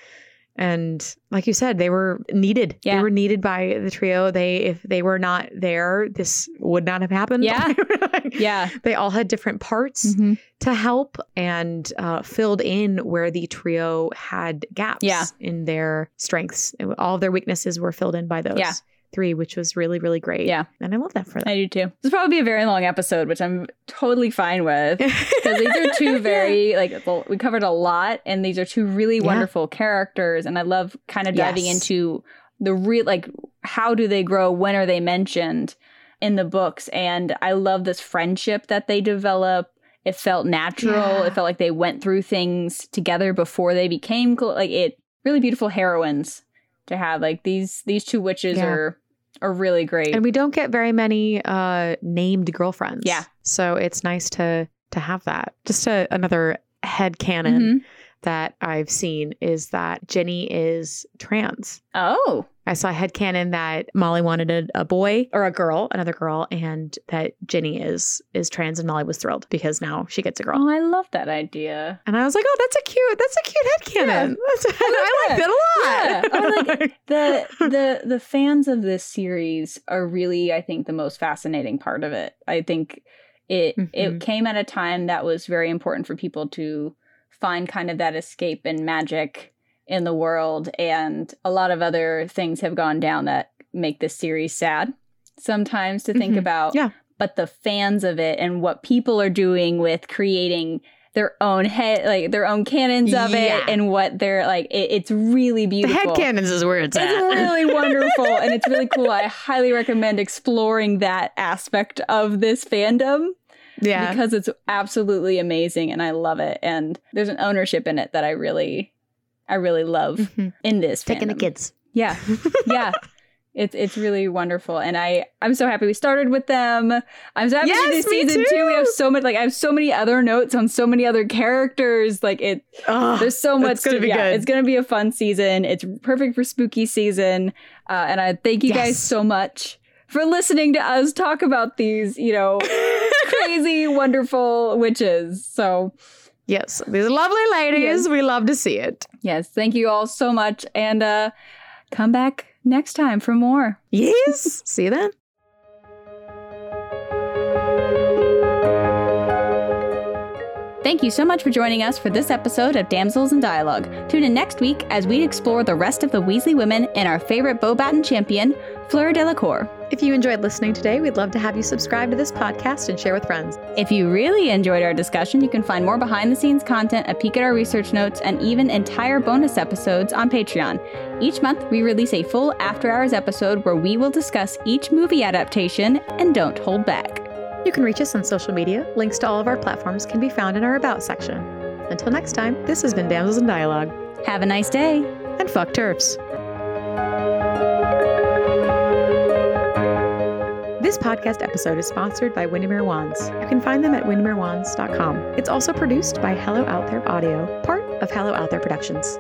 And like you said, they were needed. yeah. They were needed by the trio. They if they were not there, this would not have happened. Yeah. *laughs* Yeah. They all had different parts Mhm. to help and uh, filled in where the trio had gaps Yeah. in their strengths. All of their weaknesses were filled in by those Yeah. Three, which was really, really great. Yeah. And I love that for them. I do too. This will probably be a very long episode, which I'm totally fine with. because these are two *laughs* very like well, we covered a lot and these are two really Yeah. wonderful characters and i love kind of diving Yes. into the real like how do they grow when are they mentioned in the books and i love this friendship that they develop it felt natural Yeah. it felt like they went through things together before they became clo- like it really beautiful heroines to have like these these two witches Yeah. are are really great and we don't get very many uh, named girlfriends. Yeah. So it's nice to to have that. Just a, another head canon Mhm. that I've seen is that Ginny is trans. oh I saw a headcanon that Molly wanted a, a boy or a girl, another girl, and that Ginny is is trans and Molly was thrilled because now she gets a girl. oh i love that idea And I was like, oh, that's a cute, that's a cute headcanon. That's, *laughs* I like that a lot. Yeah. *laughs* I like the the the fans of this series are really i think the most fascinating part of it i think it Mhm. it came at a time that was very important for people to find kind of that escape and magic in the world and a lot of other things have gone down that make this series sad sometimes to think Mhm. about Yeah. but the fans of it and what people are doing with creating their own head like their own canons of Yeah. it and what they're like it, it's really beautiful. the beautiful headcanons is where it's, it's at. really *laughs* wonderful and it's really cool i highly recommend exploring that aspect of this fandom yeah. because it's absolutely amazing and i love it and there's an ownership in it that i really i really love Mhm. in this Taking the kids. yeah. *laughs* Yeah. It's it's really wonderful. And i i'm so happy we started with them. I'm so happy Yes, me season two. We have so much like i have so many other notes on so many other characters. Like it Oh, there's so much to, be yeah, good. it's gonna be a fun season. It's perfect for spooky season. Uh, and i thank you guys so much for listening to us talk about these you know *laughs* crazy wonderful witches. So yes, these lovely ladies. Yes. We love to see it. yes thank you all so much and uh come back next time for more Yes. see you then. Thank you so much for joining us for this episode of Damsels in Dialogue. Tune in next week as we explore the rest of the Weasley women and our favorite Beauxbaton champion, Fleur Delacour. If you enjoyed listening today, we'd love to have you subscribe to this podcast and share with friends. If you really enjoyed our discussion, you can find more behind the scenes content, a peek at our research notes, and even entire bonus episodes on Patreon. Each month, we release a full after hours episode where we will discuss each movie adaptation and don't hold back. You can reach us on social media. Links to all of our platforms can be found in our About section. Until next time, this has been Damsels in Dialogue. Have a nice day. And fuck TERFs. This podcast episode is sponsored by Windermere Wands. You can find them at windermerewands.com. It's also produced by Hello Out There Audio, part of Hello Out There Productions.